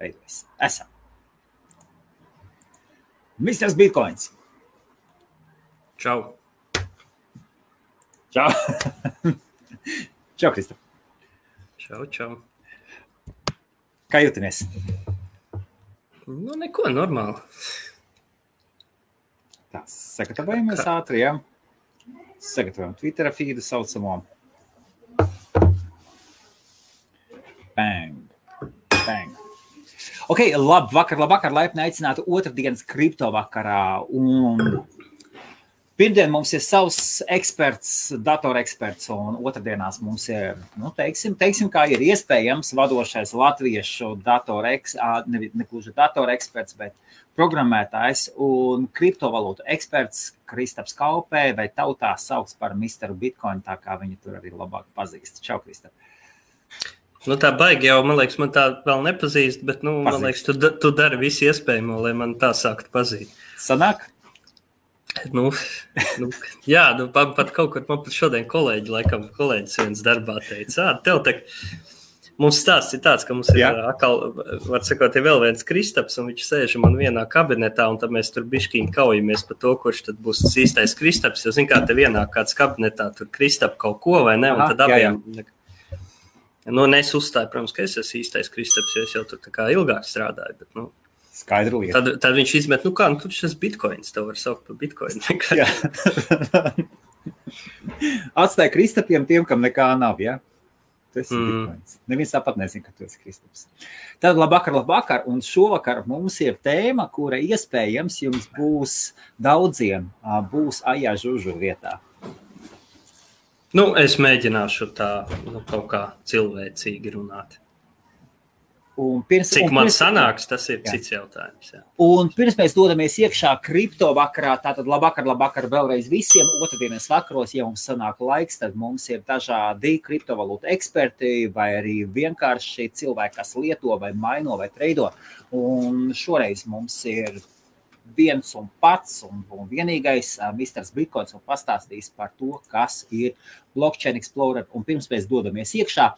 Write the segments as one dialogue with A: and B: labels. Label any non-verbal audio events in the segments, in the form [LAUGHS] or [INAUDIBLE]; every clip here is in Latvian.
A: veidojas. Esam. Misters Bitcoins.
B: Čau.
A: Čau. [LAUGHS] čau, Kristap.
B: Čau, čau.
A: Kā jūtamies?
B: Nu, neko normāli.
A: Tā, sagatavojamies ātri, jā. Sagatavojam Twitter feedu saucamo. Ok, labi, vakar, labvakar, laipni aicināti otrdienas kripto vakarā. Un Pirmdien mums ir savs eksperts, datoreksperts, un otrdienās mums ir, nu, teiksim, teiksim kā ir iespējams, vadošais latviešu datoreks, ne, ne gluži datoreksperts, bet programmētājs un kriptovalūtu eksperts Kristaps Kaupē, vai tautā sauc par Misteru Bitcoin, tā kā viņu tur arī labāk pazīst. Čau, Kristap!
B: Nu, tā baigi jau, man liekas, man tā vēl nepazīst, bet, nu, pazīst. man liekas, tu, tu dari visu iespējamo, lai man tā sāktu pazīt.
A: Sanāk?
B: Nu, nu, jā, nu, pat, pat kaut kur man pat šodien kolēģi, laikam, kolēģis viens darbā teica, ah, tev te. Mums stāsts ir tāds, ka mums ir atkal, var sakot, ir vēl viens Kristaps, un viņš sēž man vienā kabinetā, un tad mēs tur bišķiņi kaujamies par to, kurš tad būs tas īstais Kristaps. Jo, zin kā, te vienā kāds kabinetā tur Kristap kaut ko, vai ne, un tad abiem. Jā, jā. Nu, es uzstāju, protams, ka es esmu īstais Kristaps, jo es jau tur ilgāk strādāju, bet, nu,
A: Skaidra lieta.
B: Tad, tad viņš izmet, nu kā, nu, tur tas bitkoins, to var saukt par bitkoinu. [LAUGHS]
A: Atstāja Kristapiem tiem, kam nekā nav, ja? Tas ir mm. bitkoins. Neviens tāpat nezina, ka tu esi Kristaps. Tad labvakar, labvakar, un šovakar mums ir tēma, kura iespējams jums būs daudziem, būs ajā žužu vietā.
B: Nu, es mēģināšu tā nu, kaut kā cilvēcīgi runāt.
A: Pirms,
B: Cik man pirms, sanāks, tas ir jā. cits jautājums. Jā.
A: Un pirms mēs dodamies iekšā kripto vakarā, tātad labvakar, labvakar vēlreiz visiem. Otradienas vakaros, ja mums sanāk laiks, tad mums ir dažādi kriptovalūtu eksperti vai arī vienkārši cilvēki, kas lieto vai maino vai treido. Un šoreiz mums ir viens un pats un, un vienīgais uh, Mr. Bitcoins un pastāstīs par to, kas ir Blockchain Explorer. Un pirms mēs dodamies iekšā,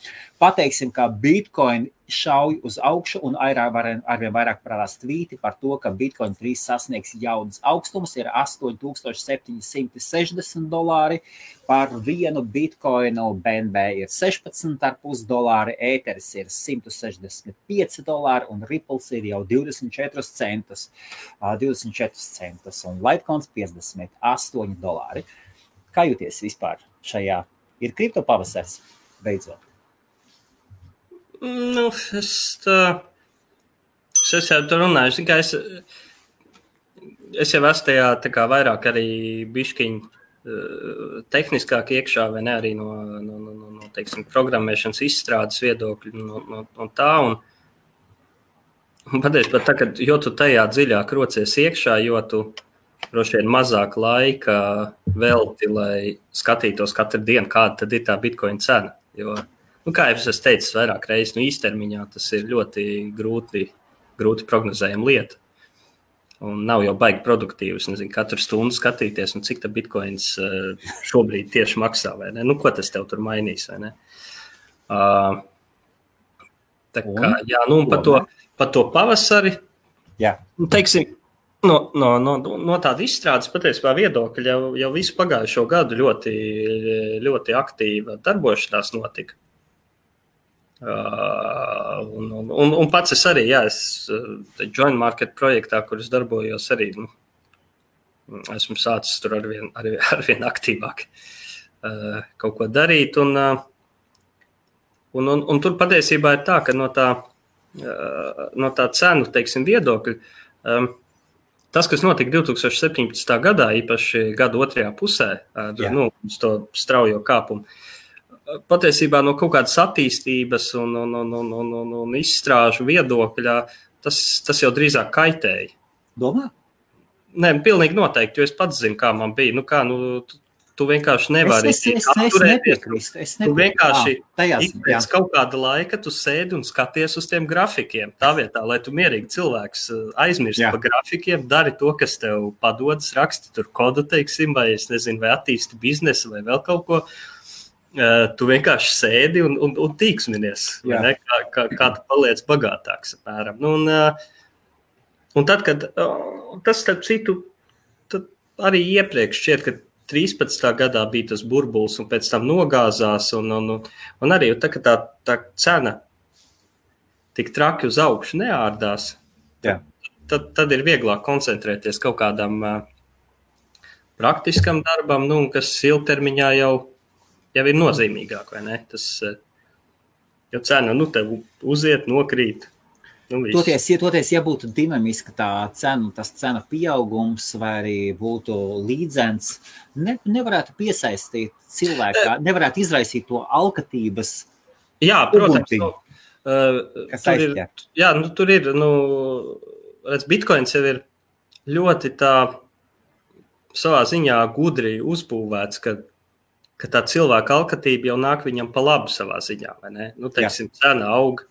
A: pateiksim, ka Bitcoin šauj uz augšu, un arvien vairāk parādās tvīti par to, ka Bitcoin drīz sasniegs jaunas augstumus, ir 8760 dolāri par vienu Bitcoinu, BNB ir 16,5 dolāri, Ethereum ir 165 dolāri, un Ripple ir jau 24 centus, 24 centus un Litecoin 58 dolāri. Kā jūties vispār šajā? Ir kripto pavasars beidzot.
B: Nu, es, tā, es jau tur runāju. Es, es jau esmu tajā kā vairāk arī bišķiņu eh, tehniskāk iekšā, vai ne arī no, no, no, no, no teiksim, programmēšanas izstrādes viedokļa no, no, no tā. Un, un patiesībā, tā, ka, jo tu tajā dziļāk rocies iekšā, jo tu droši vien mazāk laika velti, lai skatītos katru dienu, kāda ir tā bitkoina cena. Jo, nu, kā jau es teicu, vairāk reizes nu, īstermiņā tas ir ļoti grūti, grūti prognozējama lieta. Un nav jau baigi produktīvi. Es nezinu, katru stundu skatīties, nu, cik tā bitkoins eh, šobrīd tieši maksā. Nu, ko tas tev tur mainīs? Uh, tā kā, jā, nu, par to, par to pavasari.
A: Jā.
B: Nu, teiksim, no, no, no, no tāda izstrādes patiesībā viedokļa jau, jau visu pagājušo gadu ļoti, ļoti aktīva darbošanās notika. Uh, un, un, un, un pats es arī, jā, es uh, joint market projektā, kur es darbojos, arī nu, esmu sācis tur arvien, arvien, [LAUGHS] arvien aktīvāk uh, kaut ko darīt. Un, uh, un, un, un tur patiesībā ir tā, ka no tā, uh, no tā cenu teiksim, viedokļa. Um, Tas, kas notika 2017. gadā, īpaši gada otrajā pusē, ar nu, to straujo kāpumu, patiesībā no kaut kādas attīstības un, un, un, un, un, un, un izstrāžu viedokļa tas, tas jau drīzāk kaitēja.
A: Domā?
B: Nē, pilnīgi noteikti, jo es pats zinu, kā man bija. Nu, kā, nu, tu, vienkārši nevari
A: es, es, es, es nepiekrīstu. Es
B: tu vienkārši tajās, pēc kaut kāda laika tu sēdi un skaties uz tiem grafikiem. Tā vietā, lai tu mierīgi cilvēks uh, aizmirst par grafikiem, dari to, kas tev padodas, raksti tur kodu, teiksim, vai es nezinu, vai attīsti biznesu vai vēl kaut ko. Uh, tu vienkārši sēdi un, un, un tīksminies, kā, kā, kā tu paliec bagātāks. Nu, un, un tad, kad tas, starp citu, arī iepriekš šķiet, ka 13. gadā bija tas burbulis, un pēc tam nogāzās. Un, un, un, arī tā, tā, tā cena tik traki uz augšu neārdās, tad, tad, tad ir vieglāk koncentrēties kaut kādam uh, praktiskam darbam, nu, kas ilgtermiņā jau, jau ir nozīmīgāk. Tas, uh, jo cena nu, tev uziet, nokrīt.
A: Nu, viss. toties, ja, toties, ja būtu dinamiska tā cena, tas cena pieaugums, vai arī būtu līdzens, ne, nevarētu piesaistīt cilvēku, nevarētu izraisīt to alkatības.
B: Jā, protams. Nu, uh, tur ir, jā, nu, tur ir, nu, redz, bitkoins jau ir ļoti tā savā ziņā gudri uzbūvēts, ka, ka tā cilvēka alkatība jau nāk viņam pa labu savā ziņā? Nu, teiksim, cena aug.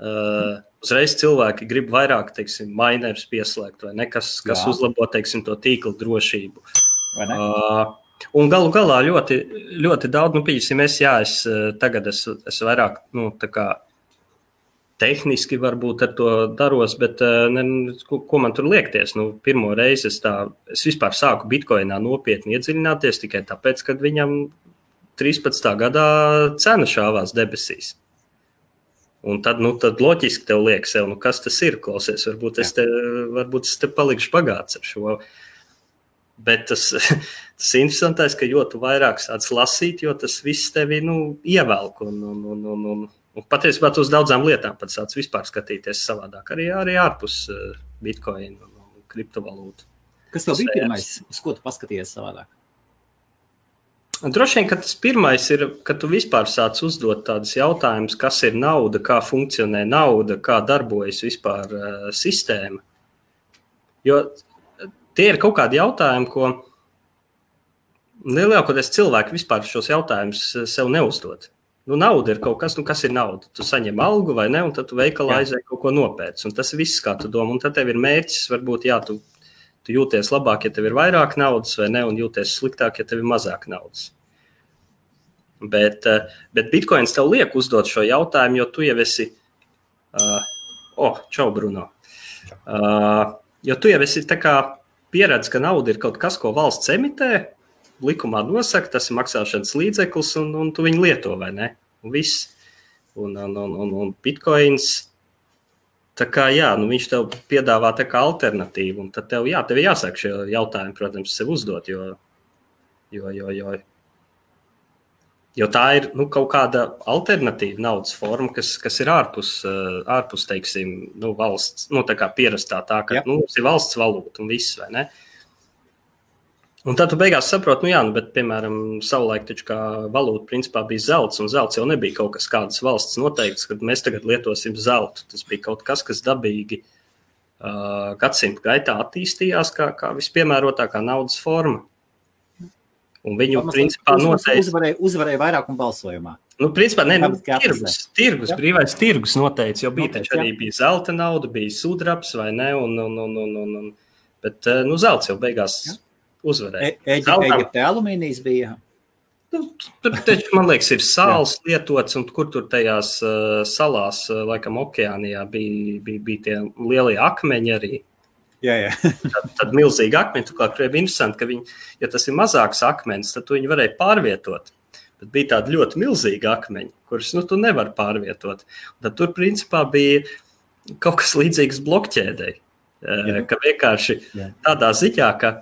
B: Uh, uzreiz cilvēki grib vairāk, teiksim, minerus pieslēgt, vai ne, kas, Jā. uzlabo, teiksim, to tīkla drošību. Uh, un galu galā ļoti, ļoti daudz, nu, pieņemsim, es, jā, es uh, tagad es, es vairāk, nu, tā kā tehniski varbūt ar to daros, bet uh, ne, ko, ko man tur liekties? Nu, pirmo reizi es, tā, es vispār sāku bitkoinā nopietni iedziļināties tikai tāpēc, ka viņam 13. gadā cena šāvās debesīs. Un tad, nu, tad loģiski tev liekas, sev, nu, kas tas ir. Klausies, varbūt es te, varbūt es te palikšu bagāts ar šo. Bet tas, [LAUGHS] tas interesantais, ka jo tu vairāk sāc lasīt, jo tas viss tevi nu, ievelk. Un, un, un, un, un, un patiesībā tu uz daudzām lietām pat sāc vispār skatīties savādāk. Arī, arī ārpus uh, bitkoina un kriptovalūtu.
A: Kas tev bija pirmais, uz ko tu paskatījies savādāk?
B: Droši vien, ka tas pirmais ir, ka tu vispār sāc uzdot tādus jautājumus, kas ir nauda, kā funkcionē nauda, kā darbojas vispār uh, sistēma. Jo tie ir kaut kādi jautājumi, ko lielākoties cilvēki vispār šos jautājumus eh, sev neuzdod. Nu, nauda ir kaut kas, nu, kas ir nauda. Tu saņem algu vai ne, un tad tu veikalā aizēji kaut ko nopērci. Un tas viss, kā tu domā. Un tad tev ir mērķis, varbūt, jā, tu Tu jūties labāk, ja tev ir vairāk naudas, vai ne, un jūties sliktāk, ja tev ir mazāk naudas. Bet, eh, bet Bitcoins tev liek uzdot šo jautājumu, jo tu jau esi. Uh, oh, čau, Bruno. Uh, jo tu jau esi pieredzējis, ka nauda ir kaut kas, ko valsts emitē, likumā nosaka, tas ir maksāšanas līdzeklis, un, un tu viņu lieto, vai ne? Un viss. Un, un, un, un, un bitkoins Tā kā jā, nu viņš tev piedāvā tā kā alternatīvu, un tad tev, jā, tev jāsāk šie jautājumi, protams, sev uzdot, jo, jo, jo, jo, jo tā ir nu, kaut kāda alternatīva naudas forma, kas, kas ir ārpus, ārpus teiksim, nu, valsts, nu, tā kā pierastā tā, ka jā. nu, mums ir valsts valūta un viss, vai ne? Uh, Un tad tu beigās saproti, nu jā, nu, bet, piemēram, savulaik taču kā valūta principā bija zelts, un zelts jau nebija kaut kas kādas valsts noteikts, kad mēs tagad lietosim zeltu. Tas bija kaut kas, kas dabīgi uh, gadsimtu gaitā attīstījās kā, kā vispiemērotākā naudas forma. Un viņu Pamas, principā noteikti
A: uzvarēja, uzvarēja vairākuma balsojumā.
B: Nu, principā, ne, nu, tirgus, tirgus ja? brīvais tirgus noteica, jo bija taču arī bija zelta nauda, bija sudrabs vai ne, un, un, un, un, un, un bet, nu, zelts jau beigās. Ja? uzvarēja.
A: E Eģipte alumīnijas bija.
B: Nu, tur taču, man liekas, ir sāls lietots, un kur tur tajās uh, salās, uh, laikam, okeānijā bija, bija, bija tie lielie akmeņi arī.
A: Jā, jā. [LAUGHS]
B: tad, tad milzīgi akmeņi, turklāt, ir interesanti, ka viņi, ja tas ir mazāks akmens, tad viņi varēja pārvietot. Bet bija tādi ļoti milzīgi akmeņi, kurus nu, tu nevari pārvietot. Un tad tur, principā, bija kaut kas līdzīgs blokķēdei. Uh, ka vienkārši jā. tādā ziņā, ka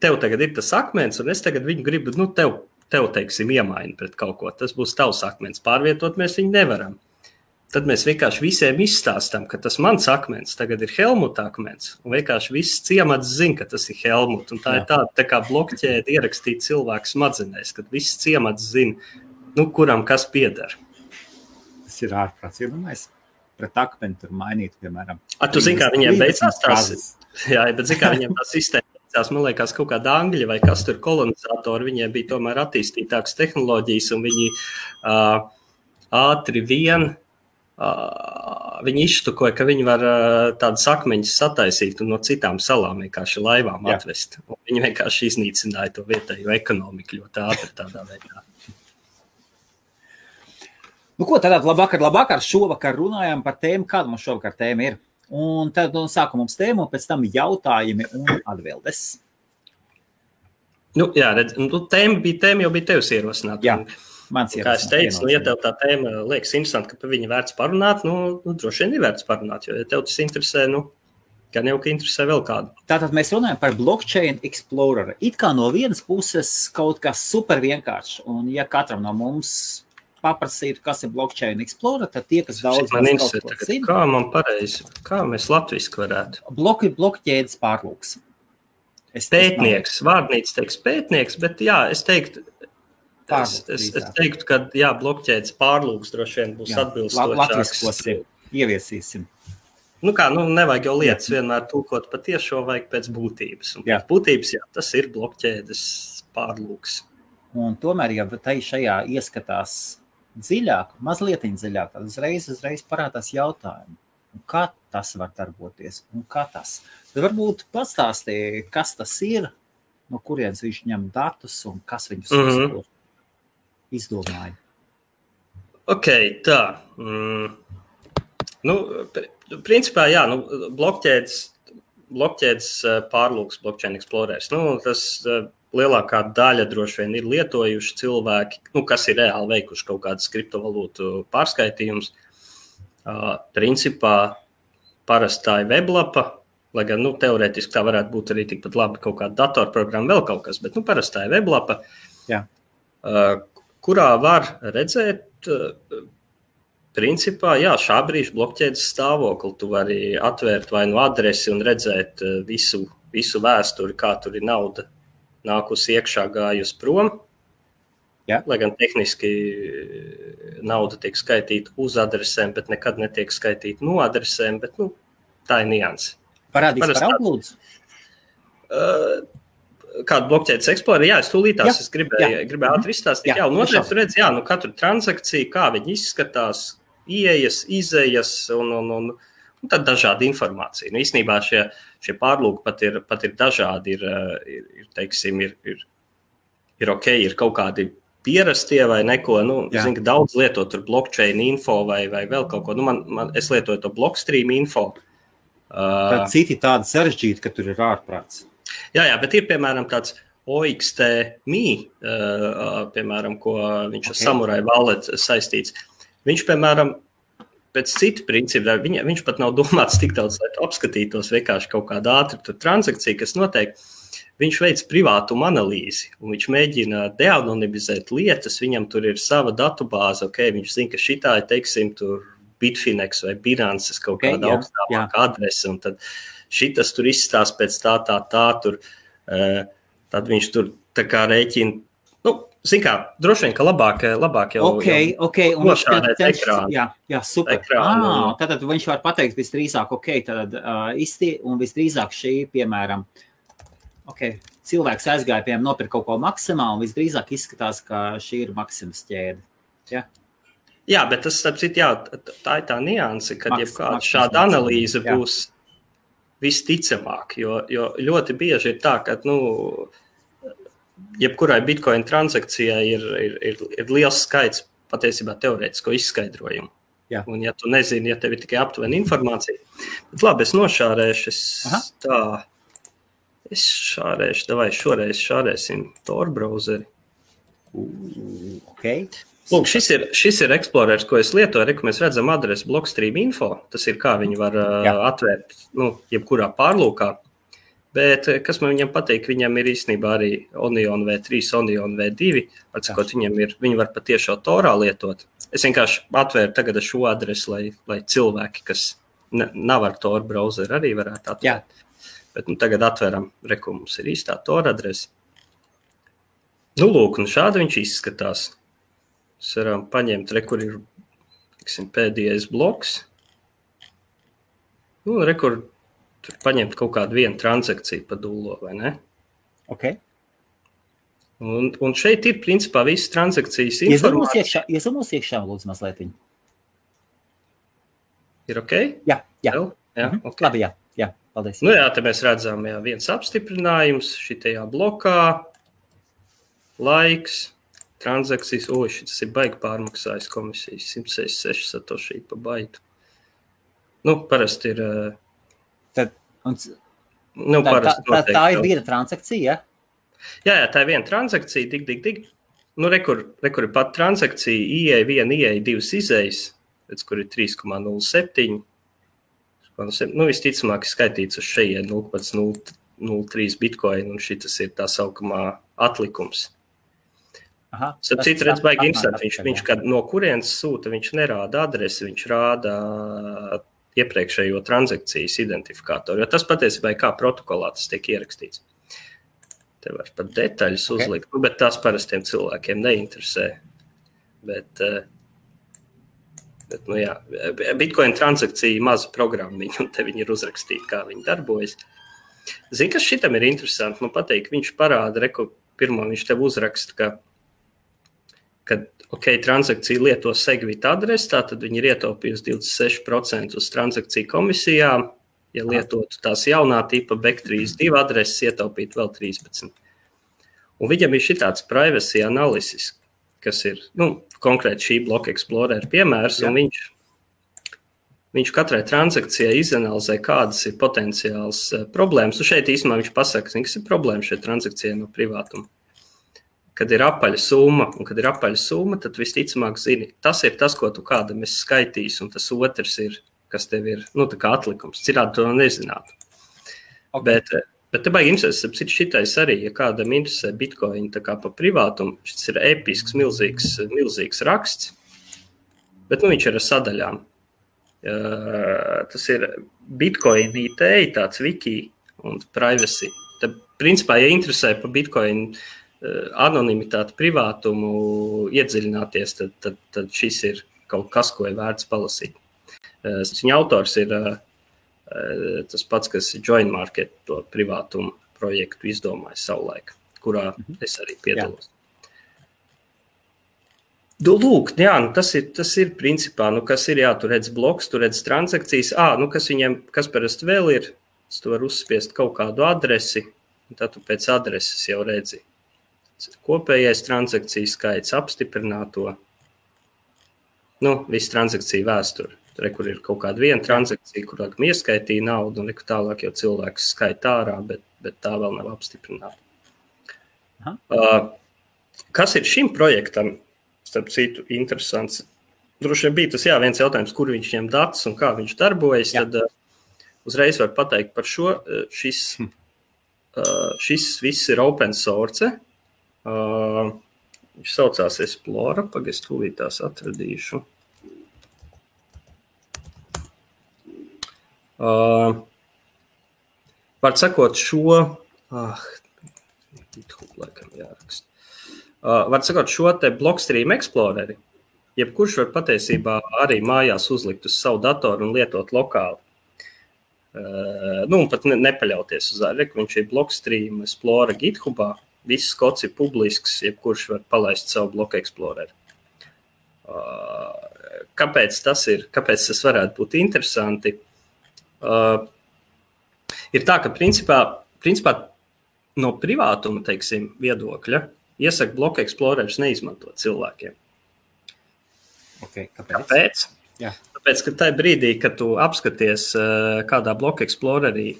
B: tev tagad ir tas akmens, un es tagad viņu gribu, nu, tev, tev teiksim, iemainīt pret kaut ko. Tas būs tavs akmens. Pārvietot mēs viņu nevaram. Tad mēs vienkārši visiem izstāstām, ka tas mans akmens tagad ir Helmuta akmens. Un vienkārši viss ciemats zina, ka tas ir Helmuta. Tā Jā. ir tāda tā kā blokķēde ierakstīta cilvēku smadzenēs, kad viss ciemats zina, nu, kuram kas pieder.
A: Tas ir ārprāts. Mēs pret akmeni tur mainītu, piemēram,
B: A, tu zini, kā viņiem beidzās tās. [LAUGHS] Jā, bet zini, kā viņiem tā sistēma Tās, man liekas, kaut kāda angļu vai kas tur kolonizatori, viņiem bija tomēr attīstītākas tehnoloģijas, un viņi uh, ātri vien uh, viņi izštukoja, ka viņi var uh, tādas akmeņus sataisīt un no citām salām vienkārši laivām Jā. atvest. Un Viņi vienkārši iznīcināja to vietējo ekonomiku ļoti ātri tādā veidā.
A: Nu, ko tad labvakar, labvakar. Šovakar runājām par tēmu, kāda mums šovakar tēma ir. Un tad nu, sākam mums tēmu, un pēc tam jautājumi un atbildes.
B: Nu, jā, redz, nu, tēma bija tēma, jau bija tevis ierosināta.
A: Jā, mans
B: Kā es teicu, nu, ja tev tā tēma liekas interesanti, ka par viņu vērts parunāt, nu, nu droši vien ir vērts parunāt, jo ja tev tas interesē, nu, gan jau, ka interesē vēl kādu.
A: Tātad mēs runājam par blockchain explorer. It kā no vienas puses kaut kas super vienkāršs, un ja katram no mums paprasītu, kas ir blockchain explorer, tad tie, kas daudz
B: man interesē, tagad, zina, kā man pareizi, kā mēs latviski varētu.
A: Bloki, blokķēdes pārlūks.
B: Es pētnieks, vārdnīca teiks pētnieks, bet jā, es teiktu, es, es, es teiktu, ka jā, blokķēdes pārlūks droši vien būs atbilstošāks.
A: Latviskosim, ieviesīsim.
B: Nu kā, nu nevajag jau lietas vienmēr tūkot pa tiešo, vajag pēc būtības. Un jā. pēc būtības, jā, tas ir blokķēdes pārlūks.
A: Un tomēr, ja tai šajā ieskatās dziļāk, mazliet dziļāk, tad uzreiz, uzreiz parādās jautājumi. Kā tas var darboties tas? Tad varbūt pastāstīja, kas tas ir, no kurienes viņš ņem datus un kas viņus mm -hmm. izdomāja.
B: Ok, tā. Mm. Nu, principā, jā, nu, blokķēdes, blokķēdes eh, pārlūks, blockchain explorers. Nu, tas eh, lielākā daļa droši vien ir lietojuši cilvēki, nu, kas ir reāli veikuši kaut kādas kriptovalūtu pārskaitījumus. Uh, principā parastā ir weblapa, lai gan nu, teorētiski tā varētu būt arī tikpat labi kaut kāda datorprogramma, vēl kaut kas, bet nu, parastā ir weblapa,
A: Jā.
B: uh, kurā var redzēt. Uh, Principā, jā, šā brīža blokķēdes stāvokli tu vari atvērt vai nu adresi un redzēt visu, visu vēsturi, kā tur ir nauda nākusi iekšā, gājusi prom.
A: Ja.
B: Lai gan tehniski eh, nauda tiek skaitīta uz adresēm, bet nekad netiek skaitīta no adresēm. Bet, nu, tā ir nianses.
A: Parādīs par augļūdzu.
B: Uh, Kādu blokķēdes eksploru? Jā, es tūlīt tās es gribēju, jā. gribēju ātri izstāstīt. Jā, jā noteikti redz, jā, nu katru transakciju, kā viņi izskatās, ieejas, izējas un, un, un, un tad dažādi informācija. Nu, īsnībā šie, šie pārlūki pat ir, pat ir dažādi. Ir, ir, ir, teiksim, ir, ir, ir ok, ir kaut kādi pierastie vai neko. Nu, ka daudz lieto tur blockchain info vai, vai vēl kaut ko. Nu, man, man, es lietoju to blockstream info.
A: Uh, citi tādi sarežģīti, ka tur ir ārprāts.
B: Jā, jā, bet ir piemēram tāds OXT.me, uh, piemēram, ko viņš okay. ar samurai valeti saistīts. Viņš, piemēram, pēc citu principu, viņa, viņš pat nav domāts tik daudz, lai apskatītos vienkārši kaut kādu ātru transakciju, kas notiek. Viņš veic privātumu analīzi, un viņš mēģina deanonimizēt lietas. Viņam tur ir sava datubāze, ok, viņš zina, ka šī ir, teiksim, Bitfinex vai Binance kaut okay, kāda jā, augstākā adrese, un tad šitas tur izstāsta pēc tā, tā, tā, tur, uh, tad viņš tur tā kā rēķina, Ziniet, kā droši vien, ka labāk, labāk jau
A: okay, jau okay,
B: nošādēt ekrānu.
A: Jā, jā super. Ekrānu. Ah, tad viņš var pateikt visdrīzāk, ok, tad uh, izti, un visdrīzāk šī, piemēram, okay, cilvēks aizgāja, piemēram, nopirkt kaut ko maksimālu, un visdrīzāk izskatās, ka šī ir maksimas ķēde. Ja?
B: Jā, bet tas, starp citu, jā, tā ir tā nianse, ka jebkāda šāda analīze jā. būs visticamāk, jo, jo ļoti bieži ir tā, ka, nu, jebkurai bitkoina transakcijai ir, ir, ir, ir liels skaits patiesībā teorētisko izskaidrojumu. Jā. Un, ja tu nezini, ja tev ir tikai aptuvena informācija, tad labi, es nošārēšu, es Aha. tā, es šārēšu, vai šoreiz šārēsim Tor browseri.
A: Okay.
B: Lūk, šis ir, šis ir Explorers, ko es lietoju. Re, mēs redzam adresi Blockstream info. Tas ir kā viņi var uh, atvērt, nu, jebkurā pārlūkā. Bet kas man viņam patīk, viņam ir īstenībā arī Onion V3, Onion V2. Atcakot, viņam ir, viņi var patiešām torā lietot. Es vienkārši atvēru tagad šo adresi, lai, lai cilvēki, kas ne, nav ar Tor browseru, arī varētu atvērt. Jā. Bet nu, tagad atveram, reku mums ir īstā Tor adrese. Nu, lūk, nu šādi viņš izskatās. Mēs varam paņemt, re, kur ir tiksim, pēdējais bloks. Nu, re, kur tur paņemt kaut kādu vienu transakciju pa dūlo, vai ne?
A: Okay.
B: Un, un šeit ir principā visas transakcijas
A: informācijas. Iekšā, iezamos iekšā, lūdzu, mazliet.
B: Ir ok?
A: Jā, jā.
B: Vēl? jā
A: mhm.
B: okay.
A: Labi, jā. Jā, paldies.
B: Nu, jā, te mēs redzam, jā, viens apstiprinājums šitajā blokā, laiks, transakcijas, o, šis ir baigi pārmaksājis komisijas 166 satošī pa baitu. Nu, parasti ir.
A: Tad, un,
B: nu,
A: tā, tā, tā, tā ir viena transakcija, ja?
B: Jā, jā, tā ir viena transakcija, tik, tik, tik. Nu, rekur, rekur ir pat transakcija, ieeja viena, ieeja divas izējas, pēc kur ir 3,07. Nu, visticamāk, skaitīts uz šejienes 0,03 bitkoinu, un šis ir tā saucamā atlikums. Starp citu, redz, baigi interesanti. Viņš, viņš kad no kurienes sūta, viņš nerāda adresi, viņš rāda iepriekšējo transakcijas identifikātoru. Jo tas patiesībā ir kā protokolā tas tiek ierakstīts. Te var pat detaļas okay. uzlikt, nu, bet tās parastiem cilvēkiem neinteresē. Bet, bet nu, jā, Bitcoin transakcija maza programmiņa, un te viņi ir uzrakstīti, kā viņi darbojas. Zini, kas šitam ir interesanti? Man patīk, viņš parāda, reku, pirmo viņš tev uzraksta, ka kad okay, transakcija lieto segvīta adresi, tad viņi ir ietaupījusi 26% uz transakciju komisijām. Ja lietotu tās jaunā tipa BEC32 adreses, ietaupītu vēl 13. Un viņam ir šis privacy analysis, kas ir nu, konkrēti šī bloka explorer piemērs, viņš, viņš katrai transakcijai izanalizē, kādas ir potenciāls problēmas. Un šeit īstenībā viņš pasaka, kas ir problēma šai transakcijai no privātuma kad ir apaļa summa, un kad ir apaļa summa, tad visticamāk, zini, tas ir tas, ko tu kādam esi skaitījis, un tas otrs ir, kas tev ir nu, atlikums. Citādi to nezinātu. Okay. Bet, bet te baigi interesanti, ap šitais arī, ja kādam interesē bitkoini tā kā pa privātumu, šis ir episks, milzīgs, milzīgs raksts, bet nu, viņš ir ar sadaļām. Uh, tas ir Bitcoin IT, tāds wiki un privacy. Tad, principā, ja interesē par Bitcoin Eh, anonimitāti, privātumu iedziļināties, tad, tad, tad šis ir kaut kas, ko ir vērts palasīt. Eh, viņa autors ir eh, tas pats, kas Joint Market, to privātumu projektu izdomājis savulaik, kurā mhm. es arī piedalos. Jā. Nu, lūk, jā, nu tas, ir, tas ir principā, nu, kas ir, jā, tu redz bloks, tu redz transakcijas, ā, nu, kas viņiem, kas parasti vēl ir, tu vari uzspiest kaut kādu adresi, un tad tu pēc adreses jau redzi, kopējais transakciju skaits, apstiprināto, nu, visu transakciju vēsturi. Tur, kur ir kaut kāda viena transakcija, kurā ieskaitīja naudu, un tālāk jau cilvēks skaita ārā, bet, bet tā vēl nav apstiprināta. Uh, kas ir šim projektam? Starp citu, interesants. Droši vien bija tas jā, viens jautājums, kur viņš ņem datus un kā viņš darbojas. Jā. Tad uh, uzreiz var pateikt par šo. Uh, šis, uh, šis viss ir open source. Uh, viņš saucās Explora, pagaidzi, tūlīt tās atradīšu. Uh, var sakot, šo, ah, GitHub laikam jāraksta. Uh, var sakot, šo te Blockstream Explorer, jebkurš var patiesībā arī mājās uzlikt uz savu datoru un lietot lokāli. Uh, nu, un pat ne, nepaļauties uz ārēku. Viņš ir Blockstream Explorer GitHubā. Uh, Viss kods ir publisks, jebkurš var palaist savu bloku eksploreru. Uh, kāpēc tas ir? Kāpēc tas varētu būt interesanti? Uh, ir tā, ka principā, principā no privātuma teiksim, viedokļa iesaka bloku eksplorerus neizmantot cilvēkiem.
A: Okay, kāpēc?
B: kāpēc? Jā. Tāpēc, ka tajā brīdī, kad tu apskaties uh, kādā bloku eksplorerī,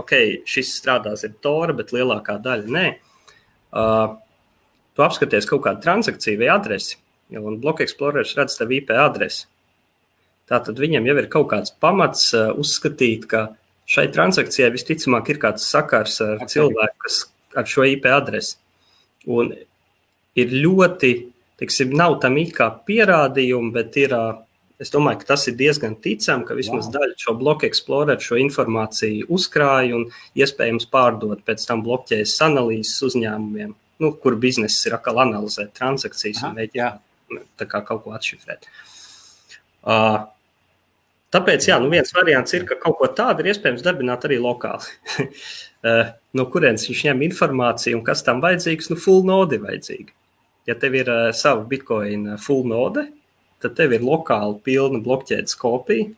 B: ok, šis strādās ar Tora, bet lielākā daļa nē. Uh, tu apskaties kaut kādu transakciju vai adresi, un Block Explorer redz tev IP adresi. Tātad viņam jau ir kaut kāds pamats uh, uzskatīt, ka šai transakcijai visticamāk ir kāds sakars ar okay. cilvēku, kas ar šo IP adresi. Un ir ļoti, teiksim, nav tam it kā pierādījumi, bet ir, uh, es domāju, ka tas ir diezgan ticami, ka vismaz wow. daļa šo bloku explorer šo informāciju uzkrāja un iespējams pārdot pēc tam blokķējas analīzes uzņēmumiem nu, kur bizness ir atkal analizēt transakcijas Aha, un mēģināt kaut ko atšifrēt. Uh, tāpēc, jā, nu viens variants ir, ka kaut ko tādu ir iespējams darbināt arī lokāli. [LAUGHS] no kurienes viņš ņem informāciju un kas tam vajadzīgs, nu, full node ir vajadzīga. Ja tev ir uh, sava bitcoin full node, tad tev ir lokāli pilna blokķēdes kopija.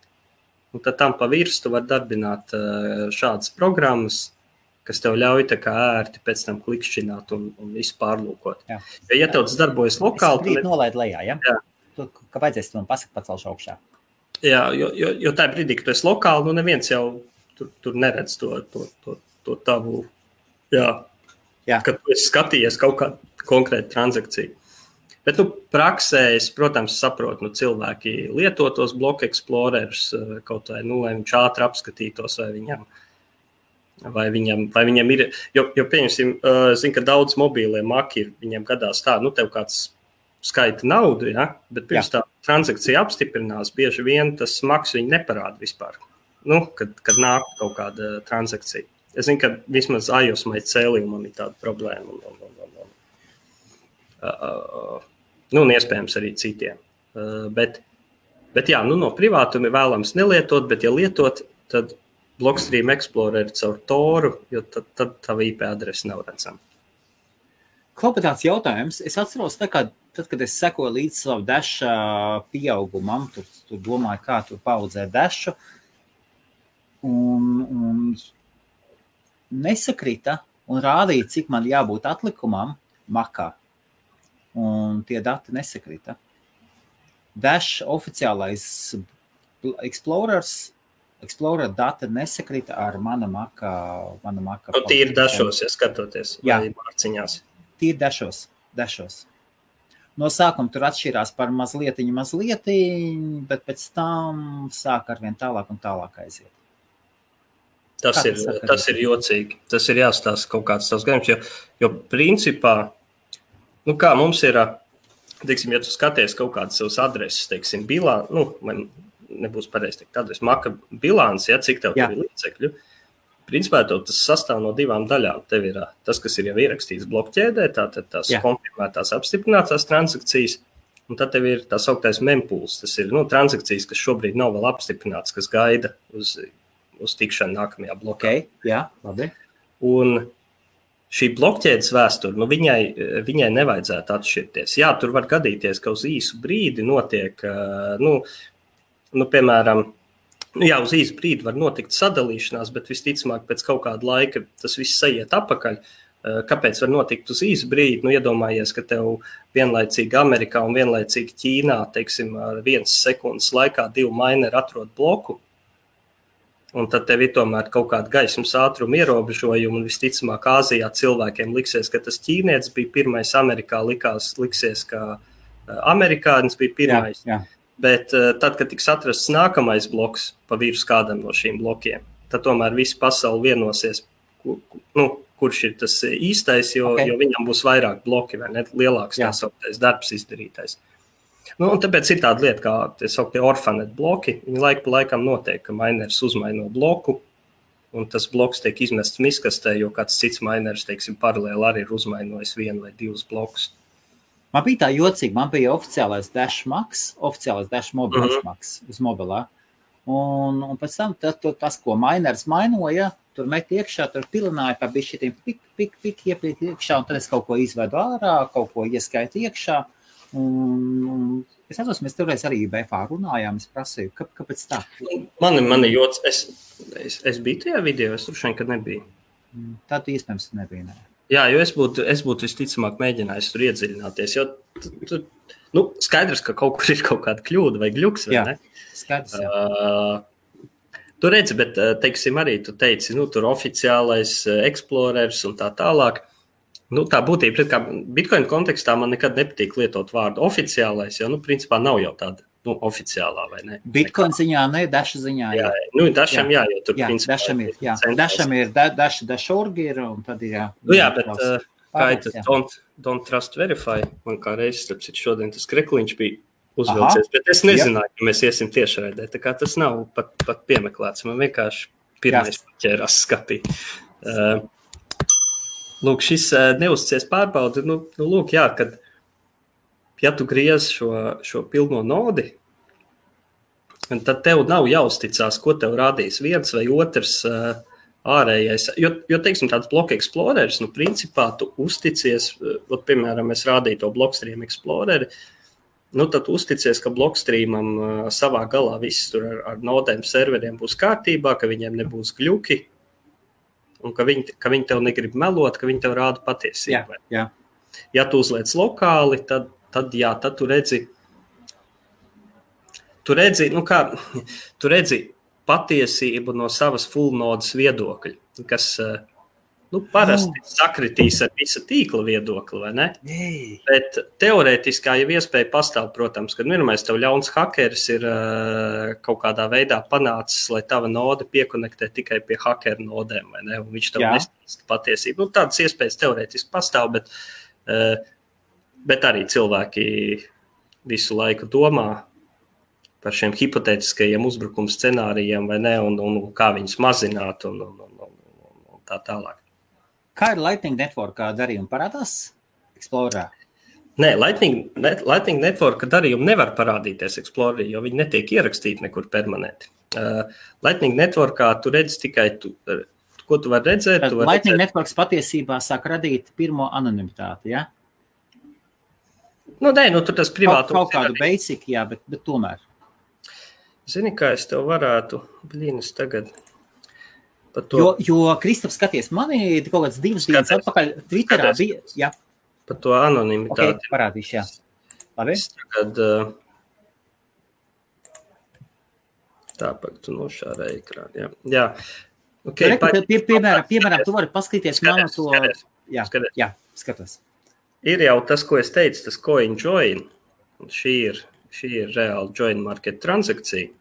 B: un tad tam pa virsmu var darbināt uh, šādas programmas, kas tev ļauj tā kā ērti pēc tam klikšķināt un, un visu pārlūkot. Jā. Jo, ja tev tas darbojas lokāli,
A: tad nolaid lejā, ja? Jā. Tu, kāpēc es to pasaka pacelšu augšā?
B: Jā, jo, jo, jo tajā brīdī, kad tu esi lokāli, nu neviens jau tur, tur neredz to, to, to, to tavu, jā, jā. kad tu esi skatījies kaut kādu konkrētu transakciju. Bet, nu, praksē es, protams, saprotu, nu, cilvēki lieto tos bloku eksplorerus eh, kaut vai, nu, lai viņš ātri apskatītos, vai viņam, vai viņam, vai viņam ir. Jo, jo pieņemsim, uh, zinu, ka daudz mobīlie maki viņiem gadās tā, nu, tev kāds skaita naudu, ja? bet pirms Jā. tā transakcija apstiprinās, bieži vien tas maks viņi neparāda vispār. Nu, kad, kad nāk kaut kāda transakcija. Es zinu, ka vismaz iOS maģiskā cēlījumam ir tāda problēma. Un, un, un, un, uh, uh, Nu, un iespējams arī citiem. Uh, bet, bet jā, nu, no privātuma ir vēlams nelietot, bet, ja lietot, tad Blockstream Explorer caur Toru, jo tad, tad tā IP adrese nav redzama.
A: Kāds jautājums. Es atceros, tā, kad, tad, kad es sekoju līdz savam deša pieaugumam, tur, tur domāju, kā tur paudzēt dešu. Un, un nesakrita un rādīja, cik man jābūt atlikumam makā un tie dati nesakrita. Dash oficiālais Explorers, Explorer dati nesakrita ar mana maka. Mana maka
B: nu, tīri dažos, ja skatoties, Jā, mārciņās.
A: Tīri dažos, dažos. No sākuma tur atšķirās par mazliet, mazliet, bet pēc tam sāk ar vien tālāk un tālāk aiziet.
B: Tas Kā ir, tas ir jocīgi. Tas ir jāstāsta kaut kāds tas gadījums, jo, jo principā nu, kā mums ir, teiksim, ja tu skaties kaut kādas savas adreses, teiksim, bilā, nu, man nebūs pareizi teikt, adreses, maka bilants, ja, cik tev Jā. ir līdzekļu. Principā tas sastāv no divām daļām. Tev ir tas, kas ir jau ierakstīts blokķēdē, tātad tās Jā. konfirmētās, apstiprinātās transakcijas, un tad tev ir tā sauktais mempuls. Tas ir nu, transakcijas, kas šobrīd nav vēl apstiprināts, kas gaida uz, uz tikšanu nākamajā blokā.
A: Okay. Jā, labi.
B: Un šī blokķēdes vēsture, nu, viņai, viņai nevajadzētu atšķirties. Jā, tur var gadīties, ka uz īsu brīdi notiek, nu, nu piemēram, nu, jā, uz īsu brīdi var notikt sadalīšanās, bet visticamāk pēc kaut kāda laika tas viss aiziet atpakaļ. Kāpēc var notikt uz īsu brīdi? Nu, iedomājies, ka tev vienlaicīgi Amerikā un vienlaicīgi Ķīnā, teiksim, ar vienas sekundes laikā divi mineri atrod bloku, un tad tev ir tomēr kaut kāda gaismas ātruma ierobežojuma. Visticamāk, Āzijā cilvēkiem liksies, ka tas ķīnietis bija pirmais, Amerikā likās, liksies, ka eh, amerikānis bija pirmais. Jā, jā. Bet uh, tad, kad tiks atrasts nākamais bloks pa virsmu kādam no šiem blokiem, tad tomēr visa pasaule vienosies, nu, kurš ir tas īstais, jo, okay. jo viņam būs vairāk bloki vai ne lielāks tā sauktais darbs izdarītais. Nu, tāpēc ir tāda lieta, kā tā sauktie orfanet bloki. Viņi laika pa laikam notiek, ka miners uzmaino bloku, un tas bloks tiek izmests miskastē, jo kāds cits miners, teiksim, paralēli arī ir uzmainojis vienu vai divus blokus.
A: Man bija tā jocīgi, man bija oficiālais dash max, oficiālais dash mobilis mm -hmm. max uz mobilā. Un, un pēc tam tas, tas ko miners mainoja, tur met iekšā, tur pilināja pa bišķitīm pik, pik, pik, ieplīt iekšā, un tad es kaut ko izvedu ārā, kaut ko ieskaitu iekšā. Un, es atceros, mēs toreiz arī BFā runājām. Es prasīju, kā, kāpēc tā?
B: Man, ir joks, es, es, es biju tajā video, es tur šeit nebiju.
A: Mm, tad iespējams nebija. Ne.
B: Jā, jo es būtu, es būtu visticamāk mēģinājis tur iedziļināties. Jo tu, nu, skaidrs, ka kaut kur ir kaut kāda kļūda vai gluks. Jā, ne?
A: skaidrs. Jā. Uh,
B: Tur redzi, bet, teiksim, arī tu teici, nu, tur oficiālais eksplorers un tā tālāk. Uh, Nu, tā būtība, kā Bitcoin kontekstā man nekad nepatīk lietot vārdu oficiālais, jo, nu, principā nav jau tāda nu, oficiālā vai ne.
A: Bitcoin ziņā, ne daša ziņā.
B: Jā, jā. Nu, dašam jā, jā jo tur
A: jā, principā, dašam ir. Jā, centrās. dašam ir, da, daša, dašorgi ir, un tad ir, jā.
B: Nu, jā, bet uh, kā ir tas don't, don't trust verify, man kā reizes, starp citu, šodien tas krekliņš bija uzvilcies, Aha. bet es nezināju, ka mēs iesim tiešraidē, tā kā tas nav pat, pat piemeklēts, man vienkārši pirmais ķērās skapī. Uh, lūk, šis neuzcies pārbauda. Nu, nu, lūk, jā, kad ja tu griez šo, šo pilno nodi, tad tev nav jāuzticās, ko tev rādīs viens vai otrs ārējais. Jo, jo teiksim, tāds bloku eksplorers, nu, principā tu uzticies, ot, piemēram, es rādīju to Blockstream Explorer. nu, tad uzticies, ka blokstrīmam savā galā viss tur ar, ar nodēm serveriem būs kārtībā, ka viņiem nebūs gļuki, un ka viņi, ka viņi tev negrib melot, ka viņi tev rāda patiesību.
A: Jā, jā.
B: Ja tu uzliec lokāli, tad, tad, jā, tad tu redzi, tu redzi, nu kā, tu redzi patiesību no savas full nodas viedokļa, kas uh, nu, parasti oh. sakritīs ar visu tīkla viedokli, vai ne?
A: Ei.
B: Bet teorētiski jau iespēja pastāv, protams, ka pirmais tev ļauns hakeris ir uh, kaut kādā veidā panācis, lai tava node piekonektē tikai pie hakeru nodēm, vai ne? Un viņš tev nestāsta patiesību. Nu, tādas iespējas teorētiski pastāv, bet, uh, bet arī cilvēki visu laiku domā par šiem hipotētiskajiem uzbrukuma scenārijiem, vai ne, un, un, un kā viņus mazināt un, un, un, un, un tā tālāk.
A: Kā ir Lightning Network darījuma parādās Explorerā?
B: Nē, Lightning, Lightning Network darījumi nevar parādīties Explorerī, jo viņi netiek ierakstīti nekur permanenti. Uh, Lightning Networkā tu redz tikai, tu, ko tu vari redzēt.
A: Tad
B: tu vari
A: Lightning
B: redzēt.
A: Networks patiesībā sāk radīt pirmo anonimitāti, ja?
B: Nu, nē, nu, tur tas
A: Kaut,
B: privātums
A: kaut
B: ir
A: kādu basic, jā, bet, bet tomēr.
B: Zini, kā es tev varētu, blīnis tagad
A: Jo, jo Kristofs, skaties, manī kaut kāds divas dienas atpakaļ Twitterā
B: Skaties.
A: bija, jā,
B: par to anonimitāti.
A: parādīšu, jā. Labi?
B: Es tagad uh, tāpat tu nošāra ekrānu. Jā, jā. Okay,
A: Re, pie, pie, piemēram, piemēram, tu vari paskatīties manu to,
B: skaties,
A: jā,
B: skaties.
A: jā, skatos.
B: ir jau tas, ko es teicu, tas coin join. Šī ir, šī ir reāla join market transakcija.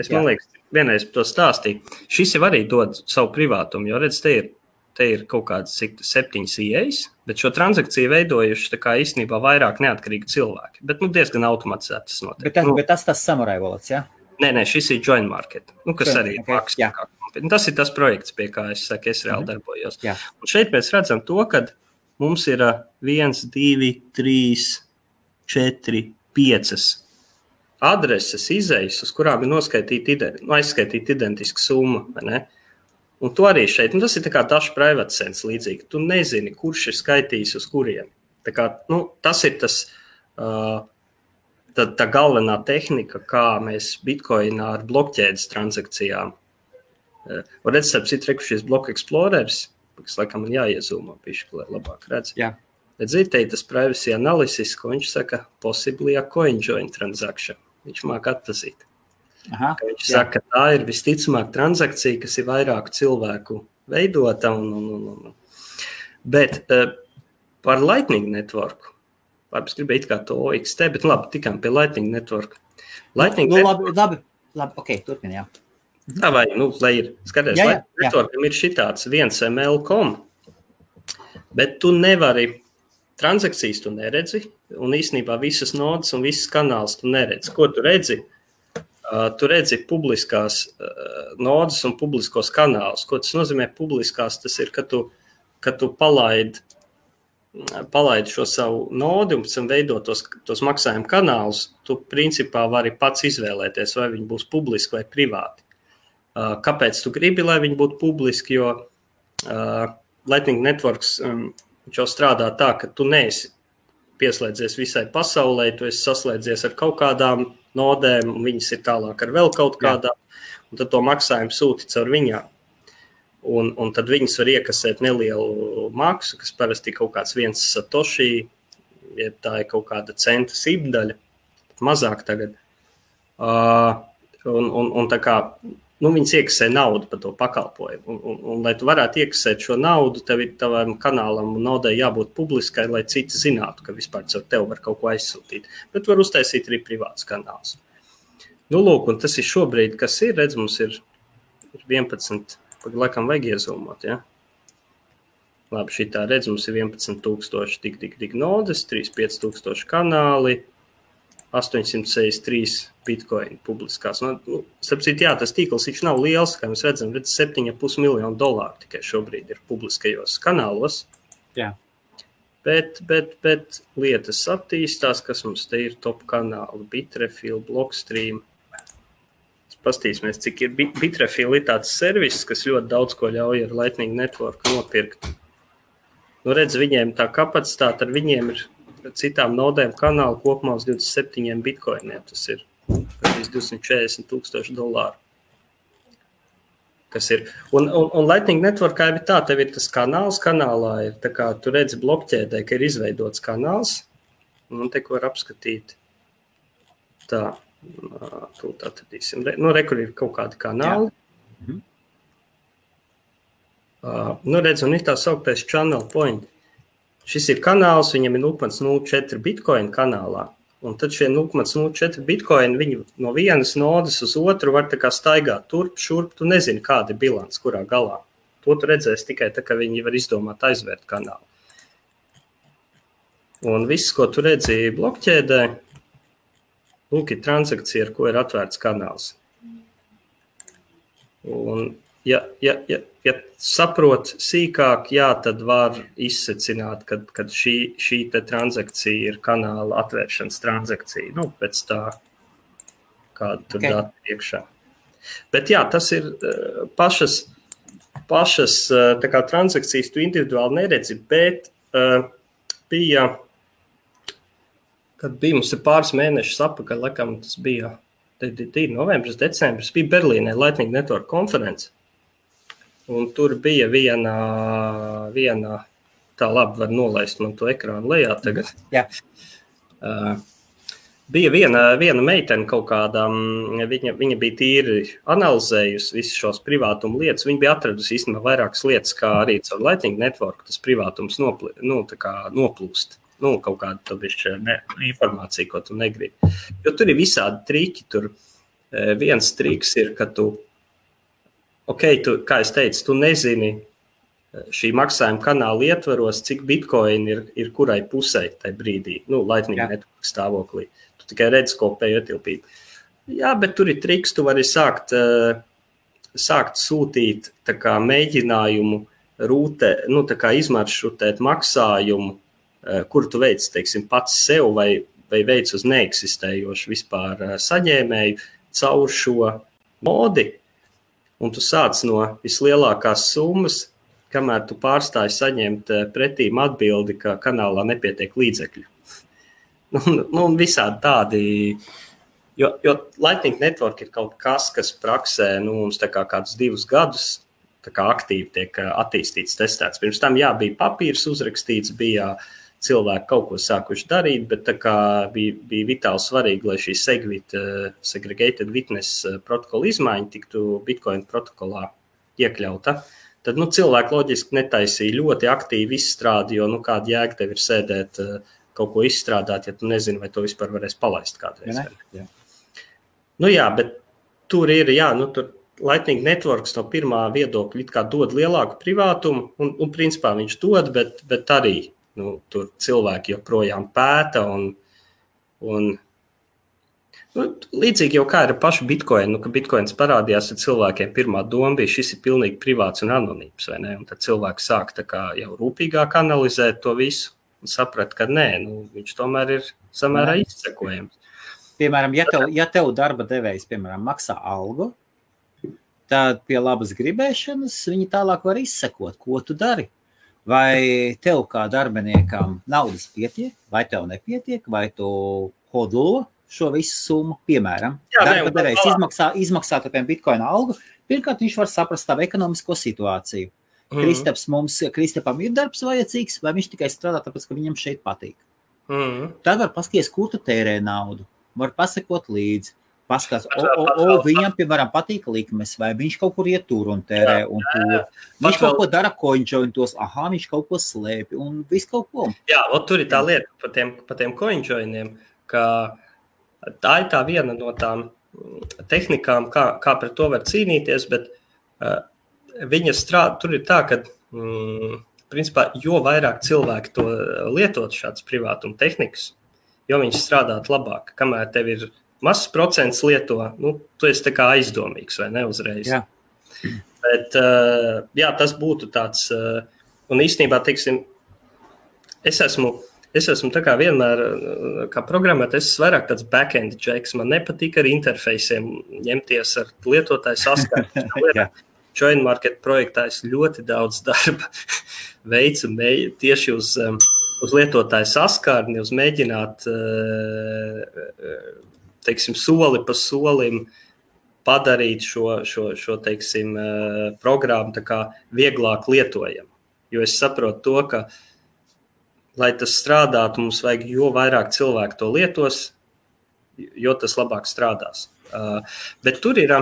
B: Es
A: Jā.
B: man liekas, vienreiz to stāstīju. Šis jau arī dod savu privātumu, jo redz, te ir, te ir kaut kāds septiņas ieejas, bet šo transakciju veidojuši tā kā īstenībā vairāk neatkarīgi cilvēki. Bet nu, diezgan automatizēti tas notiek.
A: Bet tas,
B: nu,
A: bet tas tas samurai valods, jā?
B: Nē, nē, šis ir join market, nu, kas
A: Join,
B: arī ir
A: okay, jā.
B: Tas ir tas projekts, pie kā es saku, es reāli
A: Mhm.
B: darbojos.
A: Jā.
B: Un šeit mēs redzam to, ka mums ir viens, divi, trīs, četri, piecas adreses, izējas, uz kurām ir noskaitīta ide- nu, aizskaitīta identiska summa. Un to arī šeit, nu, tas ir kā dažs privāts sens līdzīgi. Tu nezini, kurš ir skaitījis uz kuriem. Tā kā, nu, tas ir tas, uh, tā, tā galvenā tehnika, kā mēs bitkoinā ar blokķēdes transakcijām. Uh, un redzat, starp citu, reku šis bloku explorers, kas laikam man jāiezūmo pišķi, lai labāk redz.
A: Jā.
B: Redziet, te ir tas privacy analysis, ko viņš saka, possibly a coin join transaction. Viņš māk atpazīt.
A: Aha,
B: Viņš
A: jā.
B: saka, ka tā ir visticamāk transakcija, kas ir vairāku cilvēku veidota. Un, un, un, un. Bet uh, par Lightning network. Labi, es gribēju kā to OXT, bet labi, tikām pie Lightning network. Lightning
A: Nu,
B: network,
A: labi, labi, labi, ok, turpin, jā.
B: tā vai, nu, lai ir, skaties,
A: Jā, jā,
B: Lightning
A: jā.
B: networkam ir šitāds viens ML.com, bet tu nevari, transakcijas tu neredzi, un īsnībā visas nodas un visas kanāls tu neredzi. Ko tu redzi? Uh, tu redzi publiskās uh, nodas un publiskos kanālus. Ko tas nozīmē? Publiskās tas ir, ka tu, ka tu palaidi palaidi šo savu nodu un pēc tam veido tos, tos maksājumu kanālus, tu principā vari pats izvēlēties, vai viņi būs publiski vai privāti. Uh, Kāpēc tu gribi, lai viņi būtu publiski? Jo Lightning Networks um, jau strādā tā, ka tu neesi pieslēdzies visai pasaulē, tu esi saslēdzies ar kaut kādām nodēm, un viņas ir tālāk ar vēl kaut kādām, un tad to maksājumu sūti caur viņām. Un, un tad viņas var iekasēt nelielu maksu, kas parasti ir kaut kāds viens satoshi, ja tā ir kaut kāda centa sīpdaļa, mazāk tagad. Uh, un, un, un tā kā nu, viņas iekasē naudu par to pakalpojumu. Un, un, un, lai tu varētu iekasēt šo naudu, tev ir tavam kanālam un naudai jābūt publiskai, lai citi zinātu, ka vispār caur tevi var kaut ko aizsūtīt. Bet var uztaisīt arī privāts kanāls. Nu, lūk, un tas ir šobrīd, kas ir, redz, mums ir, ir 11. Pagaidām, vajag iezūmot. Ja? Labi, šī tā redz, mums ir 11,000 tik, tik, tik nodes, 3,500 kanāli, 863 bitkoini publiskās. Nu, nu, starp citu, jā, tas tīkls viņš nav liels, kā mēs redzam, redz 7,5 miljonu dolāru tikai šobrīd ir publiskajos kanālos.
A: Jā.
B: Bet, bet, bet lietas attīstās, kas mums te ir top kanāli, Bitrefil, Blockstream. Pastīsimies, cik ir Bit- Bitrefil ir tāds servis, kas ļoti daudz ko ļauj ar Lightning Network nopirkt. Nu, redz, viņiem tā kapacitāte ar viņiem ir citām nodēm kanālu kopumā uz 27 bitkoiniem. Tas ir 240 tūkstoši dolāru. Kas ir. Un, un, un Lightning Networkā ir tā, tev ir tas kanāls, kanālā ir tā kā tu redzi blokķēdē, ka ir izveidots kanāls, un te ko var apskatīt. Tā, tūlīt atradīsim. Nu, re, kur ir kaut kādi kanāli. Mhm. Uh, nu, redz, un ir tā sauktais channel point. Šis ir kanāls, viņam ir 0,04 bitkoina kanālā. Un tad šie 0,04 bitkoini viņi no vienas nodas uz otru var staigāt turp, šurp. Tu nezini, kāda ir bilants, kurā galā. To tu redzēsi tikai tad, kad viņi var izdomāt aizvērt kanālu. Un viss, ko tu redzēji blokķēdē, lūk, ir transakcija, ar ko ir atvērts kanāls. Un ja, ja, ja, ja saprot sīkāk, jā, tad var izsecināt, ka, ka šī, šī transakcija ir kanāla atvēršanas transakcija. Nu, pēc tā, kāda tur okay. dati iekšā. Bet jā, tas ir uh, pašas, pašas uh, kā, transakcijas, tu individuāli neredzi, bet uh, bija, kad bija mums pāris mēnešus atpakaļ, laikam tas bija. Tad ir novembris, decembris, bija Berlīnē Lightning Network konference. Un tur bija viena, viena tā labi var nolaist man to ekrānu lejā tagad.
A: Jā.
B: Uh, bija viena, viena meitene kaut kādā, viņa, viņa bija tīri analizējusi visas šos privātuma lietas. Viņa bija atradusi īstenībā vairākas lietas, kā arī caur Lightning Network tas privātums nopli, nu, noplūst. Nu, kaut kāda bišķi, ne, informācija, ko tu negribi. Jo tur ir visādi triki. Tur viens triks ir, ka tu ok, tu, kā es teicu, tu nezini eh, šī maksājuma kanāla ietvaros, cik bitkoini ir, ir kurai pusē tajā brīdī, nu, Lightning network stāvoklī. Tu tikai redzi kopēju ietilpību. Jā, bet tur ir triks, tu vari sākt, uh, sākt sūtīt kā, mēģinājumu rūtē, nu, izmaršrutēt maksājumu, uh, kur tu veic, teiksim, pats sev vai, vai veic uz neeksistējošu vispār saņēmēju caur šo modi, un tu sāc no vislielākās summas, kamēr tu pārstāji saņemt eh, pretīm atbildi, ka kanālā nepietiek līdzekļu. [LAUGHS] nu, nu, visādi tādi. Jo, jo Lightning Network ir kaut kas, kas praksē nu, mums kā kādus divus gadus kā aktīvi tiek eh, attīstīts, testēts. Pirms tam jā, bija papīrs uzrakstīts, bija uh, cilvēki kaut ko sākuši darīt, bet bija, bija vitāli svarīgi, lai šī segvit, uh, segregated witness uh, protokola izmaiņa tiktu Bitcoin protokolā iekļauta. Tad nu, cilvēki loģiski netaisīja ļoti aktīvi izstrādi, jo nu, kāda jēga tev ir sēdēt, uh, kaut ko izstrādāt, ja tu nezini, vai to vispār varēs palaist kādreiz. Ja, jā. Nu, jā, bet tur ir, jā, nu, tur Lightning Networks no pirmā viedokļa dod lielāku privātumu, un, un principā viņš dod, bet, bet arī nu, tur cilvēki joprojām pēta. Un, un, nu, līdzīgi jau kā ar pašu bitkoinu, nu, kad bitkoins parādījās, tad cilvēkiem pirmā doma bija, šis ir pilnīgi privāts un anonīms. Un tad cilvēki sāk jau rūpīgāk analizēt to visu un saprast, ka nē, nu, viņš tomēr ir samērā izsekojams.
A: Piemēram, ja tev, ja tev darba devējs piemēram, maksā algu, tad pie labas gribēšanas viņi tālāk var izsekot, ko tu dari. Vai tev kā darbiniekam naudas pietiek, vai tev nepietiek, vai tu hodlo šo visu summu? Piemēram, darba devējs izmaksā, izmaksā tāpēc bitkoina algu. Pirmkārt, viņš var saprast tavu ekonomisko situāciju. Mm. Kristaps mums, Kristapam ir darbs vajadzīgs, vai viņš tikai strādā tāpēc, ka viņam šeit patīk. Mm. Tad var paskatīties, kur tu tērē naudu, var pasakot līdzi paskatās, o, o, o, viņam, piemēram, patīk likmes, vai viņš kaut kur iet tur un tērē, un tur. Viņš kaut ko dara coinjointos, aha, viņš kaut ko slēpj, un viss kaut ko.
B: Jā, ot, tur ir tā lieta par tiem, par tiem coinjoiniem, ka tā ir tā viena no tām tehnikām, kā, kā pret to var cīnīties, bet uh, viņa strādā, tur ir tā, ka, mm, principā, jo vairāk cilvēki to lietot šādas privātuma tehnikas, jo viņš strādāt labāk, kamēr tev ir mazs procents lieto, nu, tu esi aizdomīgs vai ne uzreiz. Jā. Bet, uh, jā, tas būtu tāds, uh, un īstenībā, teiksim, es esmu. Es esmu kā vienmēr, eh, kā programmētājs, es esmu vairāk tāds backend džeks. Man nepatīk ar interfejsiem ņemties ar lietotāju saskaņu. [LAUGHS] Join market projektā es ļoti daudz darba [LAUGHS] veicu tieši uz uz lietotāju saskarni, uz mēģināt, teiksim, soli pa solim padarīt šo, šo, šo teiksim, programmu vieglāk lietojamu. Jo es saprotu to, ka, lai tas strādātu, mums vajag jo vairāk cilvēku to lietos, jo tas labāk strādās. Bet tur ir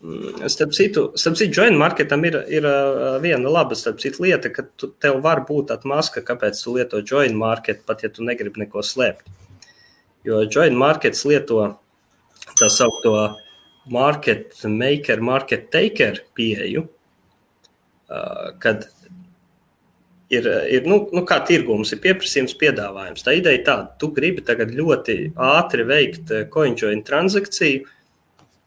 B: Mm, starp citu, starp citu joint marketam ir, ir viena laba citu, lieta, ka tu, tev var būt tāda maska, kāpēc tu lieto joint market, pat ja tu negribi neko slēpt. Jo joint markets lieto tā saucamo market maker, market taker pieeju, kad ir, ir nu, nu, kā tirgums, ir pieprasījums, piedāvājums. Tā ideja ir tāda, tu gribi tagad ļoti ātri veikt coinjoint transakciju,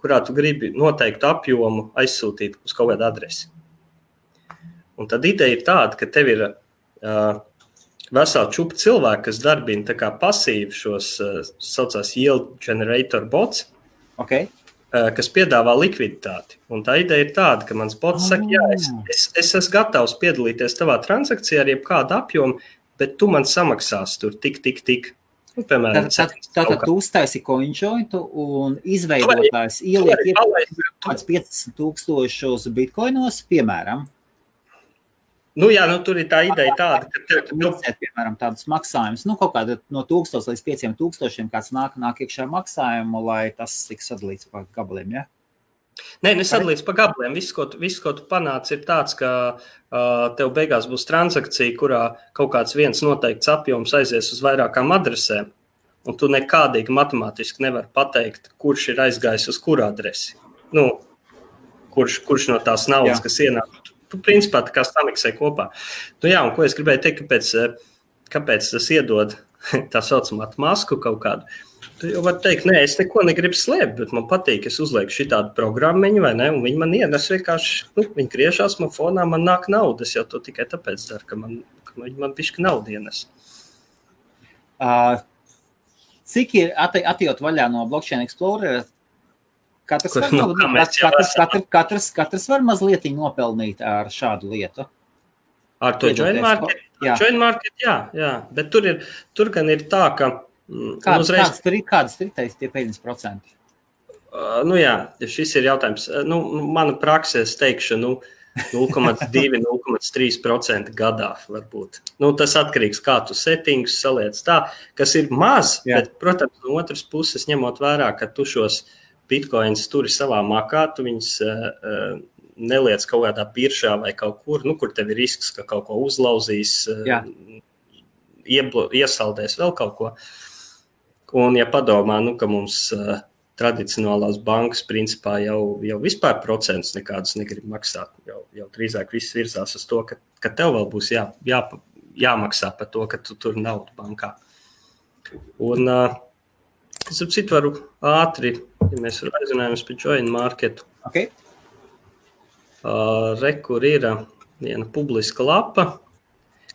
B: kurā tu gribi noteiktu apjomu aizsūtīt uz kaut kādu adresi. Un tad ideja ir tāda, ka tev ir uh, vesela čūpa cilvēku, kas darbina pasīvi šos uh, saucamās yield generator bots.
A: Okay.
B: Uh, kas piedāvā likviditāti. Un tā ideja ir tāda, ka mans bots saka, jā, es, es, es esmu gatavs piedalīties tavā transakcijā ar jebkādu apjomu, bet tu man samaksāsi tur tik, tik, tik.
A: Nu, piemēram, tad, tad, tad tu uztaisi coinjointu un izveidotājs ieliek kaut kāds 50 tūkstošos bitkoinos, piemēram.
B: Nu, jā, nu, tur ir tā ideja tāda, ka
A: tev ir jāatcerās, piemēram, tādus maksājumus, nu, kaut kāda no 1000 līdz 5000, kāds nāk, nāk iekšā maksājumu, lai tas tiks sadalīts pa gabaliem. Ja?
B: Nē, nesadalīts pa gabaliem. Viss, ko viss, ko tu panāc, ir tāds, ka uh, tev beigās būs transakcija, kurā kaut kāds viens noteikts apjoms aizies uz vairākām adresēm. Un tu nekādīgi matemātiski nevari pateikt, kurš ir aizgājis uz kuru adresi. Nu, kurš, kurš no tās naudas, jā. kas ienāk, tu, principā tā kā samiksē kopā. Nu, jā, un ko es gribēju teikt, kāpēc, kāpēc tas iedod [LAUGHS] tā saucamā masku kaut kādu. Tu jau vari teikt, nē, es neko negribu slēpt, bet man patīk, es uzlieku šī tādu programmu, vai ne? Viņi man ienes vienkārši, nu, viņi griežās man fonā, man nāk naudas. Jau to tikai tāpēc daru, ka man, ka viņi man pišķi naudu ienes.
A: Uh, cik ir atjūt vaļā no Blockchain Explorer? Katrs, var, no, nu, katrs, katrs, katrs, katrs, katrs var mazliet nopelnīt ar šādu lietu.
B: Ar to joint market? Jā. Joint market, jā, jā. Bet tur, ir, tur gan ir tā, ka
A: Mm, kādas, uzreiz... kādas tur ir, kādas ir teiks, tie 50%?
B: Uh, nu jā, šis ir jautājums. Uh, nu, mana praksē, es teikšu, nu, 0,2-0,3% [LAUGHS] gadā varbūt. Nu, tas atkarīgs no kā tu settingus saliec tā, kas ir maz, jā. bet, protams, no otras puses, ņemot vērā, ka tu šos bitkoinus turi savā makā, tu viņus uh, neliec kaut kādā biržā vai kaut kur, nu, kur tev ir risks, ka kaut ko uzlauzīs, uh, ieblo, iesaldēs vēl kaut ko. Un, ja padomā, nu, ka mums uh, tradicionālās bankas principā jau, jau vispār procentus nekādus negrib maksāt, jau, jau drīzāk viss virzās uz to, ka, ka tev vēl būs jā, jā, jāmaksā par to, ka tu tur naudu bankā. Un, uh, es ap citu varu ātri, ja mēs aizrunājamies par joint marketu.
A: Okay.
B: Uh, re, kur ir viena publiska lapa,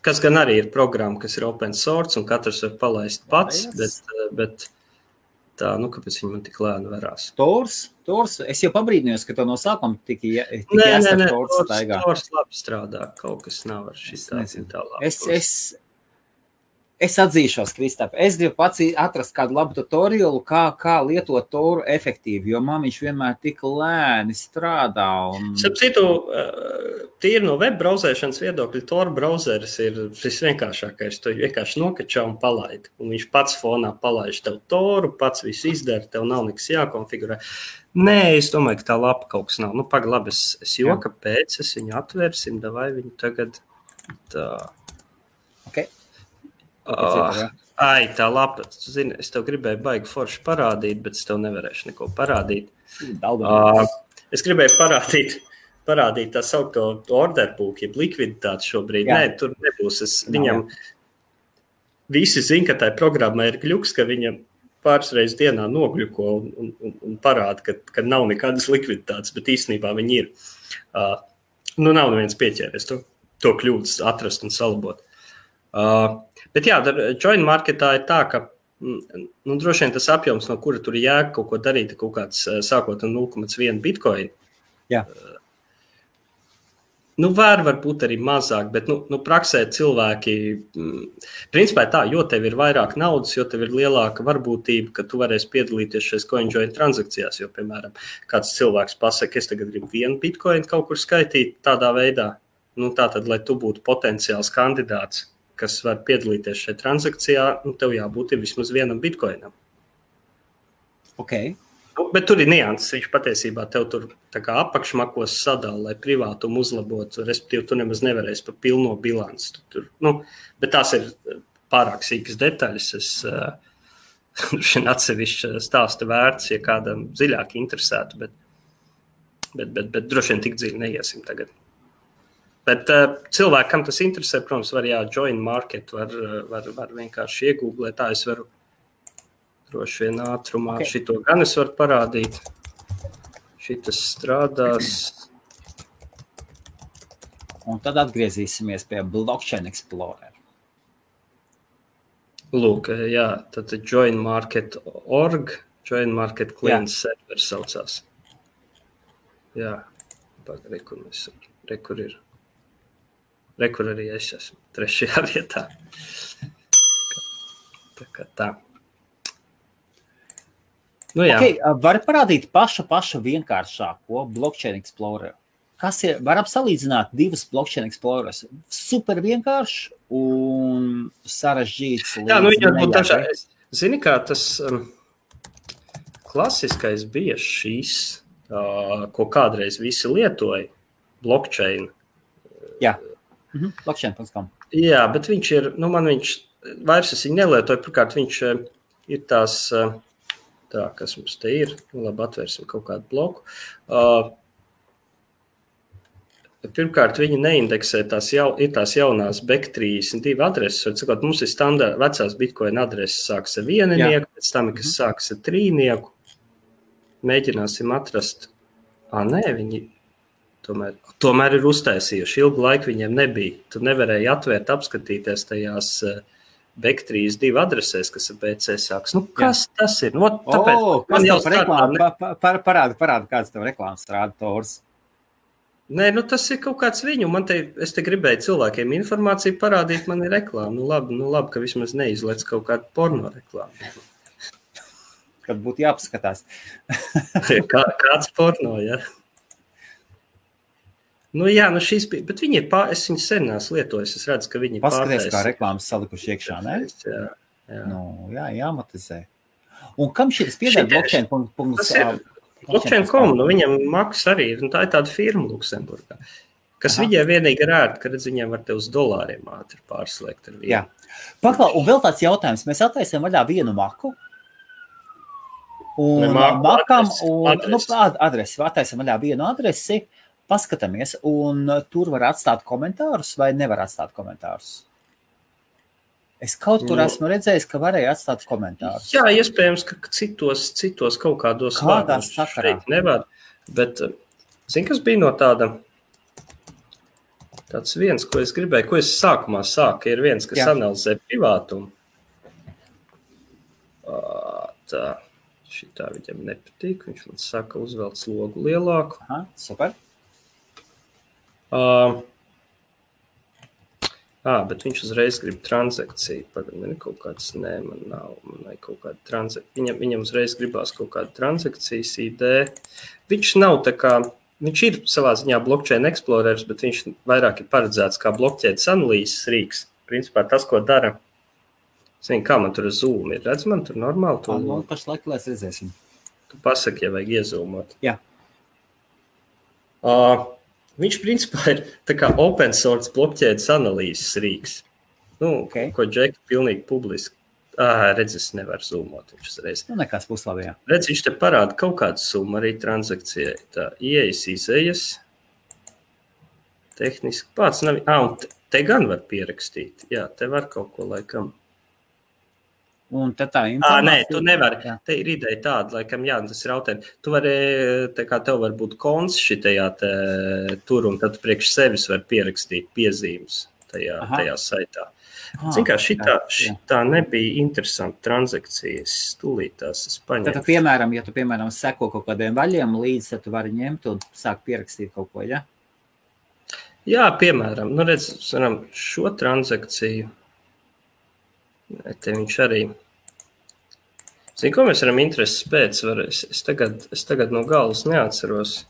B: kas gan arī ir programma, kas ir open source un katrs var palaist pats, bet, bet tā, nu, kāpēc viņi man tik lēni verās?
A: Tors, tors, es jau pabrīdinājos, ka to no sākuma tik, tik nē, nē, nē, tors staigā.
B: Tors labi strādā, kaut kas nav ar šī tā, tā labi.
A: Es, es, Es atzīšos, Kristap, es gribu pats atrast kādu labu tutoriālu, kā, kā lietot toru efektīvi, jo man viņš vienmēr tik lēni strādā. Un...
B: Citu, eh, tīri no web brauzēšanas viedokļa, Tor browseris ir visvienkāršākais. Tu vienkārši nokačā un palaidi. Un viņš pats fonā palaiž tev toru, pats visu izdara, tev nav nekas jākonfigurē. Nē, es domāju, ka tā lapa kaut kas nav. Nu, pagaidi, labi, es, es joka pēc, es viņu atvērsim, vai viņu tagad tā.
A: Okay.
B: Oh, ai, tā lapa, zini, es tev gribēju baigi forši parādīt, bet es tev nevarēšu neko parādīt. Uh, es gribēju parādīt, parādīt tā saucamo order book, jeb likviditāti šobrīd. Jā. Nē, tur nebūs. Es, viņam visi zina, ka tā programma ir kļuks, ka viņam pāris reizes dienā nogļuko un, un, un, un parāda, ka, ka nav nekādas likviditātes, bet īstenībā viņi ir. Uh, nu, nav neviens pieķēries to, to kļūdas atrast un salabot. Uh, Bet jā, joint marketā ir tā, ka mm, nu, droši vien tas apjoms, no kura tur jēga kaut ko darīt, ir kaut kāds sākot no 0,1 bitkoina.
A: Jā.
B: Nu, var, varbūt arī mazāk, bet nu, nu, praksē cilvēki, mm, principā tā, jo tev ir vairāk naudas, jo tev ir lielāka varbūtība, ka tu varēsi piedalīties šajās coinjoin transakcijās. Jo, piemēram, kāds cilvēks pasakā, es tagad gribu vienu bitkoinu kaut kur skaitīt tādā veidā, nu, tā tad, lai tu būtu potenciāls kandidāts, kas var piedalīties šajā transakcijā, nu, tev jābūt vismaz vienam bitkoinam.
A: Okay.
B: Nu, bet tur ir nianses. Viņš patiesībā tev tur apakšmakos sadala, lai privātumu uzlabotu. Respektīvi, tu nemaz nevarēsi pa pilno bilanci. Tu, tur, nu, bet tās ir pārāk sīkas detaļas. Es [LAUGHS] šim uh, atsevišķi stāstu vērts, ja kādam dziļāk interesētu. Bet, bet, bet, bet droši vien tik dziļi neiesim tagad. Bet uh, cilvēkam tas interesē, protams, var jā, join market, var, var, var vienkārši iegūglēt. Tā es varu droši vien ātrumā. Okay. Šito gan es varu parādīt. Šitas strādās.
A: Un tad atgriezīsimies pie Blockchain Explorer.
B: Lūk, jā, tad join market org, join market client jā. server saucās. Jā, pagari, kur mēs, re, kur ir. Re, kur arī es esmu, trešajā [LAUGHS] vietā. Tā kā tā.
A: Nu, jā. okay, var parādīt pašu, pašu vienkāršāko blockchain explorer. Kas ir? Varam salīdzināt divus blockchain explorers. Super vienkāršs un sarežģīts.
B: Jā, nu, jā, būt dažādi. Zini, kā tas um, klasiskais bija šīs, uh, ko kādreiz visi lietoja, blockchain.
A: Jā, mhm. blockchain.com.
B: Jā, bet viņš ir, nu, man viņš vairs es viņu nelietoju. Pirmkārt, viņš uh, ir tās. Uh, Tā, kas mums te ir? Nu, labi, atvērsim kaut kādu bloku. Uh, Pirmkārt, viņi neindeksē tās, jau, tās jaunās BEC32 adreses. Cikot, mums ir standarta vecās bitkoina adreses, sākas ar viennieku, pēc tam, kas mhm. sākas ar trīnieku. Mēģināsim atrast. Ah, nē, viņi tomēr, tomēr ir uztaisījuši. Ilgu laiku viņiem nebija. Tu nevarēji atvērt, apskatīties tajās uh, Bektrīs divi adresēs, kas ir BC sāks. Nu, kas Jā. tas ir? Nu, tāpēc
A: oh, man jau reklāma, ne... pa, pa, parāda, parāda, kāds tev reklāmas strādā tors.
B: Nē, nu tas ir kaut kāds viņu. Man te, es te gribēju cilvēkiem informāciju parādīt, man ir reklāma. Nu labi, nu labi ka vismaz neizlaiž kaut kādu porno reklāmu.
A: Kad būtu jāpaskatās.
B: Kā, kāds porno, jā. Ja? Nu, jā, nu šīs bija, bet viņi ir pār, es viņus sen esmu lietojis, es redzu, ka viņi ir
A: Paskaties, kā reklāmas salikuši iekšā, ne?
B: Jā, jā.
A: Nu, jā, jāmatizē. Un kam šis pieder blockchain?
B: Blockchain.com, nu viņam maksas arī, nu tā ir tāda firma Luksemburgā. Kas Aha. viņai vienīgi ir ērti, ka redz, viņiem var te uz dolāriem ātri pārslēgt.
A: Jā. Paklau, un vēl tāds jautājums. Mēs attaisam vaļā vienu maku. Un makam, un, adresi. nu, adresi, attaisam vaļā vienu adresi. Paskatāmies, un uh, tur var atstāt komentārus vai nevar atstāt komentārus. Es kaut kur nu, esmu redzējis, ka varēja atstāt komentārus.
B: Jā, iespējams, ka citos, citos kaut kādos
A: vārdos šeit
B: nevar. Bet, uh, zini, kas bija no tāda? tāds viens, ko es gribēju, ko es sākumā sāku, ir viens, kas Jā. analizē privātumu. Tā, šitā viņam nepatīk. Viņš man saka, uzvelc logu lielāku.
A: Aha, super.
B: Uh, Ah, bet viņš uzreiz grib transakciju. Pagaidām, kaut kāds, nē, man nav, man ir kaut kāda transakcija. Viņam, viņam uzreiz gribās kaut kāda transakcijas ideja. Viņš nav tā kā, viņš ir savā ziņā blockchain explorers, bet viņš vairāk ir paredzēts kā blockchain analīzes rīks. Principā tas, ko dara, zinu, kā man tur zoom ir. Redz, man tur normāli to.
A: Nu, pašlaik, lai redzēsim.
B: Tu pasaki, ja vajag iezūmot.
A: Jā.
B: Uh, Viņš principā ir open source blokķēdes analīzes rīks. Nu, okay. Ko Džeki pilnīgi publiski. Ah, redz, es nevaru zūmot. Viņš uzreiz.
A: Nu, nekas būs labi. Jā.
B: Redz, viņš te parāda kaut kādu summu arī transakcijai. Tā ieejas, izējas. Tehniski pats nav. Ah, un te, te gan var pierakstīt. Jā, te var kaut ko laikam.
A: Un tad tā
B: informācija. Nē, tu nevari. Jā. Te ir ideja tāda, laikam, jā, tas ir autēni. Tu vari, tā kā tev var būt konts šitajā te, tur, un tad priekš sevis var pierakstīt piezīmes tajā, Aha. tajā saitā. Ah, Zin kā šitā, šitā nebija interesanta transakcijas, stulītās es paņēmu.
A: Tad, piemēram, ja tu, piemēram, seko kaut kādiem vaļiem līdzi, tad tu vari ņemt un sākt pierakstīt kaut ko, ja?
B: Jā, piemēram, nu redz, varam šo transakciju. Nē, te viņš arī. Zini, ko mēs varam intereses pēc? Var, es, es, tagad, es tagad no galvas neatceros.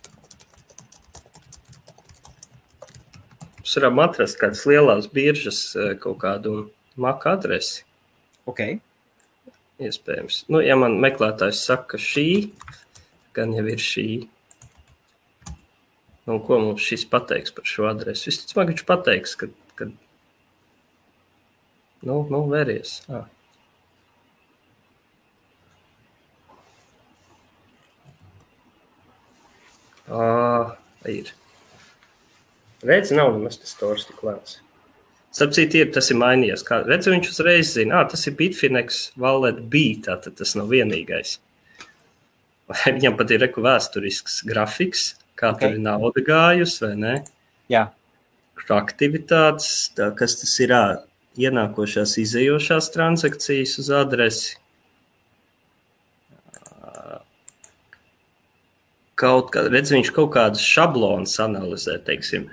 B: Mēs varam atrast kādas lielas biržas eh, kaut kādu maka adresi.
A: Ok.
B: Iespējams. Nu, ja man meklētājs saka šī, gan jau ir šī. Nu, ko mums šis pateiks par šo adresi? Visticamāk, viņš pateiks, ka nu, nu, veries. Ah. Ah, ir. Redzi, nav nemaz tas stors tik lēns. Starp citu, ir, tas ir mainījies. Kā redzu, viņš uzreiz zina, ah, tas ir Bitfinex Wallet B, tātad tas nav vienīgais. [LAUGHS] Viņam pat ir reku vēsturisks grafiks, kā okay. tur ir nauda gājusi, vai ne?
A: Jā.
B: Aktivitātes, tā, kas tas ir, ā, ienākošās, izējošās transakcijas uz adresi. Kaut kā, redz, viņš kaut kādas šablonus analizē, teiksim,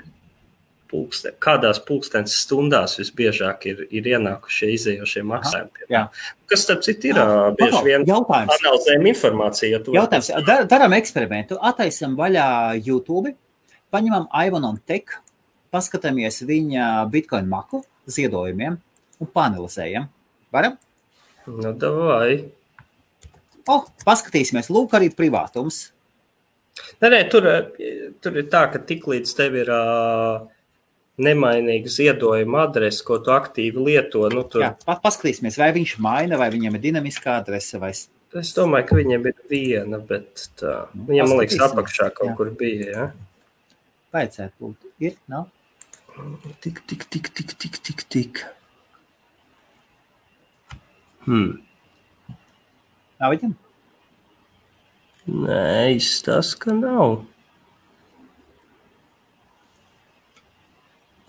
B: pulksten, kādās pulkstenes stundās visbiežāk ir, ir ienākušie izējošie maksājumi.
A: Jā.
B: Kas, starp citu, ir ā, bieži vien
A: Jautājums.
B: analizējam informāciju. Ja
A: Jautājums. Dar, daram eksperimentu. Attaisam vaļā YouTube, paņemam Ivanon Tech, paskatāmies viņa Bitcoin maku ziedojumiem un panelizējam. Varam?
B: Nu, davai.
A: O, paskatīsimies, lūk, arī privātums.
B: Nē, nē, tur, tur ir tā, ka tiklīdz tev ir uh, nemainīga ziedojuma adrese, ko tu aktīvi lieto, nu, tur,
A: Jā, pa- paskatīsimies, vai viņš maina, vai viņam ir dinamiskā adrese. Vai...
B: es domāju, ka viņiem ir viena, bet tā, viņam, man liekas, apakšā kaut
A: Jā.
B: kur bija. Ja?
A: Vajadzētu būt. Ir, nav?
B: Tik, tik, tik, tik, tik, tik, tik. Hmm.
A: Nav viņam?
B: Nē, izstāsta, ka nav.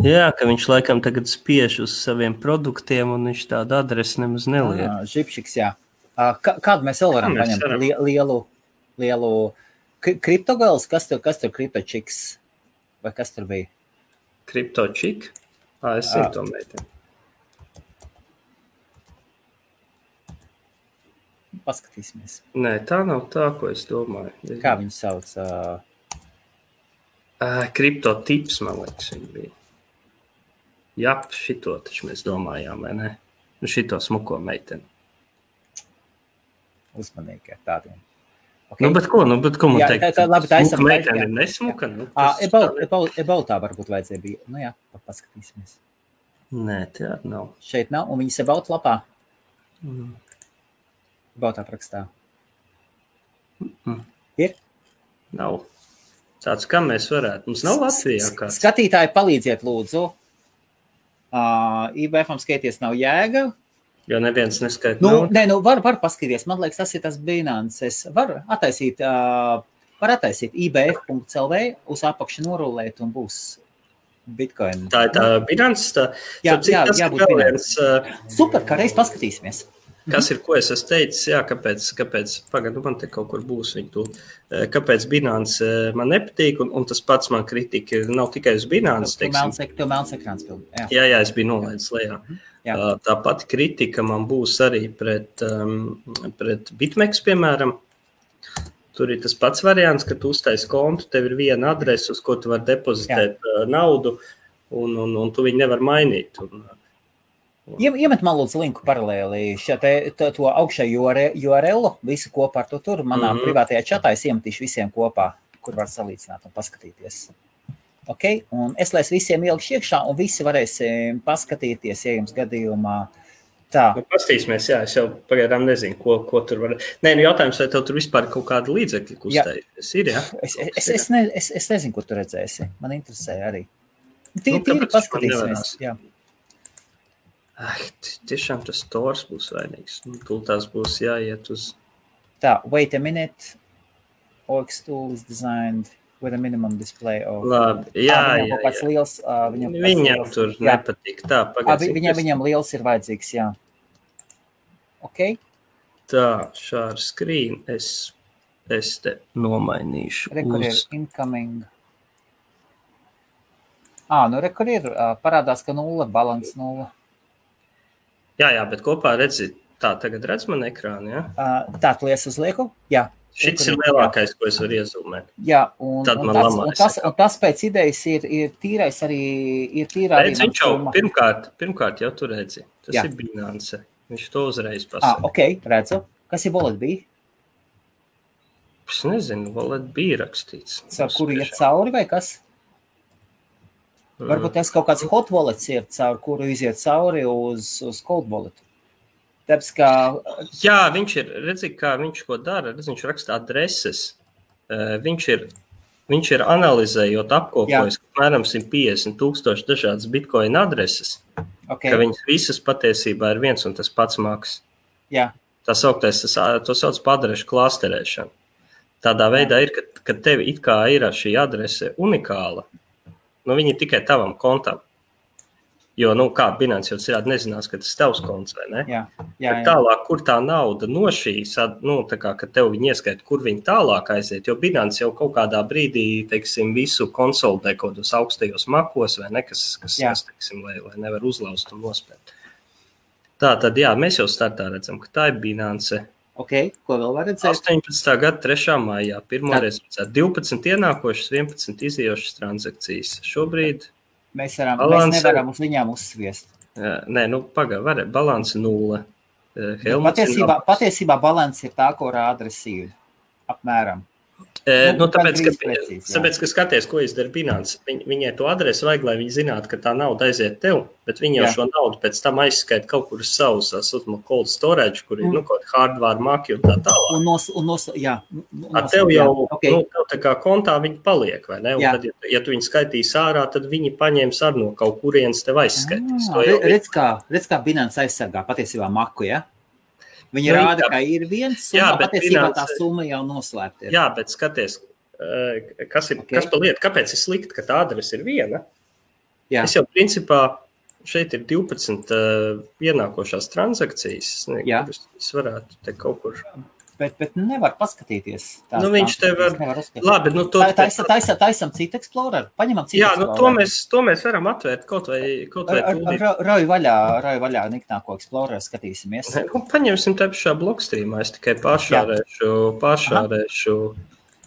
B: Jā, ka viņš laikam tagad spiež uz saviem produktiem, un viņš tādu adresi nemaz neliek.
A: Ā, Žipšiks, jā. Ā, kā- Kādu mēs vēl varam paņemt? Lielu, lielu kri- kriptogals, kas tur, kas tur kriptočiks? Vai kas tur bija?
B: Ah,
A: Jā.
B: zinu to meiteni.
A: Paskatīsimies.
B: Nē, tā nav tā, ko es domāju.
A: Kā viņu sauc? Ā,
B: Uh, Kriptotips, man liekas, viņa bija. Jā, šito taču mēs domājām, vai ne? Nu, šito smuko meiteni.
A: Uzmanīgi ar tādiem.
B: Okay. Nu, bet ko, nu, bet ko man
A: Jā,
B: teikt?
A: tā- tā labi, tā esam-
B: meitene ir nesmuka. Nu, tas-
A: Ebal- Ebal- Ebaltā varbūt vajadzēja bija. Nu jā, pa- paskatīsimies.
B: Nē, tā nav.
A: Šeit nav, un viņas Ebalt lapā.
B: Mm.
A: Ebaltā rakstā.
B: Nav. Tāds, kā mēs varētu. Mums nav Latvijā kāds.
A: Skatītāji, palīdziet, lūdzu. Uh, IBFam skaities nav jēga.
B: Jo neviens neskaita.
A: Nu,
B: naudu.
A: nē, nu, var, var paskatīties. Man liekas, tas ir tas Binance. Var attaisīt, uh, var attaisīt IBF.CLV, uz apakšu norulēt un būs Bitcoin.
B: Tā ir tā bilants. Tā,
A: Jā,
B: citu,
A: jā,
B: tas ir vēl
A: Binance.
B: viens, uh,
A: Super, kā reiz paskatīsimies.
B: Kas ir, ko es esmu teicis, jā, kāpēc, kāpēc pagaidu, man te kaut kur būs viņa tu, kāpēc Binance man nepatīk, un, un tas pats man kritika nav tikai uz Binance,
A: Tu
B: teiksim.
A: melns tu melns ekrāns pildi. Jā.
B: Jā, jā, es biju nolaidis lejā.
A: Jā.
B: Tā pati kritika man būs arī pret, um, pret Bitmex, piemēram. Tur ir tas pats variants, ka tu uztaisīji kontu, tev ir viena adrese, uz ko tu vari depozitēt uh, naudu, un, un, un tu viņu nevari mainīt. Un,
A: Iem- Iemet man lūdzu linku paralēli te, to, to augšējo URL, visu kopā ar to tur. Manā mm. -hmm. privātajā čatā es iemetīšu visiem kopā, kur var salīdzināt un paskatīties. Okay? Un es laisu visiem ielikšu iekšā, un visi varēs em, paskatīties, ja jums gadījumā tā.
B: Nu, Pastīsimies, jā, es jau pagaidām nezinu, ko, ko tur var. Nē, nu jautājums, vai tev tur vispār ir kaut kāda līdzekļa kustējas? Ir, jā.
A: Es, es, es, ne, es, es nezinu, kur tu redzēsi. Man interesē arī. Tī,
B: Nu,
A: nu, tīri paskatīsimies. Jā.
B: Ai, t- tiešām tas tors būs vainīgs. Nu, Tur tās būs jāiet uz.
A: Tā, wait a minute. Tool is designed with a minimum display of.
B: Labi, jā,
A: Ā, viņam
B: jā, jā.
A: liels. ā, Viņam,
B: Viņam
A: liels-
B: tur
A: jā.
B: nepatīk. Tā, pagaidzi.
A: vi- Viņam, viņam liels ir vajadzīgs, jā. Ok,
B: Tā, šādu skrīnu es, es te nomainīšu.
A: rekur ir
B: Uz,
A: incoming. Ā, nu, re, kur ir ā, parādās, ka nulle, balans nulle.
B: Jā, jā, bet kopā redzi, tā tagad redz man ekrānu. Ja?
A: Ā, Tā, tu liec uz lieku? Jā.
B: Šis ir lielākais, ko es varu iezūmēt.
A: Jā, un, un, tas, un, tas, un tas pēc idejas ir, ir tīrais arī, ir tīrā arī
B: Redz, viņš jau pirmkārt, pirmkārt jau tur redzi. Tas
A: Jā.
B: ir Binance. Viņš to uzreiz
A: Ah,
B: pasaka.
A: ok, redzu. Kas ir volet bija?
B: Es nezinu, vēl bija rakstīts.
A: Caur kuru iet cauri vai kas?
B: Mm.
A: Varbūt tas kaut kāds hot wallets ir, caur kuru iziet cauri uz, uz cold wallet. Tāpēc, ka
B: Jā, viņš ir, redzi, kā viņš ko dara. Redz, viņš raksta adreses. Viņš ir, viņš ir analizējot, apkopojis apmēram 150 tūkstoši dažādas bitkoina adreses,
A: okay,
B: ka viņas visas patiesībā ir viens un tas pats maks.
A: jā,
B: Tā sauktais, tas, to sauc par adrešu klasterēšanu. Tādā veidā ir, ka, ka tev it kā ir šī adrese unikāla, nu viņa ir tikai tavam kontam. Jo, nu, kā Binance jau citādi nezinās, ka tas ir tavs konts vai ne?
A: jā, jā,
B: Bet
A: jā.
B: tālāk, kur tā nauda no šīs, nu, tā kā, tev viņi ieskaita, kur viņi tālāk aiziet, jo Binance jau kaut kādā brīdī, teiksim, visu konsolidē kaut kādos augstajos makos, vai ne, kas, kas,
A: Jā.
B: kas teiksim, lai, lai nevar uzlauzt un nospēt. Tā tad, jā, mēs jau startā redzam, ka tā ir Binance.
A: Ok, ko vēl var redzēt?
B: 18. gada 3. maijā pirmoreiz redzēt 12 ienākošas, 11 izējošas transakcijas. Šobrīd,
A: Mēs, varam,
B: Balanse.
A: mēs nevaram uz viņām uzsviest.
B: ā, nē, nu, pagaidi, var, balanss nulle. Ir
A: Patiesībā, patiesībā balans ir tā, ko rāda resīvi. Apmēram.
B: E,
A: Nu,
B: nu, tāpēc, ka,
A: precīzi, jā.
B: tāpēc, ka skaties, ko izdara Binance. Viņ, viņai to adresi vajag, lai viņi zinātu, ka tā nauda aiziet tev, bet viņi jau
A: Jā.
B: šo naudu pēc tam aizskaita kaut kur uz tā saucamo cold storage, kur ir
A: Mm.
B: nu, kaut kāda hardware maki un tā tālāk.
A: Un nos, un nos, jā, un nos,
B: tev
A: jā,
B: jau,
A: ok.
B: nu, tev tā kā kontā viņi paliek, vai ne? Un
A: Jā.
B: tad, ja, ja tu viņu skaitīs ārā, tad viņi paņems ar no kaut kurienes tev aizskaitīs.
A: Ah,
B: To
A: re-
B: jau
A: Redz, kā, redz, kā Binance aizsargā patiesībā maku. Ja? Viņa
B: Nu,
A: rāda,
B: jā.
A: ka ir viens,
B: Jā,
A: un
B: bet
A: patiesībā tā summa jau noslēpta.
B: Jā, bet skaties, eh, kas ir
A: Ok.
B: okay. kas pa lietu, kāpēc ir slikti, ka tā adrese ir viena.
A: Jā.
B: Es jau principā šeit ir 12 uh, ienākošās transakcijas.
A: Jā.
B: kuras varētu te kaut kur.
A: Bet, bet nevar paskatīties. Tās
B: Nu, viņš te var-. Labi, nu to
A: Tā- Taisa, taisa, taisam citu eksploreru. Paņemam citu
B: Jā, nu to mēs, to mēs varam atvērt kaut vai, kaut vai tūlīt.
A: Rauj vaļā, rauj vaļā niknāko eksploreru skatīsimies.
B: Nu, paņemsim te pašā blokstrīmā. Es tikai pāršārēšu, pāršārēšu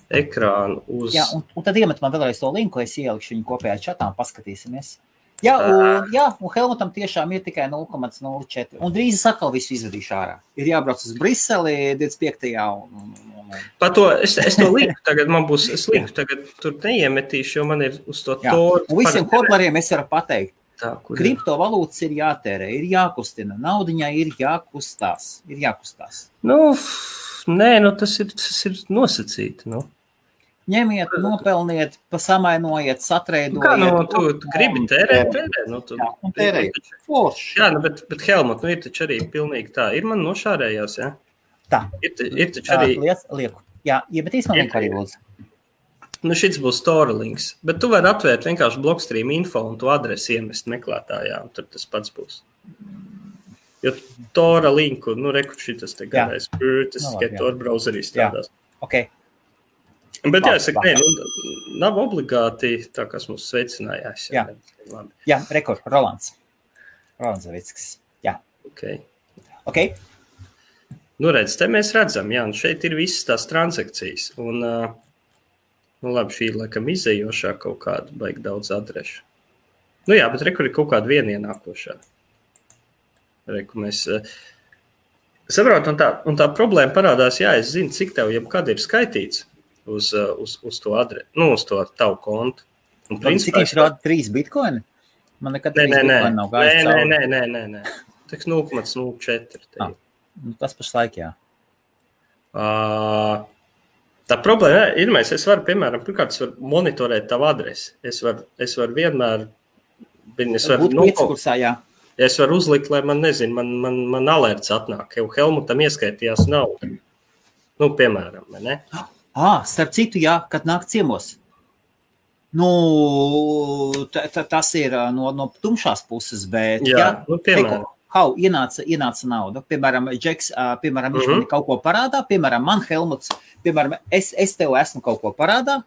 B: ekrānu uz.
A: Jā, un, un tad iemet man vēlreiz to linku, es ielikšu viņu kopējā čatā un paskatīsimies. Jā, un, jā, un Helmutam tiešām ir tikai 0,04. Un drīz es atkal visu izvedīšu ārā. Ir jābrauc uz Briseli 25. un, un, un,
B: to es, es to liku. Tagad man būs, es liku, tagad tur neiemetīšu, jo man ir uz to.
A: Un visiem hodleriem es varu pateikt,
B: Tā,
A: kriptovalūtas ir jātērē, ir jākustina, naudiņai ir jākustās. Ir jākustās.
B: Nu, nē, nu tas ir, tas ir nosacīti. Nu.
A: Ņemiet, nopelniet, pasamainojiet, satreidojiet.
B: Nu, kā nu, tu, tu gribi tērēt, tērēt. Nu, tu,
A: Jā, un tērēt. Forši.
B: Jā, nu, bet, bet Helmut, nu ir taču arī pilnīgi tā. Ir man nošārējās, jā.
A: Tā.
B: Ir, ir taču arī,
A: liec, lieku. Jā, iemetīs man
B: Ir.
A: linku arī lūdzu.
B: nu šis būs Tora links. Bet tu vari atvērt vienkārši Blockstream info un to adresi iemest meklētājā, un tad tas pats būs. Jo Tora linku, nu, reku šitas te garais, tas
A: Nu, jā.
B: Tora browserī strādās.
A: Ok,
B: Bet
A: Labi,
B: jāsaka, nē, nu, nav obligāti tā, kas mums sveicinājās.
A: Jā.
B: Labi,
A: jā, rekord, Rolands. Rolands Zavickis. Jā,
B: okay.
A: ok.
B: Nu, redz, te mēs redzam, jā, un šeit ir visas tās transakcijas. Un, nu, labi, šī ir laikam izējošā kaut kāda, baigi daudz adrešu. Nu, jā, bet rekur ir kaut kāda vienienākošā. Reku mēs saprotam, un tā, un tā problēma parādās, jā, es zinu, cik tev jebkad ir skaitīts uz, uh, uz, uz to adresu, nu, uz to tavu kontu. Un,
A: Principā, viņš rāda 3 bitkoini? Man nekad
B: Nē,
A: 3
B: nē, nē,
A: nav
B: nē,
A: gājis
B: nē,
A: cauri.
B: nē, nē, nē, nē. Teiks 0,04. te
A: Ah. Nu, Tas pašlaik, jā.
B: Uh, tā problēma ir, mēs, es varu, piemēram, pirmkārt, es varu monitorēt tavu adresi. Es varu, es varu vienmēr, es varu, nu,
A: pieckursā, jā.
B: es varu uzlikt, lai man, nezinu, man, man, man alerts atnāk, jau Helmutam ieskaitījās naudu. Nu, piemēram, ne?
A: Ah, starp citu, jā, kad nāk ciemos. Nu, ta, ta, tas ir no, no tumšās puses, bet.
B: Jā, nu, piemēram.
A: Hau, ienāca, ienāca nauda. Piemēram, Džeks, piemēram, viņš mm
B: Mhm.
A: -hmm. man kaut ko parādā, piemēram, man Helmuts, piemēram, es, es tev esmu kaut ko parādā,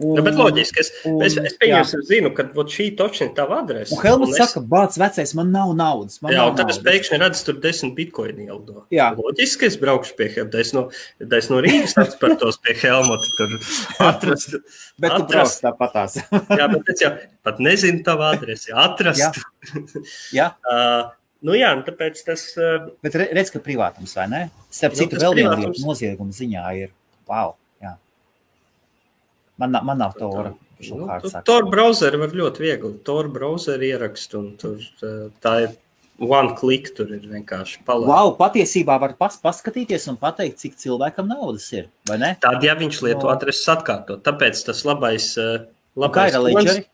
B: Un, nu, bet loģiski, es, un, es, es pieņemu, zinu, ka šī točna ir tava adrese.
A: Un Helmuts es... saka, bāc, vecais, man nav naudas. Man
B: jā,
A: nav
B: tad naudas. es pēkšņi redzu tur desmit bitkoinu ieldo. Jā. Loģiski, es braukšu pie Helmuta. Es no, es no Rīgas atspērtos pie Helmuta, tur [LAUGHS] atrast.
A: bet tu brauc tāpatās. [LAUGHS]
B: jā, bet es jau pat nezinu tavu adresi, atrast.
A: jā. [LAUGHS] jā.
B: uh, Nu jā, nu tāpēc tas. Uh,
A: bet redz, ka privātums vai ne? Starp nu, citu, vēl viena lieta nozieguma ziņā ir. Wow! Man, man nav to ora. Nu,
B: Tor browseri var ļoti viegli. Tor browseri ierakst, un tur tā ir one click. Tur ir vienkārši
A: palaists. Wow, patiesībā var pas, paskatīties un pateikt, cik cilvēkam naudas ir.
B: Tad, ja viņš lieto no. adreses atkārtot, tāpēc tas labais. labais
A: kā ir?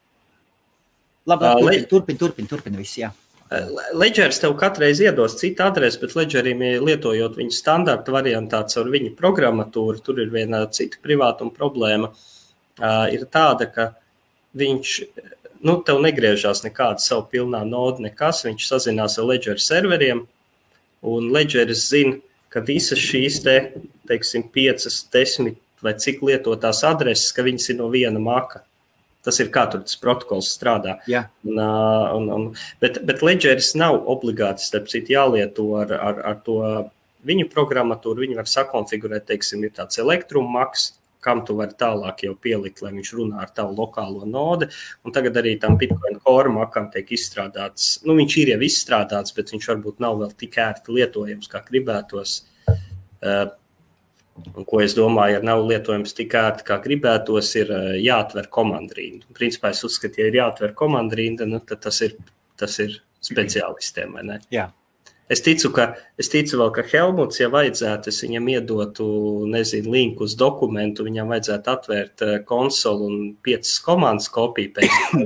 A: Labi, uh, turpin, turpin, turpin, turpin viss, jā.
B: Ledgers tev katru reizi iedos citu adresi, bet Ledgerim, lietojot viņu standarta variantā caur viņu programmatūru, tur ir viena cita privātuma problēma. Uh, ir tāda, ka viņš nu, tev negriežās nekāda savu pilnā noda, nekas. Viņš sazinās ar Ledger serveriem, un Ledgeris zina, ka visas šīs te, teiksim, piecas, desmit vai cik lietotās adreses, ka viņas ir no viena maka. Tas ir kā tur tas protokols strādā.
A: Jā.
B: Un, un, un, bet, bet Ledgeris nav obligāti, starp citu, jālieto ar, ar, ar to viņu programmatūru. Viņi var sakonfigurēt, teiksim, ir tāds elektrumaks, kam tu vari tālāk jau pielikt, lai viņš runā ar tavu lokālo nodi. Un tagad arī tam Bitcoin core makam tiek izstrādāts, nu viņš ir jau izstrādāts, bet viņš varbūt nav vēl tik ērti lietojams, kā gribētos. Uh, Un, ko es domāju, ja nav lietojams tik ērti, kā gribētos, ir uh, jāatver komandrīna. Principā es uzskatu, ja ir jāatver komandrīna, nu, tad tas ir, tas ir speciālistiem.
A: Jā.
B: Es ticu, ka, es ticu vēl, ka Helmuts, ja vajadzētu, es viņam iedotu, nezinu, linku uz dokumentu, viņam vajadzētu atvērt eh, konsoli un piecas komandas kopiju pēc [COUGHS]
A: tam.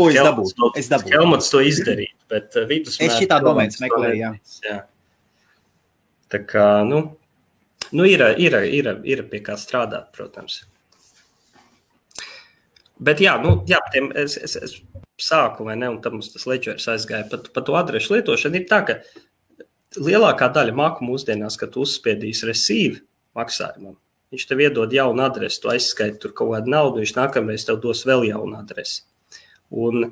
A: O, es dabūju. Es dabūju.
B: Helmuts to izdarītu, bet eh, vidusmēr.
A: Es šitā domētas meklēju, jā.
B: jā. Tā kā, nu, nu ir, ir, ir, ir pie kā strādāt, protams. Bet jā, nu, jā tiem, es, es, es sāku, vai ne, un tam tas ledžers aizgāja pat pa to adrešu lietošanu, ir tā, ka lielākā daļa maku mūsdienās, kad uzspiedīs receive maksājumam, viņš tev iedod jaunu adresi, tu aizskaiti tur kaut kādu naudu, viņš nākamreiz tev dos vēl jaunu adresi. Un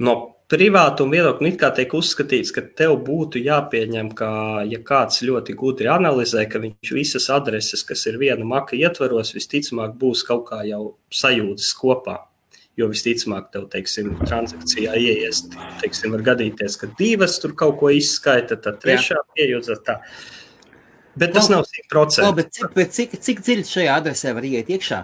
B: no privātuma viedokļa it kā tiek uzskatīts, ka tev būtu jāpieņem, ka, ja kāds ļoti gudri analizē, ka viņš visas adreses, kas ir viena maka ietvaros, visticamāk būs kaut kā jau sajūtas kopā. Jo visticamāk, tev, teiksim, transakcijā ieies, teiksim, var gadīties, ka divas tur kaut ko izskaita, tad trešā iejūtas tā. Bet tas nav 100%.
A: Labi, cik, cik, cik dziļi šajā adresē var iet iekšā?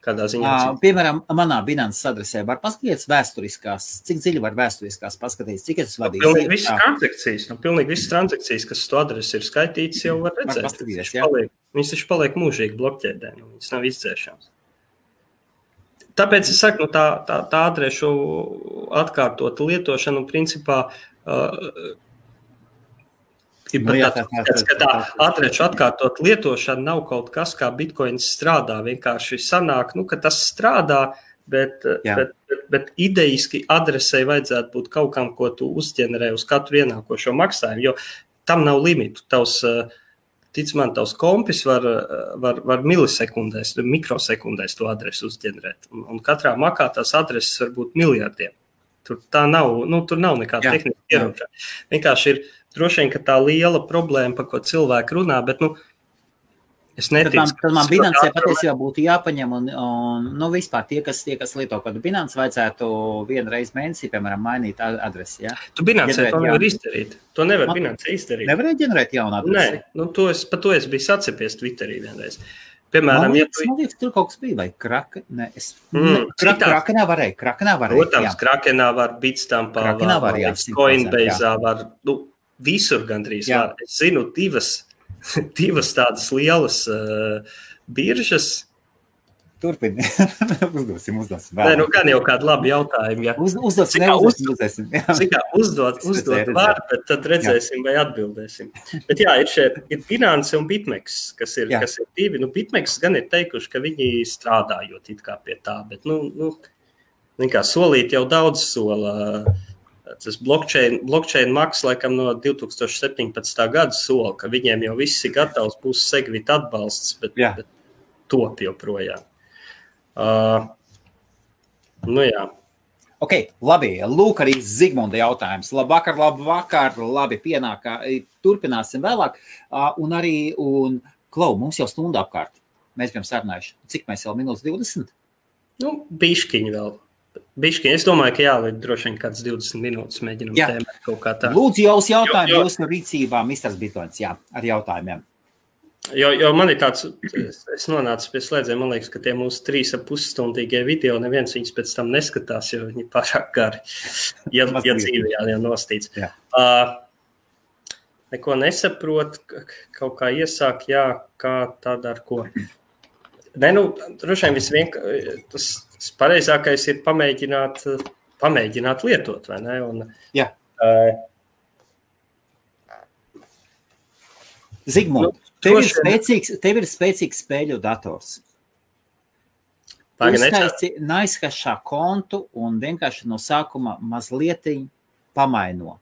B: Kādā ziņā?
A: Uh, piemēram, manā Binance adresē var paskatīties vēsturiskās, cik dziļi var vēsturiskās paskatīties, cik es vadīju.
B: Nu, pilnīgi visas transakcijas, nu, pilnīgi visas transakcijas, kas to adresi ir skaitītas, jau var redzēt. Var
A: viņas,
B: paliek, viņas taču paliek mūžīgi blokķēdē, nu, viņas nav izdzēšams. Tāpēc es saku, nu, tā, tā, tā adrešu atkārtota lietošana, principā, uh, ir nu, jā, tā, tā, ka tā adrešu atkārtot lietošana nav kaut kas, kā bitkoins strādā. Vienkārši sanāk, nu, ka tas strādā, bet, jā. bet, bet, bet idejiski adresei vajadzētu būt kaut kam, ko tu uzģenerē uz katru ienākošo maksājumu, jo tam nav limitu. Tavs, uh, tic man, tavs kompis var, var, var milisekundēs, mikrosekundēs to adresi uzģenerēt. Un, un katrā makā tās adreses var būt miljardiem. Tur nav, nu, tur nav nekāda tehniska ierobežojuma. Vienkārši ir droši vien tā liela problēma, par ko cilvēki runā, bet nu, Es neticu,
A: tad man, tad man Binancē patiesībā būtu jāpaņem, un, un nu, vispār tie, kas, tie, kas lieto kādu Binance, vajadzētu vienu reizi mēnesī, piemēram, mainīt adresi. Ja?
B: Tu Binancē to nevar izdarīt. To nevar man, Binancē izdarīt.
A: Nevarēja ģenerēt jaunu adresi.
B: Nē, nu, to es, par to es biju sacepies Twitterī vienreiz. Piemēram,
A: man liekas, ja tu... liekas, tur kaut kas bija, vai kraka, ne, es, mm, ne, kra, krakenā varēja, krakenā varēja.
B: Protams, jā. krakenā var, bitstampā
A: krakenā var,
B: var jā, Coinbase var, nu, visur gandrīz jā. var. Es zinu divas [LAUGHS] divas tādas lielas uh, biržas.
A: Turpiniet, [LAUGHS] uzdosim, uzdosim.
B: Nē, nu gan jau kādu labu jautājumu. Ja.
A: Uz, uzdosim,
B: uzdosim. Cik kā uzdot, uzdot var, bet tad redzēsim, jā. vai atbildēsim. Bet jā, ir šie ir Binance un Bitmex, kas ir, jā. kas ir divi. Nu, Bitmex gan ir teikuši, ka viņi strādājot it kā pie tā, bet, nu, nu, kā solīt jau daudz sola. Uh, tas blockchain, blockchain maks laikam no 2017. gada sola, ka viņiem jau viss ir gatavs, būs segvita atbalsts. Bet,
A: Jā.
B: bet, top joprojām. Uh, nu jā.
A: Ok, labi. Lūk, arī Zigmunda jautājums. Labvakar, labvakar, labi, pienākā. Turpināsim vēlāk. Uh, un arī, un, Klau, mums jau stunda apkārt. Mēs bijām sarunājuši. Cik mēs vēl minūtes 20?
B: Nu, bišķiņi vēl. Bišķiņi. Es domāju, ka jāliek droši vien kāds 20 minūtes mēģinām
A: Jā.
B: tēmēt kaut kā tā.
A: Lūdzu, jūs jautājumu
B: Jo, jo.
A: jūsu rīcībā, Mr. Bitcoins, jā, ar jautājumiem.
B: Jo, jo man ir tāds, es, es nonācu pie slēdziena, man liekas, ka tie mūsu trīs ap pusstundīgie video, neviens viņus pēc tam neskatās, jo viņi pārāk gari, [LAUGHS] ja, ja dzīvē jau nostīts.
A: Jā.
B: Uh, neko nesaprot, kaut kā iesāk, jā, kā tad ar ko. Nē, nu, droši vien visvien, tas, tas pareizākais ir pamēģināt, pamēģināt lietot, vai ne? Un,
A: Jā.
B: uh,
A: Zigmund,
B: Nu,
A: tev, ir spēcīgs, tev ir spēcīgs spēļu dators. Uztaisi naizkašā kontu un vienkārši no sākuma mazliet pamaino.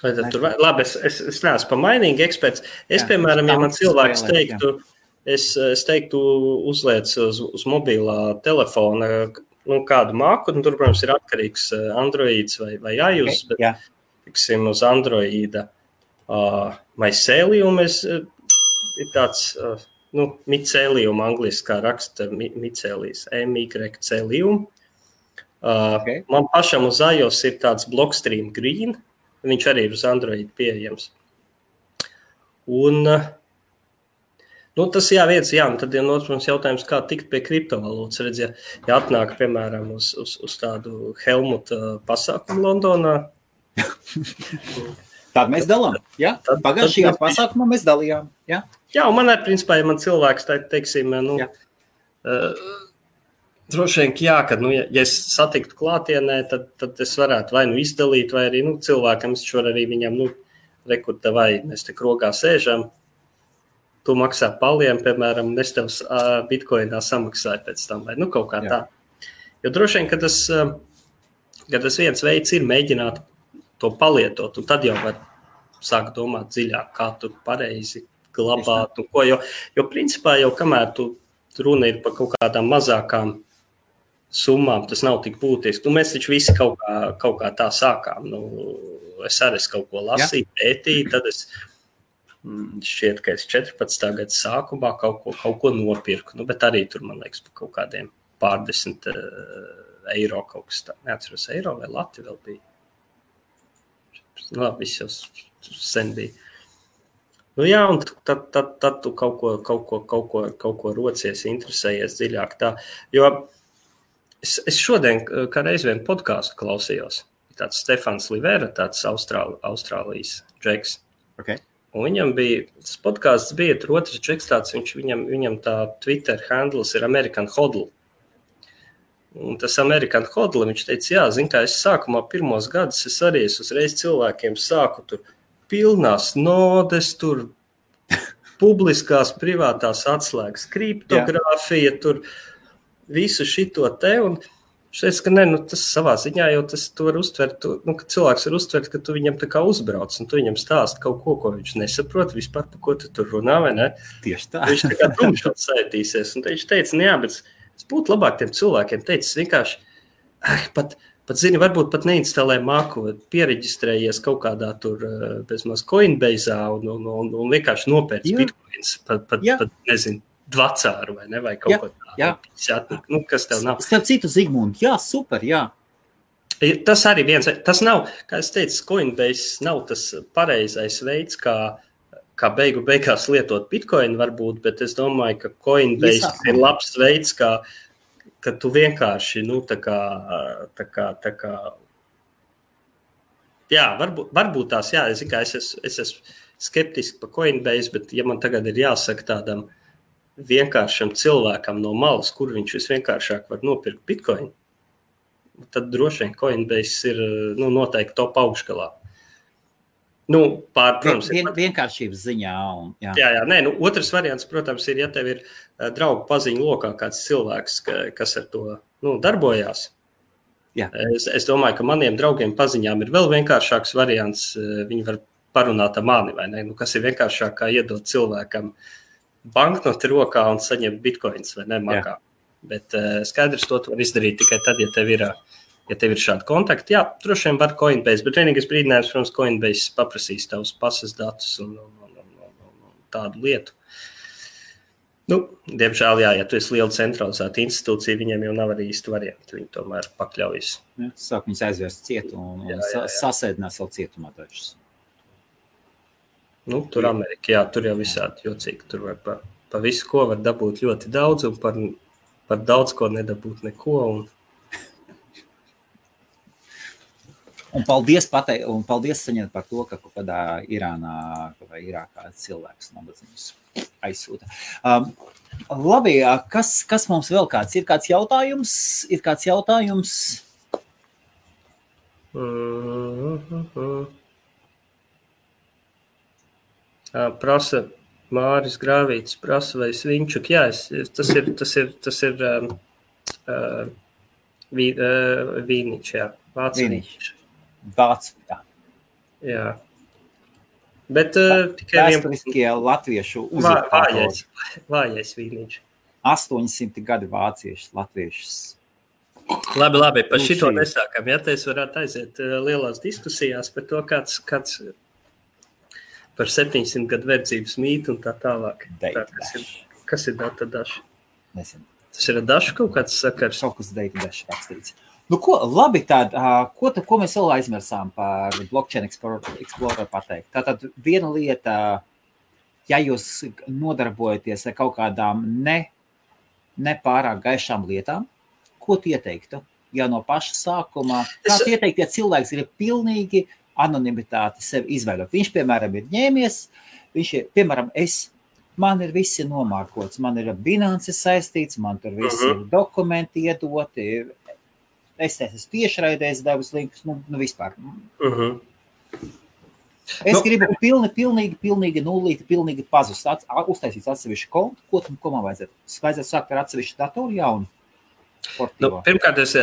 B: Vai tad tur, labi, es, es, es neesmu pamainīgi eksperts. Es,
A: Jā,
B: piemēram, ja man cilvēks teiktu, es, es teiktu, uzliec uz, uz mobilā telefona nu, kādu māku, tur, protams, ir atkarīgs eh, Androids vai, vai iOS, bet,
A: Jā,
B: tiksim, uz Androida uh, mycelium es, uh, ir tāds, uh, nu, micelium angliski, kā raksta mi- micēlijas, M-Y-celium. Uh,
A: Ok.
B: Man pašam uz iOS ir tāds Blockstream Green, viņš arī ir uz Android pieejams. Un, uh, Nu, tas jā, viens, jā, un tad ir ja otrs jautājums, kā tikt pie kriptovalūtas. Redz, ja, ja atnāk, piemēram, uz, uz, uz tādu Helmuta pasākumu Londonā, [LAUGHS]
A: Tādu mēs dalām.
B: Tad-
A: pagājušajā pasākumā mēs dalījām. Jā,
B: Jā, un man ir, principā, ja man cilvēks te, teiksim, nu,
A: Jā.
B: uh, droši vien, jā, kad, nu, ja, ja es satiktu klātienē, tad, tad es varētu vai nu izdalīt, vai arī, nu, cilvēkam es varu arī viņam, nu, rekurta vai mēs te krogā sēžam, tu maksā paliem, piemēram, un es tev uh, bitkoinā samaksāju pēc tam, vai, nu, kaut kā
A: Jā.
B: tā. Jo droši vien, ka tas, uh, ka tas viens veids ir mēģināt to palietot, un tad jau var sākt domāt dziļāk, kā tu pareizi glabāt. un Ko, jo, jo principā jau kamēr tu runa ir par kaut kādām mazākām summām, tas nav tik būtiski. Nu, mēs taču visi kaut kā, kaut kā tā sākām. Nu, es arī kaut ko lasīju, pētīju, tad es šķiet, ka es 14. gada sākumā kaut ko, kaut ko nopirku. Nu, bet arī tur, man liekas, par kaut kādiem pārdesmit uh, eiro kaut kas tāds. Neatceros, eiro vai lati vēl bija. Nu, labi, viss jau sen bija. Nu, jā, un tad, tad, tad tu kaut ko, kaut, ko, kaut, ko, kaut ko rocies, interesējies dziļāk. Tā. Jo es, es šodien, kā reiz vien podkāstu klausījos, tāds Stefans Livera, tāds Austrāli, Austrālijas džeks.
A: okay.
B: Un viņam bija tas podkāsts, bija tur otrs džeks, tāds, viņš, viņam, viņam tā Twitter handles ir American Hodl. Un tas American Hodl, viņš teica, jā, zin kā es sākumā pirmos gadus es arī es uzreiz cilvēkiem sāku tur pilnās nodes, tur publiskās privātās atslēgas, kriptogrāfija, tur visu šito te. Un teica, ka ne, nu, tas savā ziņā jau tas var uztvert, nu, ka cilvēks var uztvert, ka tu viņam tā kā uzbrauc un tu viņam stāst kaut ko, ko viņš nesaprot vispār, par ko tu tur runā, vai ne?
A: Tieši tā.
B: Viņš tā kā tumšot saitīsies. Un viņš teica, nu jā, bet es būtu labāk tiem cilvēkiem teicis vienkārši, ah, pat, pat zini, varbūt pat neinstalē māku, bet pieregistrējies kaut kādā tur eh, bezmaz Coinbase un, un, un, un vienkārši nopērts bitcoins, pat, pat, pat nezinu, dvacāru vai ne, vai kaut
A: Jā,
B: ko tādu. Atnāk, nu, kas tev nav?
A: Starp citu, Zigmund, jā, super, jā.
B: Ir- Tas arī viens, tas nav, kā es teicu, Coinbase nav tas pareizais veids, kā, kā beigu beigās lietot bitkoinu, varbūt, bet es domāju, ka Coinbase
A: Iesākumā.
B: ir labs veids, kā, ka tu vienkārši, nu, tā kā, tā kā, tā kā jā, varbūt, varbūt tās, jā, es, es, esmu, es esmu skeptisks par Coinbase, bet ja man tagad ir jāsaka tādam vienkāršam cilvēkam no malas, kur viņš visvienkāršāk var nopirkt bitkoinu, tad droši vien Coinbase ir nu, noteikti top augšgalā. Nu, pār, protams,
A: Vien,
B: ir,
A: vienkāršības ziņā. Un, jā.
B: jā, jā, nē, nu, otrs variants, protams, ir, ja tev ir uh, draugu paziņu lokā kāds cilvēks, ka, kas ar to nu, darbojās.
A: Jā.
B: Es, es domāju, ka maniem draugiem paziņām ir vēl vienkāršāks variants. Viņi var parunāt ar mani, vai ne? Nu, kas ir vienkāršāk kā iedot cilvēkam banknoti rokā un saņemt bitkoinus vai ne makā. Jā. Bet uh, skaidrs, to var izdarīt tikai tad, ja tev ir, ja tev ir šādi kontakti. Jā, droši vien var Coinbase, bet vienīgais brīdinājums, protams, Coinbase paprasīs tavus pasas datus un, un, un, un, un, tādu lietu. Nu, diemžēl, jā, ja tu esi liela centralizēta institūcija, viņiem jau nav arī īsti varianti. Viņi tomēr pakļaujas.
A: Ja, sāk viņus aizvest cietu un, un jā, jā, jā. sasēdināt savu cietumā tačus.
B: Nu, tur Amerikā, jā, tur jau visādi jocīgi. Tur var pa, pa visu, ko var dabūt ļoti daudz, un par, par daudz ko nedabūt neko. Un...
A: Un paldies, patei, un paldies saņemt par to, ka kaut kādā Irānā vai Irākā cilvēks nabadzīgs aizsūta. Um, labi, kas, kas mums vēl kāds ir? Kāds jautājums? Ir kāds jautājums?
B: Mm -hmm. Prasa Māris Grāvīts, prasa vai Svinčuk. Jā, es, tas ir, tas ir, tas ir um, uh, vī, uh, Vīniņš, jā.
A: Vācijas. Vācijā.
B: Jā. Bet uh, tikai
A: vēsturiskie latviešu
B: uzvārds. Vājais Vīniņš.
A: 800 gadi vācieši, latviešus.
B: Labi, labi, par šito nesākam. Ja te es varētu aiziet lielās diskusijās par to, kāds, kāds par 700 gadu verdzības mītu un tā tālāk. Tā, kas, ir, kas ir data daži?
A: Nezinu.
B: Tas ir dažs kaut kāds sakars.
A: Kaut kas data dažs rakstīts. Nu, ko, labi, tad, ko, tad, ko mēs vēl aizmirsām par blockchain explorer pateikt? Tātad viena lieta, ja jūs nodarbojaties ar kaut kādām ne, ne pārāk gaišām lietām, ko ieteiktu? Jau no paša sākuma, kā es... ieteikt, ja cilvēks ir pilnīgi anonimitāti sev izveidot. Viņš, piemēram, ir ņēmies, viņš ir, piemēram, es. Man ir visi nomārkots, man ir bilances saistīts, man tur visi uh -huh. ir dokumenti iedoti. Es esmu tiešraidēs devis linkus, nu, nu vispār. Uh -huh. Es nu, gribu pilni, pilnīgi, pilnīgi nulīti, pilnīgi pazust, at, uztaisīt atsevišķu kontu. Ko, ko man vajadzētu? Vajadzētu sākt ar atsevišķu datoru jaunu.
B: Nu, pirmkārt, es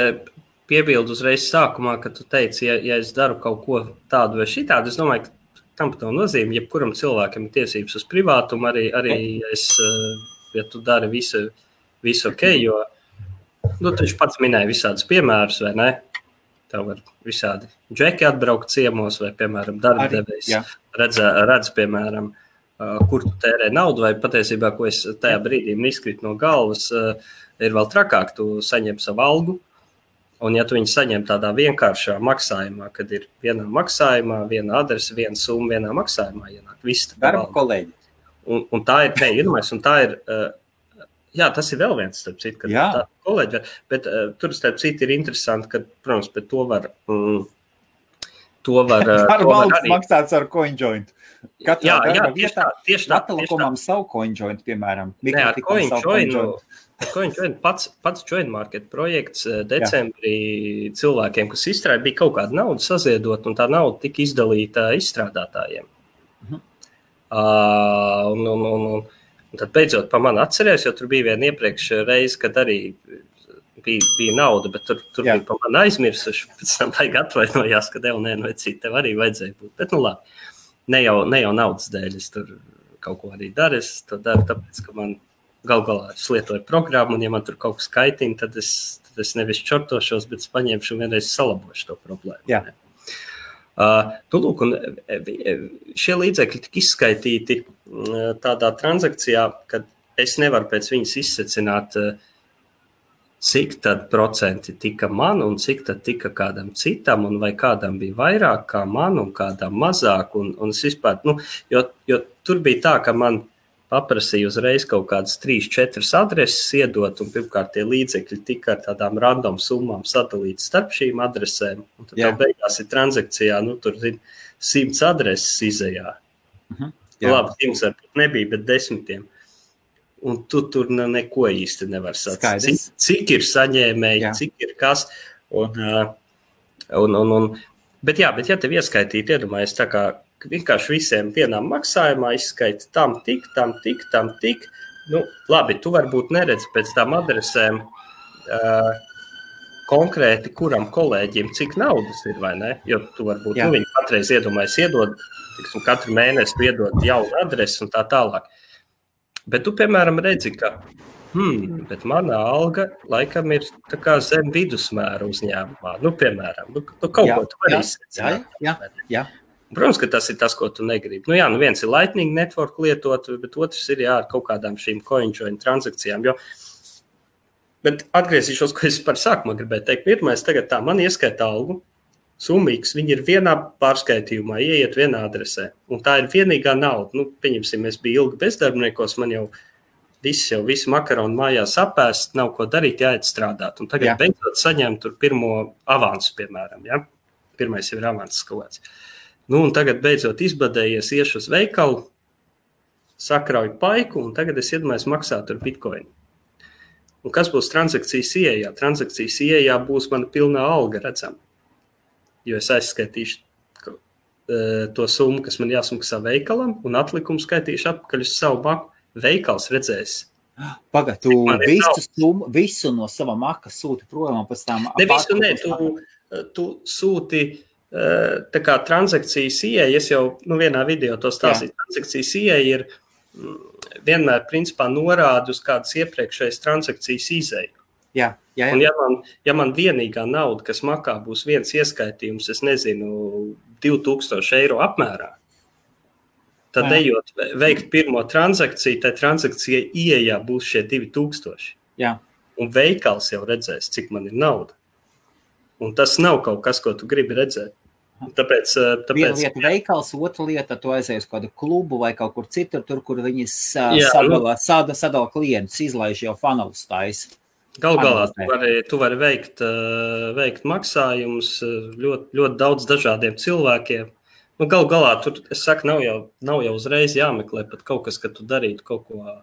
B: piebildu uzreiz sākumā, ka tu teici, ja, ja es daru kaut ko tādu vai šitādu, es domāju, ka tam pat nav nozīme. Jebkuram cilvēkam ir tiesības uz privātumu, arī, arī ja, es, eh, ja tu dari visu, visu ok, jo nu, tu pats minēji visādus piemērus, vai ne? Tev var visādi džeki atbraukt ciemos, vai, piemēram, darba devējs redz, redz, piemēram, eh, kur tu tērē naudu, vai patiesībā, ko es tajā brīdī izkrītu no galvas, eh, ir vēl trakāk, tu saņem savu algu, Un, ja tu viņu saņem tādā vienkāršā maksājumā, kad ir vienā maksājumā, viena adrese, viena summa, vienā maksājumā, ienāk viss
A: tā darba kolēģi.
B: Un, un tā ir, ne, iedomājies, un tā ir, uh, jā, tas ir vēl viens, starp citu, kad jā. tā kolēģi, bet uh, tur, starp citu, ir interesanti, ka, protams, bet to var, mm, to var, uh,
A: to var arī maksāts ar CoinJoint.
B: Katrā jā, jā, tieši tā, tieši tā.
A: Telekomam savu CoinJoint, piemēram.
B: Nē, ar CoinJoint. CoinJoint pats, pats Joint Market projekts eh, decembrī Jā. cilvēkiem, kas izstrādāja, bija kaut kāda nauda saziedot, un tā nauda tika izdalīta izstrādātājiem. Mhm. Uh, un, un, un, un, un tad beidzot pa mani atcerēs, jo tur bija viena iepriekš reize, kad arī bija, bija nauda, bet tur, tur Jā. bija pa mani aizmirsuši. Pēc tam vajag atvainojās, ka tev nē, nu, tev arī vajadzēja būt. Bet, nu, labi, ne jau, ne jau naudas dēļ es tur kaut ko arī daru. Es to daru tāpēc, ka man Galu galā es lietoju programmu, un, ja man tur kaut kas kaitina, tad es, tad es nevis čortošos, bet paņemšu un vienreiz salabošu to problēmu.
A: Jā.
B: Uh, nu, lūk, e, e, šie līdzekļi tika izskaitīti uh, tādā transakcijā, kad es nevaru pēc viņas izsecināt, uh, cik tad procenti tika man un cik tad tika kādam citam, un vai kādam bija vairāk kā man un kādam mazāk. Un, un es vispār, nu, jo, jo tur bija tā, ka man paprasīja uzreiz kaut kādas trīs, četras adreses iedot, un pirmkārt tie līdzekļi tika ar tādām random summām sadalīti starp šīm adresēm. Un tad jau beigās ir transakcijā, nu, tur zin, simts adreses izējā. Uh mhm. -huh. Jā. Labi, simts varbūt nebija, bet desmitiem. Un tu tur ne, neko īsti nevar saprast. Cik, cik ir saņēmēji, jā. cik ir kas. Un, un, un, un, bet, jā, bet ja tev ieskaitītu, iedomājies, tā kā vienkārši visiem vienā maksājumā izskaidrs tam tik, tam tik, tam tik. Nu, labi, tu varbūt neredzi pēc tām adresēm uh, konkrēti, kuram kolēģim cik naudas ir, vai ne? Jo tu varbūt nu, viņi patreiz iedomājas iedod, tiksim, katru mēnesi iedod jaunu adresi un tā tālāk. Bet tu, piemēram, redzi, ka hmm, mana alga laikam ir zem vidusmēra uzņēmumā. Nu, piemēram, nu, nu, kaut jā, ko tu vari
A: izsākt.
B: Protams, ka tas ir tas, ko tu negribi. Nu, jā, nu viens ir Lightning network lietot, bet otrs ir jā, ar kaut kādām šīm coinjoin transakcijām. Jo, bet atgriezīšos, ko es par sākumā gribēju teikt. Pirmais, tagad tā man ieskaita algu. Summīgs, viņi ir vienā pārskaitījumā, ieiet vienā adresē. Un tā ir vienīgā nauda. Nu, pieņemsim, es biju ilgi bezdarbniekos, man jau viss jau visu makaronu mājās apēst, nav ko darīt, jāiet strādāt. Un tagad Jā. beidzot saņemt pirmo avansu, piemēram. Ja? Pirmais jau ir avans kaut kāds. Nu, tagad beidzot izbadējies, iešu uz veikalu, sakrauju paiku, un tagad es iedomājos maksāt ar bitkoinu. Un kas būs transakcijas ieejā? Transakcijas ieejā būs mana pilnā alga redzama. Jo es aizskaitīšu uh, to summu, kas man jāsmaksā veikalam, un atlikumu skaitīšu atpakaļ uz savu maku. Veikals redzēs.
A: Pagaidā, tu visu, summu, visu no sava maka sūti prom, un pēc tam.
B: Nē, tu, tu sūti tā kā transakcijas ieeja, es jau nu, vienā video to stāstīju, transakcijas ieeja ir mm, vienmēr principā norāda uz kādas iepriekšējas transakcijas izēju.
A: Jā, jā, jā.
B: Un ja man, ja man vienīgā nauda, kas makā, būs viens ieskaitījums, es nezinu, 2000 eiro apmērā, tad jā. ejot veikt pirmo transakciju, tai transakcijai ieejā būs šie 2000.
A: Jā.
B: Un veikals jau redzēs, cik man ir nauda. Un tas nav kaut kas, ko tu gribi redzēt. Tāpēc, eh, tāpēc
A: viena lieta ir veikals, otra lieta, tu aizies uz kādu klubu vai kaut kur citur, tur, kur viņi sadala, nu, sadala, sadala klientus, izlaiž jau funnels taisa.
B: Galu galā tu vari, tu vari veikt, eh, veikt maksājumus eh, ļoti, ļoti daudz dažādiem cilvēkiem. Nu, Galu galā tur, es saku, nav jau, nav jau uzreiz jāmeklē pat kaut kas, ka tu darītu kaut ko,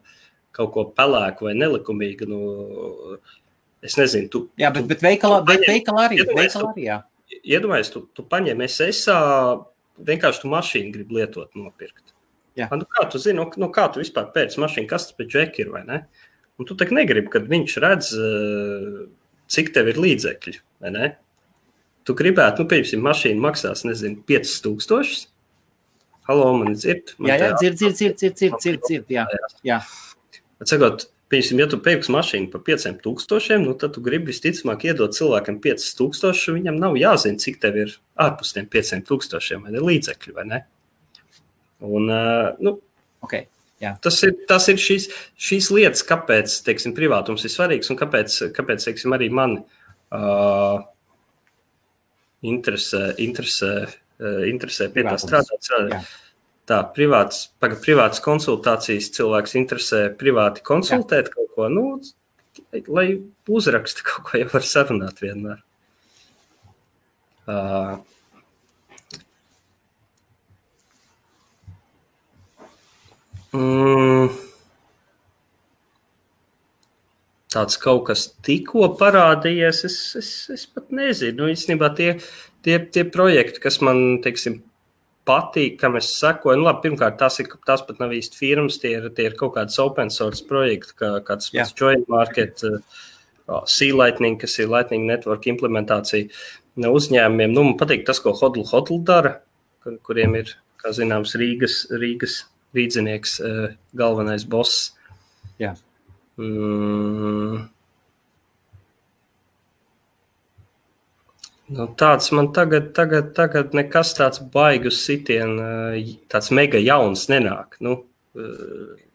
B: kaut ko pelēku vai nelikumīgu. Nu, Es nezinu, tu.
A: Jā, bet, bet veikalā, tu bet veikalā arī. Veikalā arī jā.
B: Iedomājies, tu, tu paņem SSA, vienkārši tu mašīnu gribi lietot, nopirkt. Jā. Nu, kā tu zini, nu, nu, kā tu vispār pēc mašīnu, kas tas pēc džeki ir, vai ne? Un tu tā negribi, kad viņš redz, eh, cik tev ir līdzekļi, vai ne? Tu gribētu, nu, piemēram, mašīna maksās, nezinu, 5000. Halo, man dzird.
A: Man jā, jā, dzird, dzird, dzird, dzird, dzird, dzird, dzird, jā. jā.
B: Sakot, Piemēram, ja tu pērksi mašīnu par 5000, nu, tad tu gribi visticamāk iedot cilvēkam 5000. Viņam nav jāzina, cik tev ir ārpus tiem 5000 vai ne līdzekļi. Vai ne? Un, nu,
A: okay. Jā.
B: Tas ir, tas ir šīs, šīs lietas, kāpēc teiksim, privātums ir svarīgs un kāpēc, kāpēc teiksim, arī man uh, interesē, interesē, uh, interesē pie tā strādāt. strādāt. Tā, privāts, paga, privātas konsultācijas cilvēks interesē privāti konsultēt Jā. kaut ko, nu, lai, lai uzraksta kaut ko, jau var sarunāt vienmēr. Uh, mm, tāds kaut kas tikko parādījies, es, es, es pat nezinu. Nu, īstenībā tie, tie, tie projekti, kas man, teiksim, patīk, kam es sekoju. Nu, labi, pirmkārt, tās, ir, tās pat nav īsti firmas, tie ir, tie ir kaut kādas open source projekti, kā kāds yeah. Joint Market, uh, Sea Lightning, kas ir Lightning Network implementācija no uzņēmumiem. Nu, man patīk tas, ko Hodl Hodl dara, kur, kuriem ir, kā zināms, Rīgas, Rīgas rīdzinieks, uh, galvenais boss.
A: Yeah.
B: Mm, Nu, tāds man tagad, tagad, tagad nekas tāds baigus sitien, tāds mega jauns nenāk. Nu,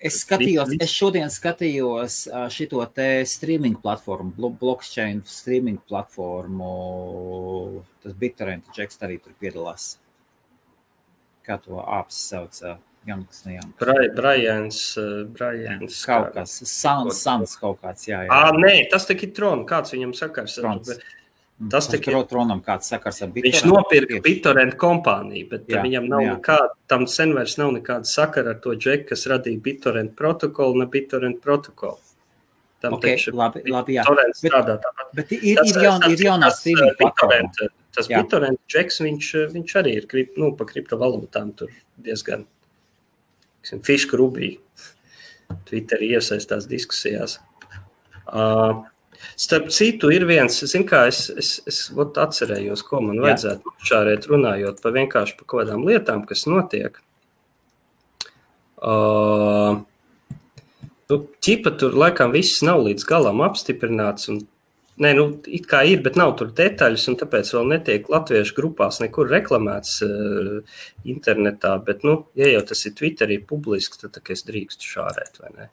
A: es skatījos, es šodien skatījos šito te streaming platformu, blockchain streaming platformu. Tas BitTorrent Džeks arī tur piedalās. Kā to āps sauc? Janks, ne Janks.
B: Brians, Brians.
A: Kaut kas, Sans, Sans kaut kāds, jā, jā.
B: Ā, nē, tas tik ir Tron, kāds viņam sakars. Trons. Bet,
A: Tas tikai Tronam kāds sakars ar
B: BitTorrent. Viņš nopirka BitTorrent kompāniju, bet jā, viņam nav jā. nekāda, tam sen vairs nav nekāda sakara ar to džeku, kas radīja BitTorrent protokolu, ne BitTorrent protokolu.
A: Tam okay, taču labi, labi, jā.
B: Bet, strādā tāpat.
A: Bet ir, tas, ir, jaun, ir jaunā streaming
B: platforma. Tas BitTorrent džeks, viņš, viņš arī ir krip, nu, pa kriptovalūtām tur diezgan fišku rubī. Twitterī iesaistās diskusijās. Uh, Starp citu, ir viens, zin, kā es, es, es atcerējos, ko man vajadzētu šārēt runājot par vienkārši par kaut kādām lietām, kas notiek. Uh, Nu, ķipa tur laikam viss nav līdz galam apstiprināts. Un, nē, nu, it kā ir, bet nav tur detaļas, un tāpēc vēl netiek latviešu grupās nekur reklamēts uh, internetā. Bet, nu, ja jau tas ir Twitterī publiski, tad es drīkstu šārēt, vai ne?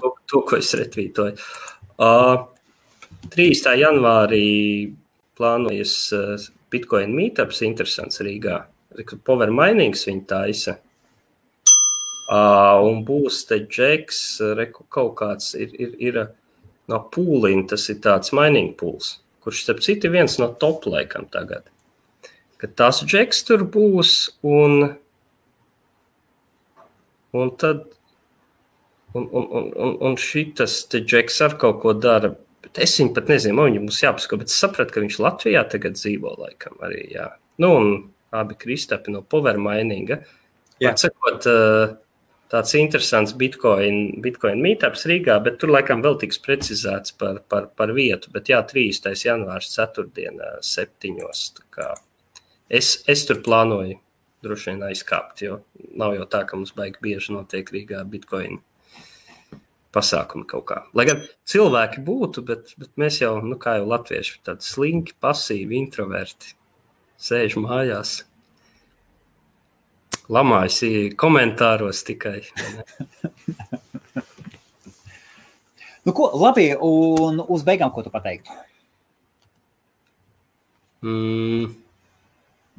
B: To, to, ko es retvītoju. Uh, 3. janvārī plānojas uh, Bitcoin meetups interesants Rīgā. Power Minings viņa taisa. Uh, un būs te džeks, reku, kaut kāds ir, ir, ir no pūliņa, tas ir tāds mining pools, kurš, starp citu, viens no top laikam tagad. Kad tas džeks tur būs, un, un tad, un, un, un, un, un te džeks ar kaut ko dara, bet es viņu pat nezinu, man viņam būs jāpasko, bet es sapratu, ka viņš Latvijā tagad dzīvo laikam arī, jā. Nu, un abi Kristapi no Power Mininga. Jā. Atsakot, uh, tāds interesants Bitcoin, Bitcoin meetups Rīgā, bet tur laikam vēl tiks precizēts par, par, par vietu. Bet jā, 3. janvārs, 4. septiņos. Es, es tur plānoju droši vien aizkāpt, jo nav jau tā, ka mums baigi bieži notiek Rīgā Bitcoin pasākumi kaut kā. Lai gan cilvēki būtu, bet, bet mēs jau, nu kā jau latvieši, tādi slinki, pasīvi, introverti, sēž mājās lamājas komentāros tikai. [LAUGHS]
A: nu, ko, labi, un uz beigām, ko tu pateiktu?
B: Mm.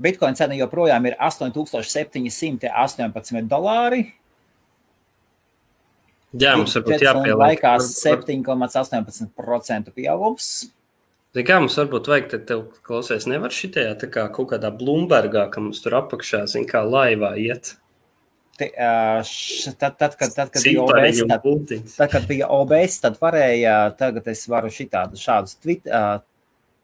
A: Bitcoin cena joprojām ir 8718 dolāri.
B: Jā, mums varbūt jāpieliek.
A: Laikā 7,18% pieaugums.
B: Zini, kā mums varbūt vajag, tad tev klausies, nevar šitajā tā kā kaut kādā Bloombergā, ka mums tur apakšā, zini, kā laivā iet.
A: Te, š, tad, tad, kad, tad, kad bija OBS, tad, tad, kad bija OBS, tad varēja, tagad es varu šitādu, šādus uh,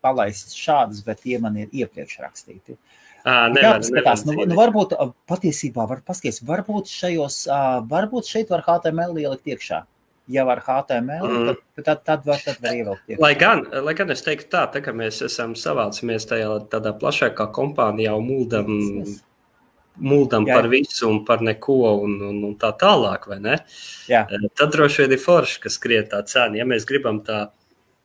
A: palaist šādus, bet tie man ir iepriekš rakstīti.
B: À,
A: skatās, nu, nu, varbūt patiesībā var paskatīties, varbūt šajos, uh, varbūt šeit var HTML ielikt iekšā jau ar HTML, mm. tad, tad, tad, var, tad var ievilkt.
B: Lai gan, lai gan es teiktu tā, tā ka mēs esam savācamies tajā tādā plašākā kompānijā un mūldam, yes, mūldam Jā. par visu un par neko un, un, un tā tālāk, vai ne?
A: Jā.
B: Tad droši vien ir forši, ka skriet tā cena. Ja mēs gribam tā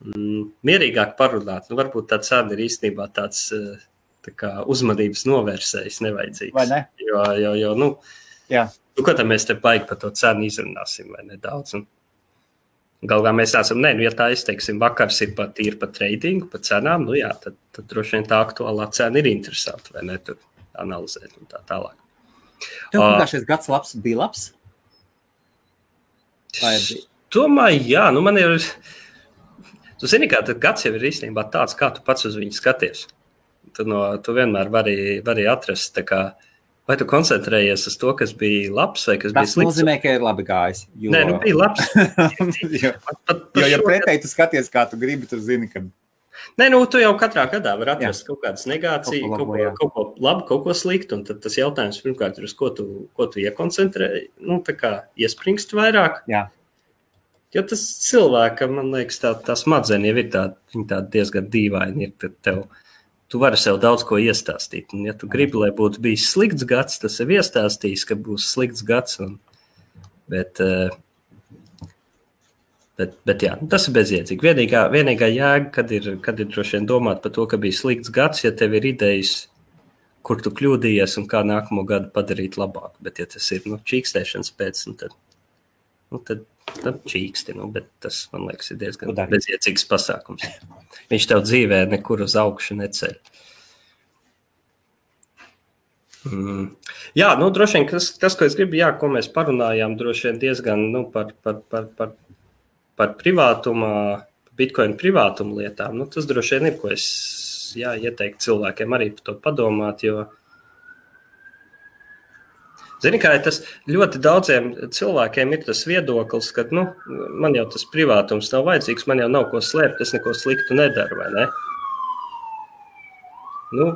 B: mm, mierīgāk parunāt, nu varbūt tā cena ir īstenībā tāds tā kā uzmanības novērsējs nevajadzīgs.
A: Vai ne?
B: Jo, jo, jo nu,
A: Jā.
B: Nu, ko tad mēs te baigi par to cenu izrunāsim, vai nedaudz? Un, Galvā mēs esam, nē, nu, ja tā izteiksim, vakars ir pat ir par tradingu, par cenām, nu jā, tad, tad droši vien tā aktuālā cena ir interesanta, vai ne, tur analizēt un tā tālāk.
A: Tev uh, šis gads labs bija labs?
B: Vai bija? Domāju, jā, nu man ir, tu zini, kā tad gads jau ir īstenībā tāds, kā tu pats uz viņu skaties. Tu, no, tu vienmēr vari, vari atrast, kā, Vai tu koncentrējies uz to, kas bija labs vai kas
A: Tas
B: bija slikts?
A: Tas nozīmē, ka ir labi gājis.
B: Jo... Nē, nu bija labs. [LAUGHS]
A: jo, pat, pat, jo, ja pretēji tu skaties, kā tu gribi, tu zini, ka.
B: Nē, nu, tu jau katrā gadā vari atrast jā. kaut kādas negācijas, kaut, kaut, ko, kaut ko labu, kaut ko sliktu. Tad tas jautājums pirmkārt ir, uz ko tu, ko tu iekoncentrē, nu, tā kā iespringst vairāk.
A: Jā.
B: Jo tas cilvēkam, man liekas, tā, tā smadzenes jau ir tā, tā diezgan dīvaini. Ir tev, tu vari sev daudz ko iestāstīt. Un, ja tu gribi, lai būtu bijis slikts gads, tas ir iestāstījis, ka būs slikts gads. Un, bet, eh, bet, bet jā, tas ir bezjēdzīgi. Vienīgā, vienīgā jēga, kad ir, kad ir droši vien domāt par to, ka bija slikts gads, ja tev ir idejas, kur tu kļūdījies un kā nākamo gadu padarīt labāk. Bet, ja tas ir nu, čīkstēšanas pēc, nu, tad, nu, tad Nu, čīksti, nu, bet tas, man liekas, ir diezgan bezjēdzīgs pasākums. Viņš tev dzīvē nekur uz augšu neceļ. Mm. Jā, nu, droši vien tas, tas, ko es gribu, jā, ko mēs parunājām, droši vien diezgan nu, par, par, par, par, par privātumā, bitkoinu privātumu lietām. Nu, tas droši vien ir, ko es jā, ieteiktu cilvēkiem arī par to padomāt, jo, uh, Zini, kā tas ļoti daudziem cilvēkiem ir tas viedoklis, ka nu, man jau tas privātums nav vajadzīgs, man jau nav ko slēpt, es neko sliktu nedaru. Ne? Nu,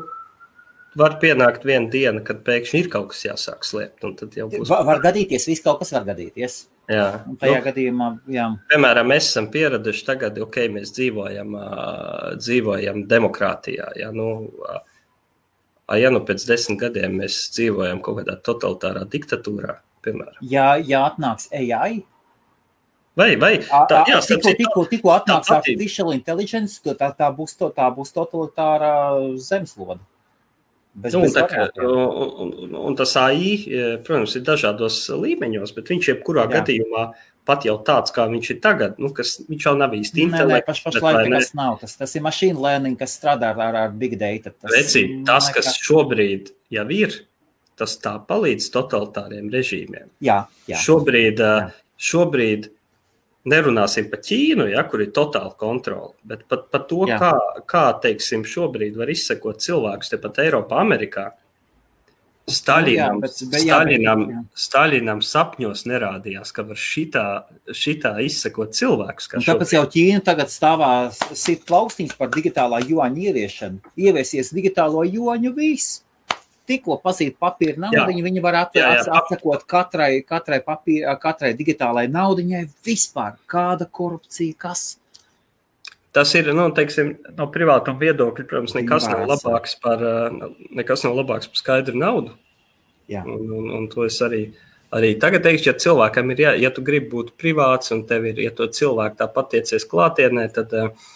B: var pienākt viena diena, kad pēkšņi ir kaut kas jāsāk slēpt. Būs...
A: Var, var gadīties, viss kaut kas var gadīties.
B: Jā,
A: un tajā nu, gadījumā, jā.
B: Piemēram, mēs esam pieraduši tagad, ok, mēs dzīvojam, dzīvojam demokrātijā. Ja, nu, uh, ja nu pēc desmit gadiem mēs dzīvojam kaut kādā totalitārā diktatūrā, piemēram.
A: Ja, ja atnāks AI,
B: Vai, vai
A: tā, jā, tikko, tikko, tikko atnāks artificial intelligence, tā, tā, būs, to, tā būs totalitāra zemeslode.
B: Bez, nu, bez tā, un, un, un tas AI, protams, ir dažādos līmeņos, bet viņš jebkurā jā. gadījumā pat jau tāds, kā viņš ir tagad, nu, kas viņš jau nav īsti
A: intelekts. Paš, pašlaik tas nav. Tas, tas ir machine learning, kas strādā ar, ar big data.
B: Tas, Reci, tas kas šobrīd jau ir, tas tā palīdz totalitāriem režīmiem.
A: Jā, jā.
B: Šobrīd, jā. šobrīd nerunāsim par Ķīnu, ja, kur ir totāla kontrole, bet par to, jā. kā, kā teiksim, šobrīd var izsekot cilvēkus tepat Eiropā, Amerikā. Staļinam, nu, jā, bet, Staļinam, jā, bet, Staļinam sapņos nerādījās, ka var šitā, šitā izsekot cilvēkus.
A: Tāpēc jau Ķīna tagad stāvā sit plaukstīņas par digitālā joņa ieviešanu. Ieviesies digitālo joņu viss. Tikko pasīt papīra naudu, viņi var at, jā, jā. atsekot katrai, katrai, papīra, katrai digitālai naudiņai vispār. Kāda korupcija, kas?
B: Tas ir, nu, teiksim, no privātuma viedokļa, protams, nekas nav labāks par, eh, nekas nav labāks par skaidru naudu. Jā. Un, un, un to es arī, arī tagad teikšu, ja cilvēkam ir, ja, ja tu gribi būt privāts un tev ir, ja to cilvēku tā patiecies klātienē, tad uh,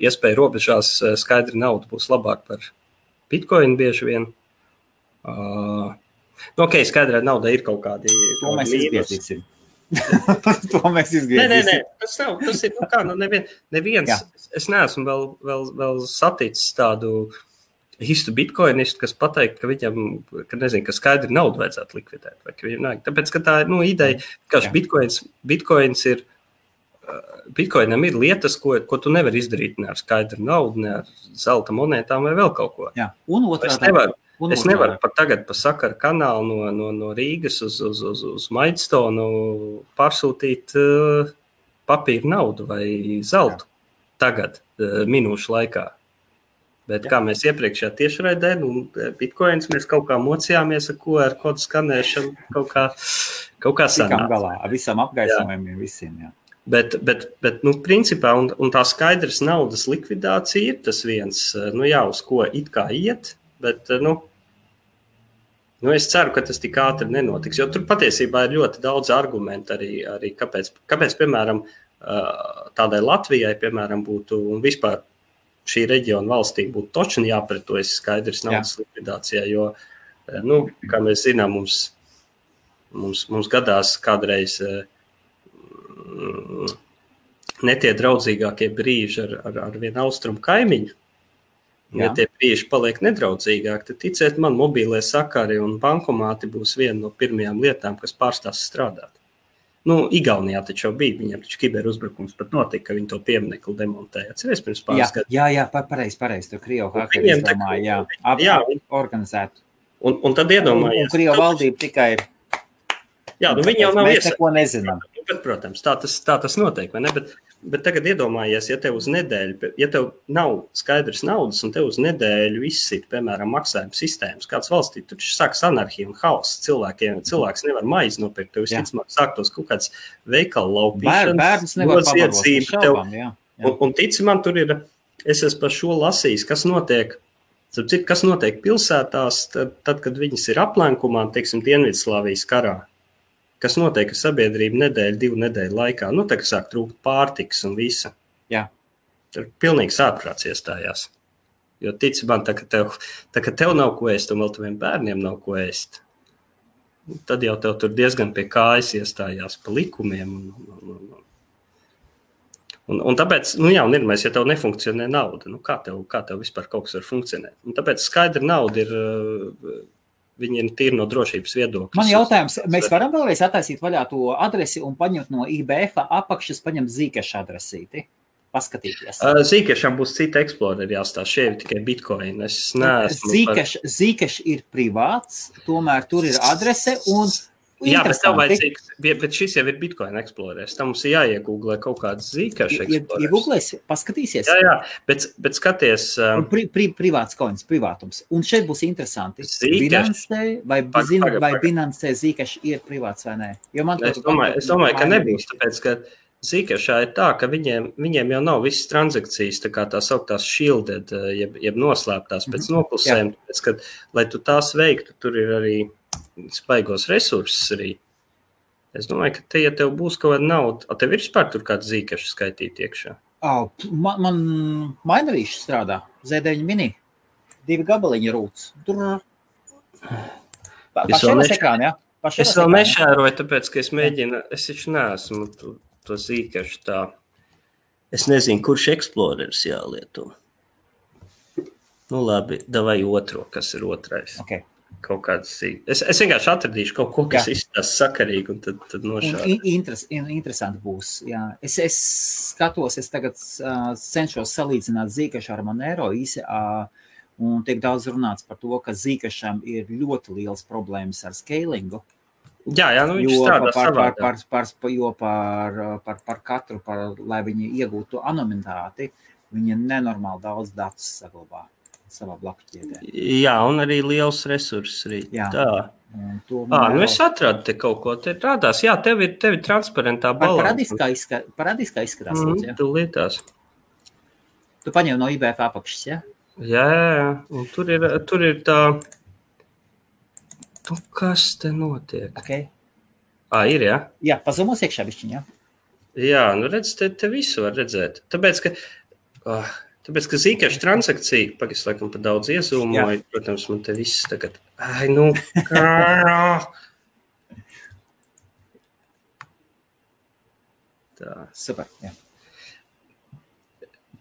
B: iespēja robežās uh, skaidra nauda būs labāk par bitkoinu bieži vien. Uh, nu, ok, skaidrā nauda ir kaut kādi.
A: To mēs izgriezīsim. [LAUGHS] to mēs izgriezīsim.
B: Nē, nē, nē, tas, nav, tas ir nu kā, nu nevien, neviens. Jā. Es neesmu vēl, vēl, vēl saticis tādu īstu bitkoinistu, kas pateikt, ka viņam, ka nezinu, ka skaidri naudu vajadzētu likvidēt. Vai, ka viņam, tāpēc, ka tā ir nu, ideja, ka bitkoins, bitkoins ir. Bitcoinam ir lietas, ko, ko tu nevari izdarīt ne ar skaidru naudu, ne ar zelta monētām vai vēl kaut ko.
A: Jā. Un otrā
B: puses, Un es nevaru pat tagad pa sakaru kanālu no, no, no Rīgas uz, uz, uz, uz Maidstonu pārsūtīt uh, papīra naudu vai zeltu tagad, uh, minūšu laikā. Bet Jā. kā mēs iepriekšējā tiešraidē, nu, bitkoins mēs kaut kā mocījāmies ar ko, ar kodu skanēšanu, kaut kā, kaut kā sanāk.
A: galā ar visam apgaismojumiem, visiem. Jā.
B: Bet, bet, bet nu, principā, un, un tā skaidrs naudas likvidācija ir tas viens, nu jā, uz ko it kā iet, bet, nu, Nu, es ceru, ka tas tik ātri nenotiks, jo tur patiesībā ir ļoti daudz argumentu arī, arī kāpēc, kāpēc, piemēram, tādai Latvijai, piemēram, būtu un vispār šī reģiona valstīm būtu točni jāpretojas skaidrs naudas Jā. likvidācijā, jo, nu, kā mēs zinām, mums, mums, mums gadās kādreiz netie draudzīgākie brīži ar, ar, ar vienu austrumu kaimiņu, Ja tie brīži paliek nedraudzīgāki, tad ticiet man, mobīlē sakari un bankomāti būs viena no pirmajām lietām, kas pārstās strādāt. Nu, Igaunijā taču jau bija, viņiem taču kiberuzbrukums pat notika, ka viņi to pieminekli demontēja. Atceries pirms pāris
A: gadiem? Jā, jā, pareizi, pareizi, tur Krievu hakeri izdomāja, jā, ap, jā, organizēt.
B: Un, un tad iedomājies.
A: Un, un Krievu valdība tikai ir.
B: Jā, nu viņi jau nav
A: iesaistīti. Mēs neko nezinām.
B: Bet, protams, tā tas, tā tas notiek, vai ne? Bet, Bet tagad iedomājies, ja tev uz nedēļu, ja tev nav skaidrs naudas, un tev uz nedēļu izsit, piemēram, maksājuma sistēmas, kāds valstī tur sākas anarhija un hauss. Cilvēkiem, cilvēks nevar maizi nopirkt, tev visticamāk sāktos kaut kāds veikala laupīšanas,
A: bērns nevar
B: iedzība. Tev, jā, jā. Un, un tici man, tur ir, es esmu par šo lasījis, kas notiek. Cik, kas notiek pilsētās, tad, tad kad viņas ir aplenkumā, teiksim, Dienvidslāvijas karā, kas notiek ar sabiedrību nedēļu, divu nedēļu laikā. Nu, tā kā sāk trūkt pārtiks un visa.
A: Jā.
B: Tur pilnīgi sāpēs iestājās. Jo tici man, tā, ka tev, tā, ka tev nav ko ēst, un vēl taviem bērniem nav ko ēst. Tad jau tev tur diezgan pie kājas iestājās pa likumiem. Un, un, un, un, un tāpēc, nu jā, un ir, mēs, ja tev nefunkcionē nauda, nu kā tev, kā tev vispār kaut kas var funkcionēt? Un tāpēc skaidra nauda ir Viņi ir no drošības viedokļa.
A: Man jautājums, mēs varam vēlreiz attaisīt vaļā to adresi un paņemt no IBF apakšas, paņemt zīkešu adresīti. Paskatīties.
B: Zīkešam būs cita eksploreri jāstāsta. Šie ir tikai bitkoini.
A: Zīkeš, par... zīkeš ir privāts, tomēr tur ir adrese un
B: Jā, bet tev vajadzīgs, bet šis jau ir Bitcoin eksplorēs. Tam mums ir jāiegūglē kaut kāds zīkašs eksplorēs.
A: Iegūglēs, paskatīsies.
B: Jā, jā, bet, bet skaties.
A: Um, pri, pri, privāts koins, privātums. Un šeit būs interesanti. Binansē vai, pag, zin, pag, vai Binansē zīkašs ir privāts vai nē?
B: Jo man es domāju, es domāju ka nebūs, tāpēc, ka Zīkašā ir tā, ka viņiem, viņiem jau nav visas transakcijas, tā kā tās augtās shielded, jeb, jeb noslēptās pēc mhm. noklusēm. Tāpēc, kad, lai tu tās veiktu, tur ir arī spaigos resursus arī. Es domāju, ka te, ja tev būs kaut kāda nauda, tad tev ir vispār tur kāda zīkaša skaitīt iekšā.
A: Oh, man man mainīšu strādā. Z9 mini. Divi gabaliņi rūts. Tur pa,
B: Es
A: pašiem
B: neš-
A: ekrānā, jā.
B: Es
A: Pašienes
B: vēl
A: ekrānā.
B: nešēroju, tāpēc, ka es mēģinu, es taču neesmu to, to zīkašu tā. Es nezinu, kurš eksplorers jālieto. Nu, labi, davai otro, kas ir otrais.
A: Okay.
B: Kaut kāds sīk. Es, es vienkārši atradīšu kaut ko, kas izskatās sakarīgi, un tad, tad
A: in- Interes, in, interesanti būs. Jā. Es, es skatos, es tagad uh, cenšos salīdzināt zīkašu ar Monero īsi. Uh, un tiek daudz runāts par to, ka zīkašam ir ļoti liels problēmas ar scalingu.
B: Jā, jā, nu viņš strādā
A: par, par, par, par, par, jo par, par, par katru, par, lai viņi iegūtu anonimitāti, viņi nenormāli daudz datus saglabā savā blakšķiedē.
B: Jā, un arī liels resurss arī.
A: Jā.
B: Tā. À, nu es atradu te kaut ko, te rādās. Jā, tev ir, tev ir transparentā
A: Vai
B: balans.
A: Parādīs, kā izska- parādīs, kā izskatās.
B: Mm,
A: lūdzu,
B: tu lietās.
A: Tu paņem no IBF apakšas, ja?
B: Jā, jā, jā. Un tur ir, tur ir tā. Tu, kas te notiek?
A: Okay.
B: Ah, ir, jā.
A: Jā, pazumos iekšā višķiņā.
B: Jā, nu redz, te, te visu var redzēt. Tāpēc, ka, oh, tāpēc, ka zīkiešu transakcija, pagaidzi, laikam, pa daudz iezūmoju, protams, man te viss tagad. Ai, nu, kā. Tā.
A: Super. Jā.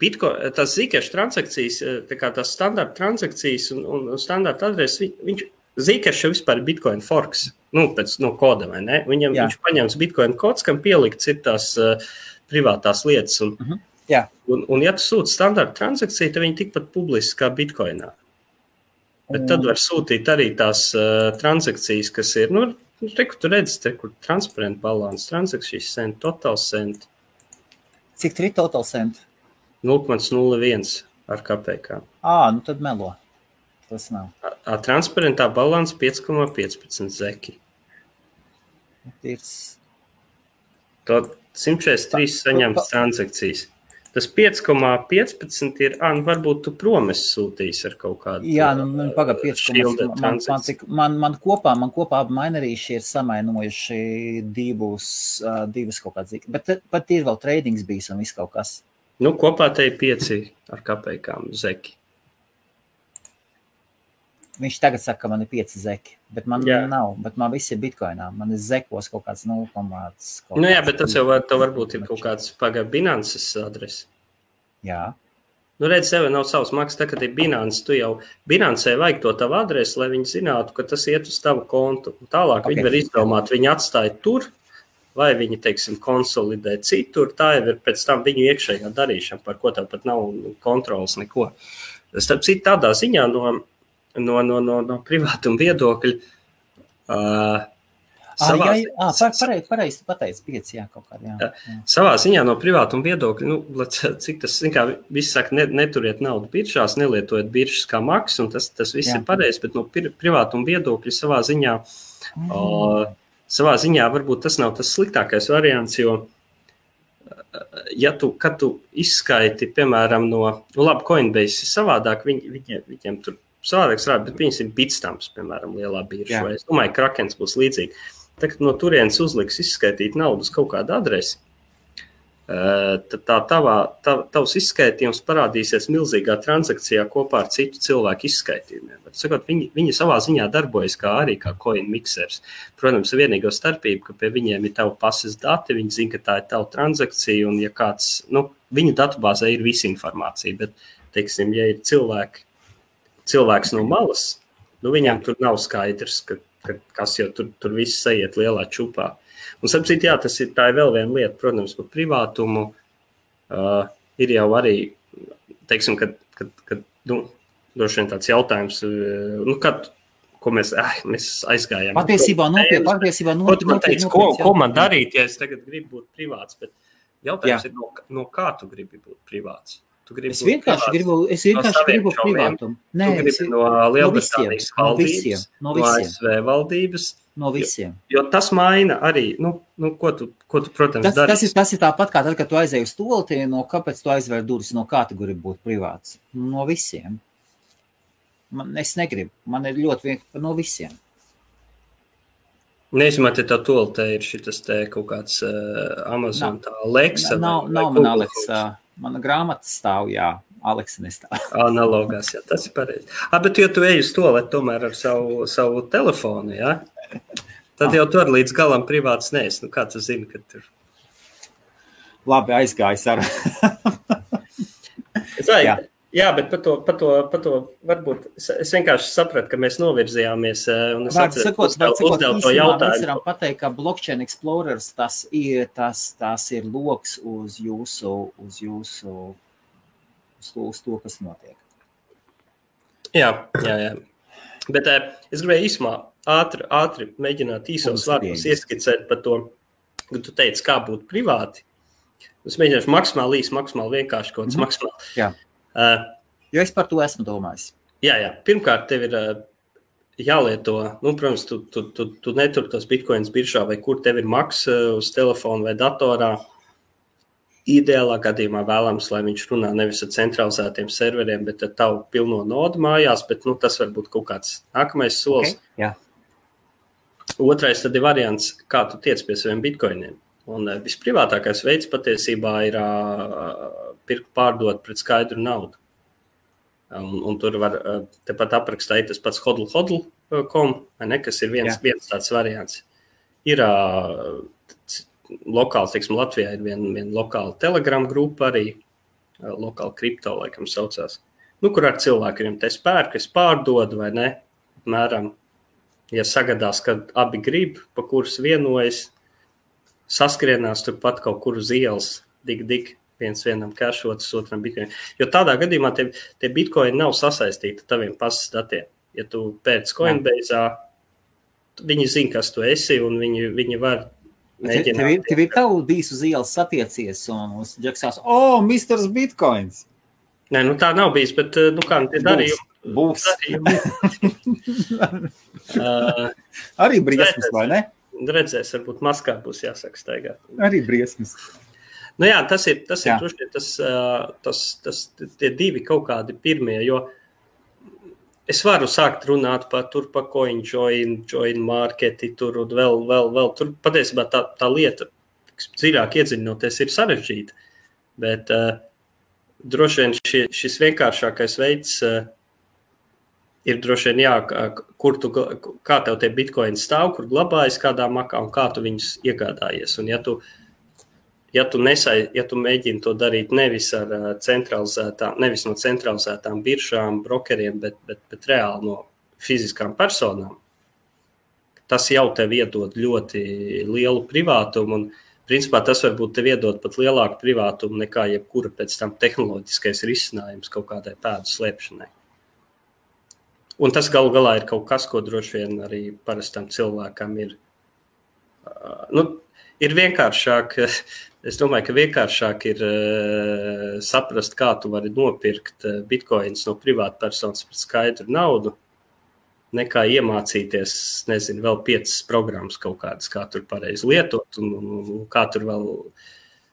B: Bitko, tās zīkiešu transakcijas, eh, tā kā tās standarta transakcijas un, un, standarta adreses, vi- viņš zīkiešu jau vispār ir Bitcoin forks, nu, pēc no koda, vai ne? Viņam,
A: Jā.
B: viņš paņems Bitcoin kods, kam pielikts ir tās uh, privātās lietas. Un,
A: Mhm. Jā.
B: un, un ja tu sūti standarta transakciju, tad viņi tikpat publiski kā Bitcoinā. Bet tad var sūtīt arī tās uh, transakcijas, kas ir, nu, te, kur tu redzi, te, kur transparent balans, transakcijas cent, total cent,
A: Cik tur ir total cent?
B: 0,01 ar kapekām.
A: Ā, nu tad melo. Tas nav.
B: A, transparentā balanss 5,15 zeki.
A: Tirs.
B: To 143 saņemtas transakcijas. Tas 5,15 ir, ah, nu varbūt tu promes sūtīsi ar kaut kādu.
A: Jā, nu, nu pagaidi, 5
B: šilda
A: man, man, cik- man, man kopā, man kopā abi mainerīši ir samainojuši divus, uh, divus kaut kāds. Bet pat ir vēl tradings bijis un viss kaut kas.
B: Nu, kopā te ir 5 ar kapekām zeki.
A: Viņš tagad saka, ka man ir 5 zeki, bet man
B: Jā.
A: nav. Bet man viss ir bitkoinā. Man ir zekos kaut kāds 0, kaut
B: Nu, jā, bet tas jau var, varbūt ir kaut kāds pagaidu binanses adrese.
A: Jā,
B: Nu, redz, tev nav savs maksas, tā kā ir Binance. Tu jau Binancē vajag to tavu adresi, lai viņi zinātu, ka tas iet uz tavu kontu. Tālāk okay. viņi var izdomāt, viņi atstāja tur, vai viņi, teiksim, konsolidē citur. Tā jau ir pēc tam viņu iekšējā darīšana, par ko tev pat nav kontrols neko. Starp citu, tādā ziņā no, no, no, no, no privātuma viedokļa. Uh, savā,
A: pareizi, pareizi pateici, 5, jā, kaut kādā. Jā, jā.
B: savā ziņā no privātuma viedokļa, nu, cik tas, kā viss saka, ne, neturiet naudu biržās, nelietojiet biržas kā maksu, un tas, tas viss
A: Jā.
B: ir pareizi, bet no pri- privātuma viedokļa savā ziņā,
A: Mm.
B: o, savā ziņā varbūt tas nav tas sliktākais variants, jo, ja tu, kad tu izskaiti, piemēram, no, labi, Coinbase ir savādāk, viņi, viņiem, viņiem tur savādāk strādā, bet viņas ir bitstāms, piemēram, lielā biržā. Es domāju, ka Krakens būs līdzīgi. Tagad no turienes uzliks izskaitīt naudu uz kaut kādu adresi. Eh, Tad tā tavā, tā, tavs izskaitījums parādīsies milzīgā transakcijā kopā ar citu cilvēku izskaitījumiem. Sakot, viņi, viņi savā ziņā darbojas kā arī kā coin mixers. Protams, vienīgā starpība, ka pie viņiem ir tava pasas dati, viņi zina, ka tā ir tava transakcija, un ja kāds, nu, viņu datubāzē ir visa informācija, bet, teiksim, ja ir cilvēki, cilvēks no malas, nu, viņam tur nav skaidrs, ka, ka kas jau tur, tur viss aiziet lielā čupā. Un, sapratu, jā, tas ir, tā ir vēl viena lieta, protams, par privātumu. Uh, ir jau arī, teiksim, kad, kad, kad nu, droši vien tāds jautājums, uh, nu, kad, ko mēs, ah, mēs aizgājām.
A: Patiesībā nopietni, patiesībā
B: Ko tu man
A: nopietni.
B: teici, ko, ko man darīt, ja es tagad gribu būt privāts? Bet jautājums
A: Jā.
B: ir, no, no kā tu gribi būt privāts? Gribi
A: Es vienkārši
B: privāts
A: gribu, es vienkārši
B: saviem
A: gribu privātumu. Nē,
B: gribi
A: es,
B: no Lielbritānijas
A: no
B: valdības,
A: visiem, no
B: no
A: visiem.
B: ASV valdības,
A: no visiem.
B: jo tas maina arī, nu, nu ko, tu, ko tu, protams,
A: Tas,
B: dari.
A: tas, ir, tas ir tāpat kā tad, kad tu aizēji uz stulti, no kāpēc tu aizvēri durvis, no kā tu gribi būt privāts. No visiem. Man, es negribu, man ir ļoti vienkārši no visiem.
B: Neizmantojiet to tolu, te ir šis te kaut kāds uh, Amazon tā Alexa.
A: Nav,
B: vai-
A: nav
B: vai
A: man
B: Google
A: Aleksa. Mana grāmata stāv, jā, Aleksa nestāv. [LAUGHS]
B: Analogās, jā, tas ir pareizi. Ah, bet, ja tu ej uz to, lai tomēr ar savu, savu telefonu, jā, tad jau tur līdz galam privāts neesi. Nu, kā tu zini, ka tur
A: Labi, aizgājis ar.
B: Vai, jā. Bet par to, par to, par to varbūt es, es vienkārši sapratu, ka mēs novirzījāmies. eh, es to
A: īsumā mēs varam pateikt, ka Blockchain Explorers tas ir, tas, tas ir loks uz jūsu, uz jūsu, uz uz to kas notiek.
B: Jā, jā, jā. Bet eh, es gribēju īsumā ātri, ātri mēģināt īsos vārdos ieskicēt par to, ka tu teici, kā būt privāti. Es mēģināšu maksimāli īsi, maksimāli vienkārši kaut kāds
A: Mhm.
B: maksimāli.
A: Jā.
B: Uh,
A: Jo es par to esmu domājis.
B: Jā, jā. Pirmkārt, tev ir uh, jālieto, nu, protams, tu, tu, tu, tu netur tos bitkoinus biržā, vai kur tev ir maksa uz telefona vai datorā. Ideālā gadījumā vēlams, lai viņš runā nevis ar centralizētiem serveriem, bet ar tavu pilno nodu mājās, bet nu, tas var būt kaut kāds nākamais solis.
A: Okay? Jā,
B: Otrais tad ir variants, kā tu tiec pie saviem bitkoiniem. Un uh, visprivātākais veids patiesībā ir uh, pirkt, pārdot pret skaidru naudu. Un, un tur var uh, tepat aprakstā ir tas pats hodl.com, kas ir viens,
A: Jā.
B: viens tāds variants. Ir uh, lokāls, teiksim, Latvijā ir viena vien lokāla telegram grupa arī, lokāla kripto, laikam saucās. Nu, kur ar cilvēkiem te spērk, es pārdodu vai ne, apmēram ja sagadās, ka abi grib, pa kuras vienojas, saskrienās turpat kaut kur uz ielas, dik, dik, viens vienam kešotas, otram bitkoinu. Jo tādā gadījumā tie, tie bitkoini nav sasaistīti ar taviem pasas datiem. Ja tu pēc Coinbase, viņi zina, kas tu esi, un viņi, viņi var
A: Te- Tev ir, tev ir bijis uz ielas satiecies un uz džeksās, o, oh, Mr. Bitcoins!
B: Nē, nu tā nav bijis, bet nu, kā nu, tie darījumi.
A: Būs.
B: Uh, [LAUGHS]
A: Arī briesmas, vai ne?
B: redzēs, varbūt maskā būs jāsaka staigāt.
A: Arī briesmas.
B: Nu jā, tas ir tas, ir, vien tas, tas, tas tie divi kaut kādi pirmie. Jo es varu sākt runāt par tur, pa coin, join, join marketi, tur un vēl, vēl, vēl. Tur patiesībā tā, tā lieta, dziļāk iedziļinoties, ir sarežģīta. Bet uh, droši vien šie, šis vienkāršākais veids uh, ir droši vien, jā, kur tu, kā tev tie bitkoini stāv, kur glabājas kādā makā un kā tu viņus iegādājies. Un ja tu, ja tu, nesai, ja tu mēģini to darīt nevis, ar, centralizētām, nevis no centralizētām biržām, brokeriem, bet, bet, bet reāli no fiziskām personām, tas jau tev iedod ļoti lielu privātumu. Un, principā, tas varbūt tev iedod pat lielāku privātumu nekā jebkura pēc tam tehnoloģiskais risinājums kaut kādai pēdu slēpšanai. Un tas galu galā ir kaut kas, ko droši vien arī parastam cilvēkam ir. Nu, ir vienkāršāk, [LAUGHS] es domāju, ka vienkāršāk ir uh, saprast, kā tu vari nopirkt uh, bitkoinus no privātpersonas par skaidru naudu, nekā iemācīties, nezinu, vēl piecas programmas kaut kādas, kā tur pareizi lietot un, un, un, un kā tur vēl.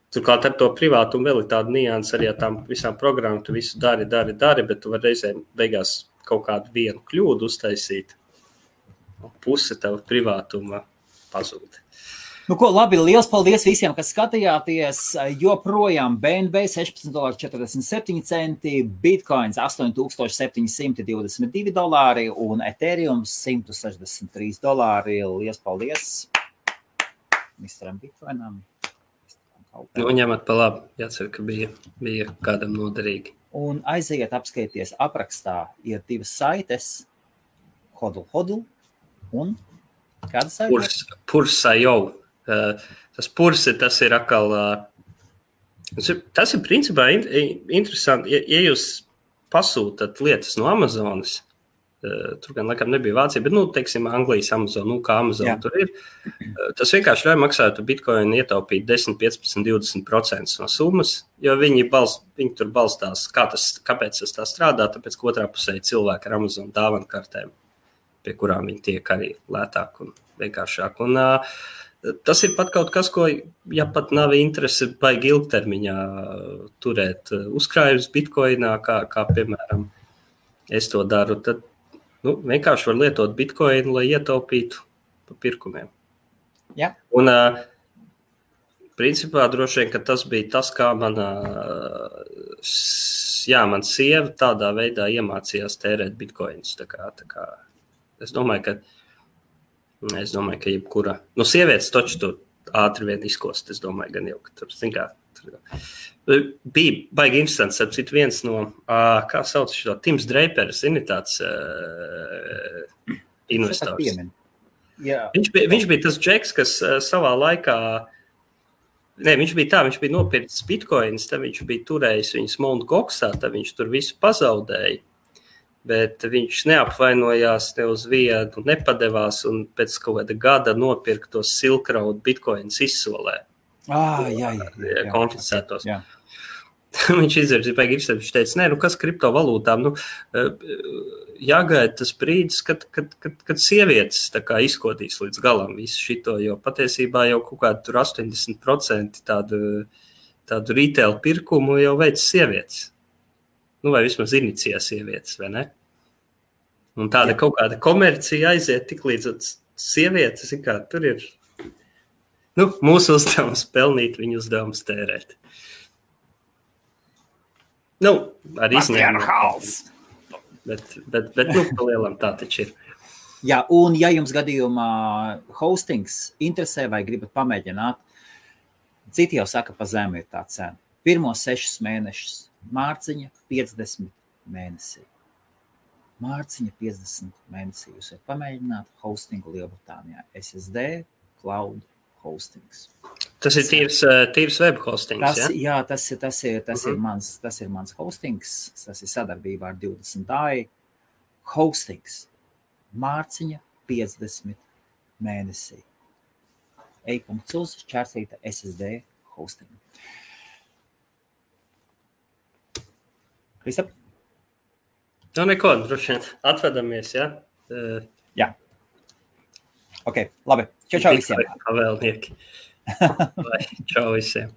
B: Turklāt ar to privātumu vēl ir tāda nianses, arī ar tām visām programmām. Tu visu dari, dari, dari, bet tu vari reizēm beigās kaut kādu vienu kļūdu uztaisīt. un Puse tava privātuma pazūd.
A: Nu, ko, labi, liels paldies visiem, kas skatījāties. Joprojām BNB 16,47 Bitcoins 8722 dolāri un Ethereum 163 dolāri. Liels paldies! Misteram Bitcoinam.
B: Nu, ņemat pa labi, jācer, ka bija, bija kādam noderīgi.
A: Un aiziet apskaties aprakstā. Ir divas saites, Hodl, Hodl un kāda?
B: Purs, pursa jau. Uh, tas pursi, tas ir atkal. Uh, tas ir, tas ir principā in, interesanti. Ja, ja jūs pasūtat lietas no Amazonas, uh, tur gan laikam nebija Vācija, bet, nu, teiksim, Anglijas Amazon, nu, kā Amazon
A: Jā.
B: tur ir. Tas vienkārši ļauj maksāt bitkoinu ietaupīt 10, 15, 20% no summas, jo viņi, balst, viņi tur balstās. Kā tas, kāpēc tas tā strādā? Tāpēc, ka otrā pusē ir cilvēki ar Amazon dāvanu kartēm pie kurām viņi tiek arī lētāk un vienkāršāk. Un, uh, tas ir pat kaut kas, ko, ja pat nav interese, baigi ilgtermiņā turēt uh, uzkrājumus bitkoinā, kā, kā piemēram es to daru, tad nu, vienkārši var lietot bitkoinu, lai ietaupītu pa pirkumiem.
A: Jā.
B: Un, uh, principā, droši vien tas bija tas, kā mana, jā, man sieva tādā veidā iemācījās tērēt bitkoinus. Tā kā, tā kā, es domāju, ka, es domāju, ka jebkura, nu, sievietes taču tur ātri vien izkost. Es domāju, gan jau, ka tur, zin kā, tur bija baigi interesants. Ap citu viens no, kā sauc šo, Tims Dreipers, zini, tāds uh, investors. Viņš bija, viņš bija tas džeks, kas savā laikā Nē, viņš bija tā, viņš bija nopircis bitkoinus, tad viņš bija turējis viņus Monte Goksā, tad viņš tur visu pazaudēja. Bet viņš neapvainojās ne uz vienu, nepadevās un pēc kaut kāda gada nopirka tos silkraudu bitkoinus izsolē.
A: Ah, jā, jā, jā, jā.
B: Konfiscētos.
A: Jā. [LAUGHS]
B: viņš izdarīja, viņš teica, nē, nu kas kriptovalūtām, nu, jāgaida tas brīdis, kad, kad, kad, kad sievietes izkodīs līdz galam visu šo. Jo patiesībā jau kaut kāda 80% tādu, tādu retail pirkumu jau veids sievietes. Nu, vai vismaz inicijā sievietes, vai ne? Un tāda Jā. kaut kāda komercija aiziet tik līdz sievietes, kā tur ir. Nu, mūsu uzdevums pelnīt, viņu uzdevums tērēt. Nu, ar izņēmumu. Bet, bet, bet nu, palielam tā taču ir.
A: Jā, un ja jums gadījumā hostings interesē vai gribat pamēģināt, citi jau saka, pa zemu ir tā cena. Pirmos sešus mēnešus mārciņa 50 mēnesī. Mārciņa 50 mēnesī. Jūs varat pamēģināt hostingu Lielbritānijā. SSD, cloud hostings.
B: Tas ir tīrs, eh, tīrs web hostings.
A: Tas,
B: ja?
A: jā, tas, ir, tas, ir, tas,
B: Mhm.
A: ir mans, tas ir mans hostings. Tas ir sadarbībā ar 20 dāju. Hostings. Mārciņa 50 mēnesī. E.uz čērsīta SSD hosting. Kristap?
B: Nu, neko, droši vien atvedamies. Ja? Uh,
A: Jā. Ok, labi. Čau, čau visiem.
B: Pavēlnieki. [LAUGHS] Vai, čau visiem.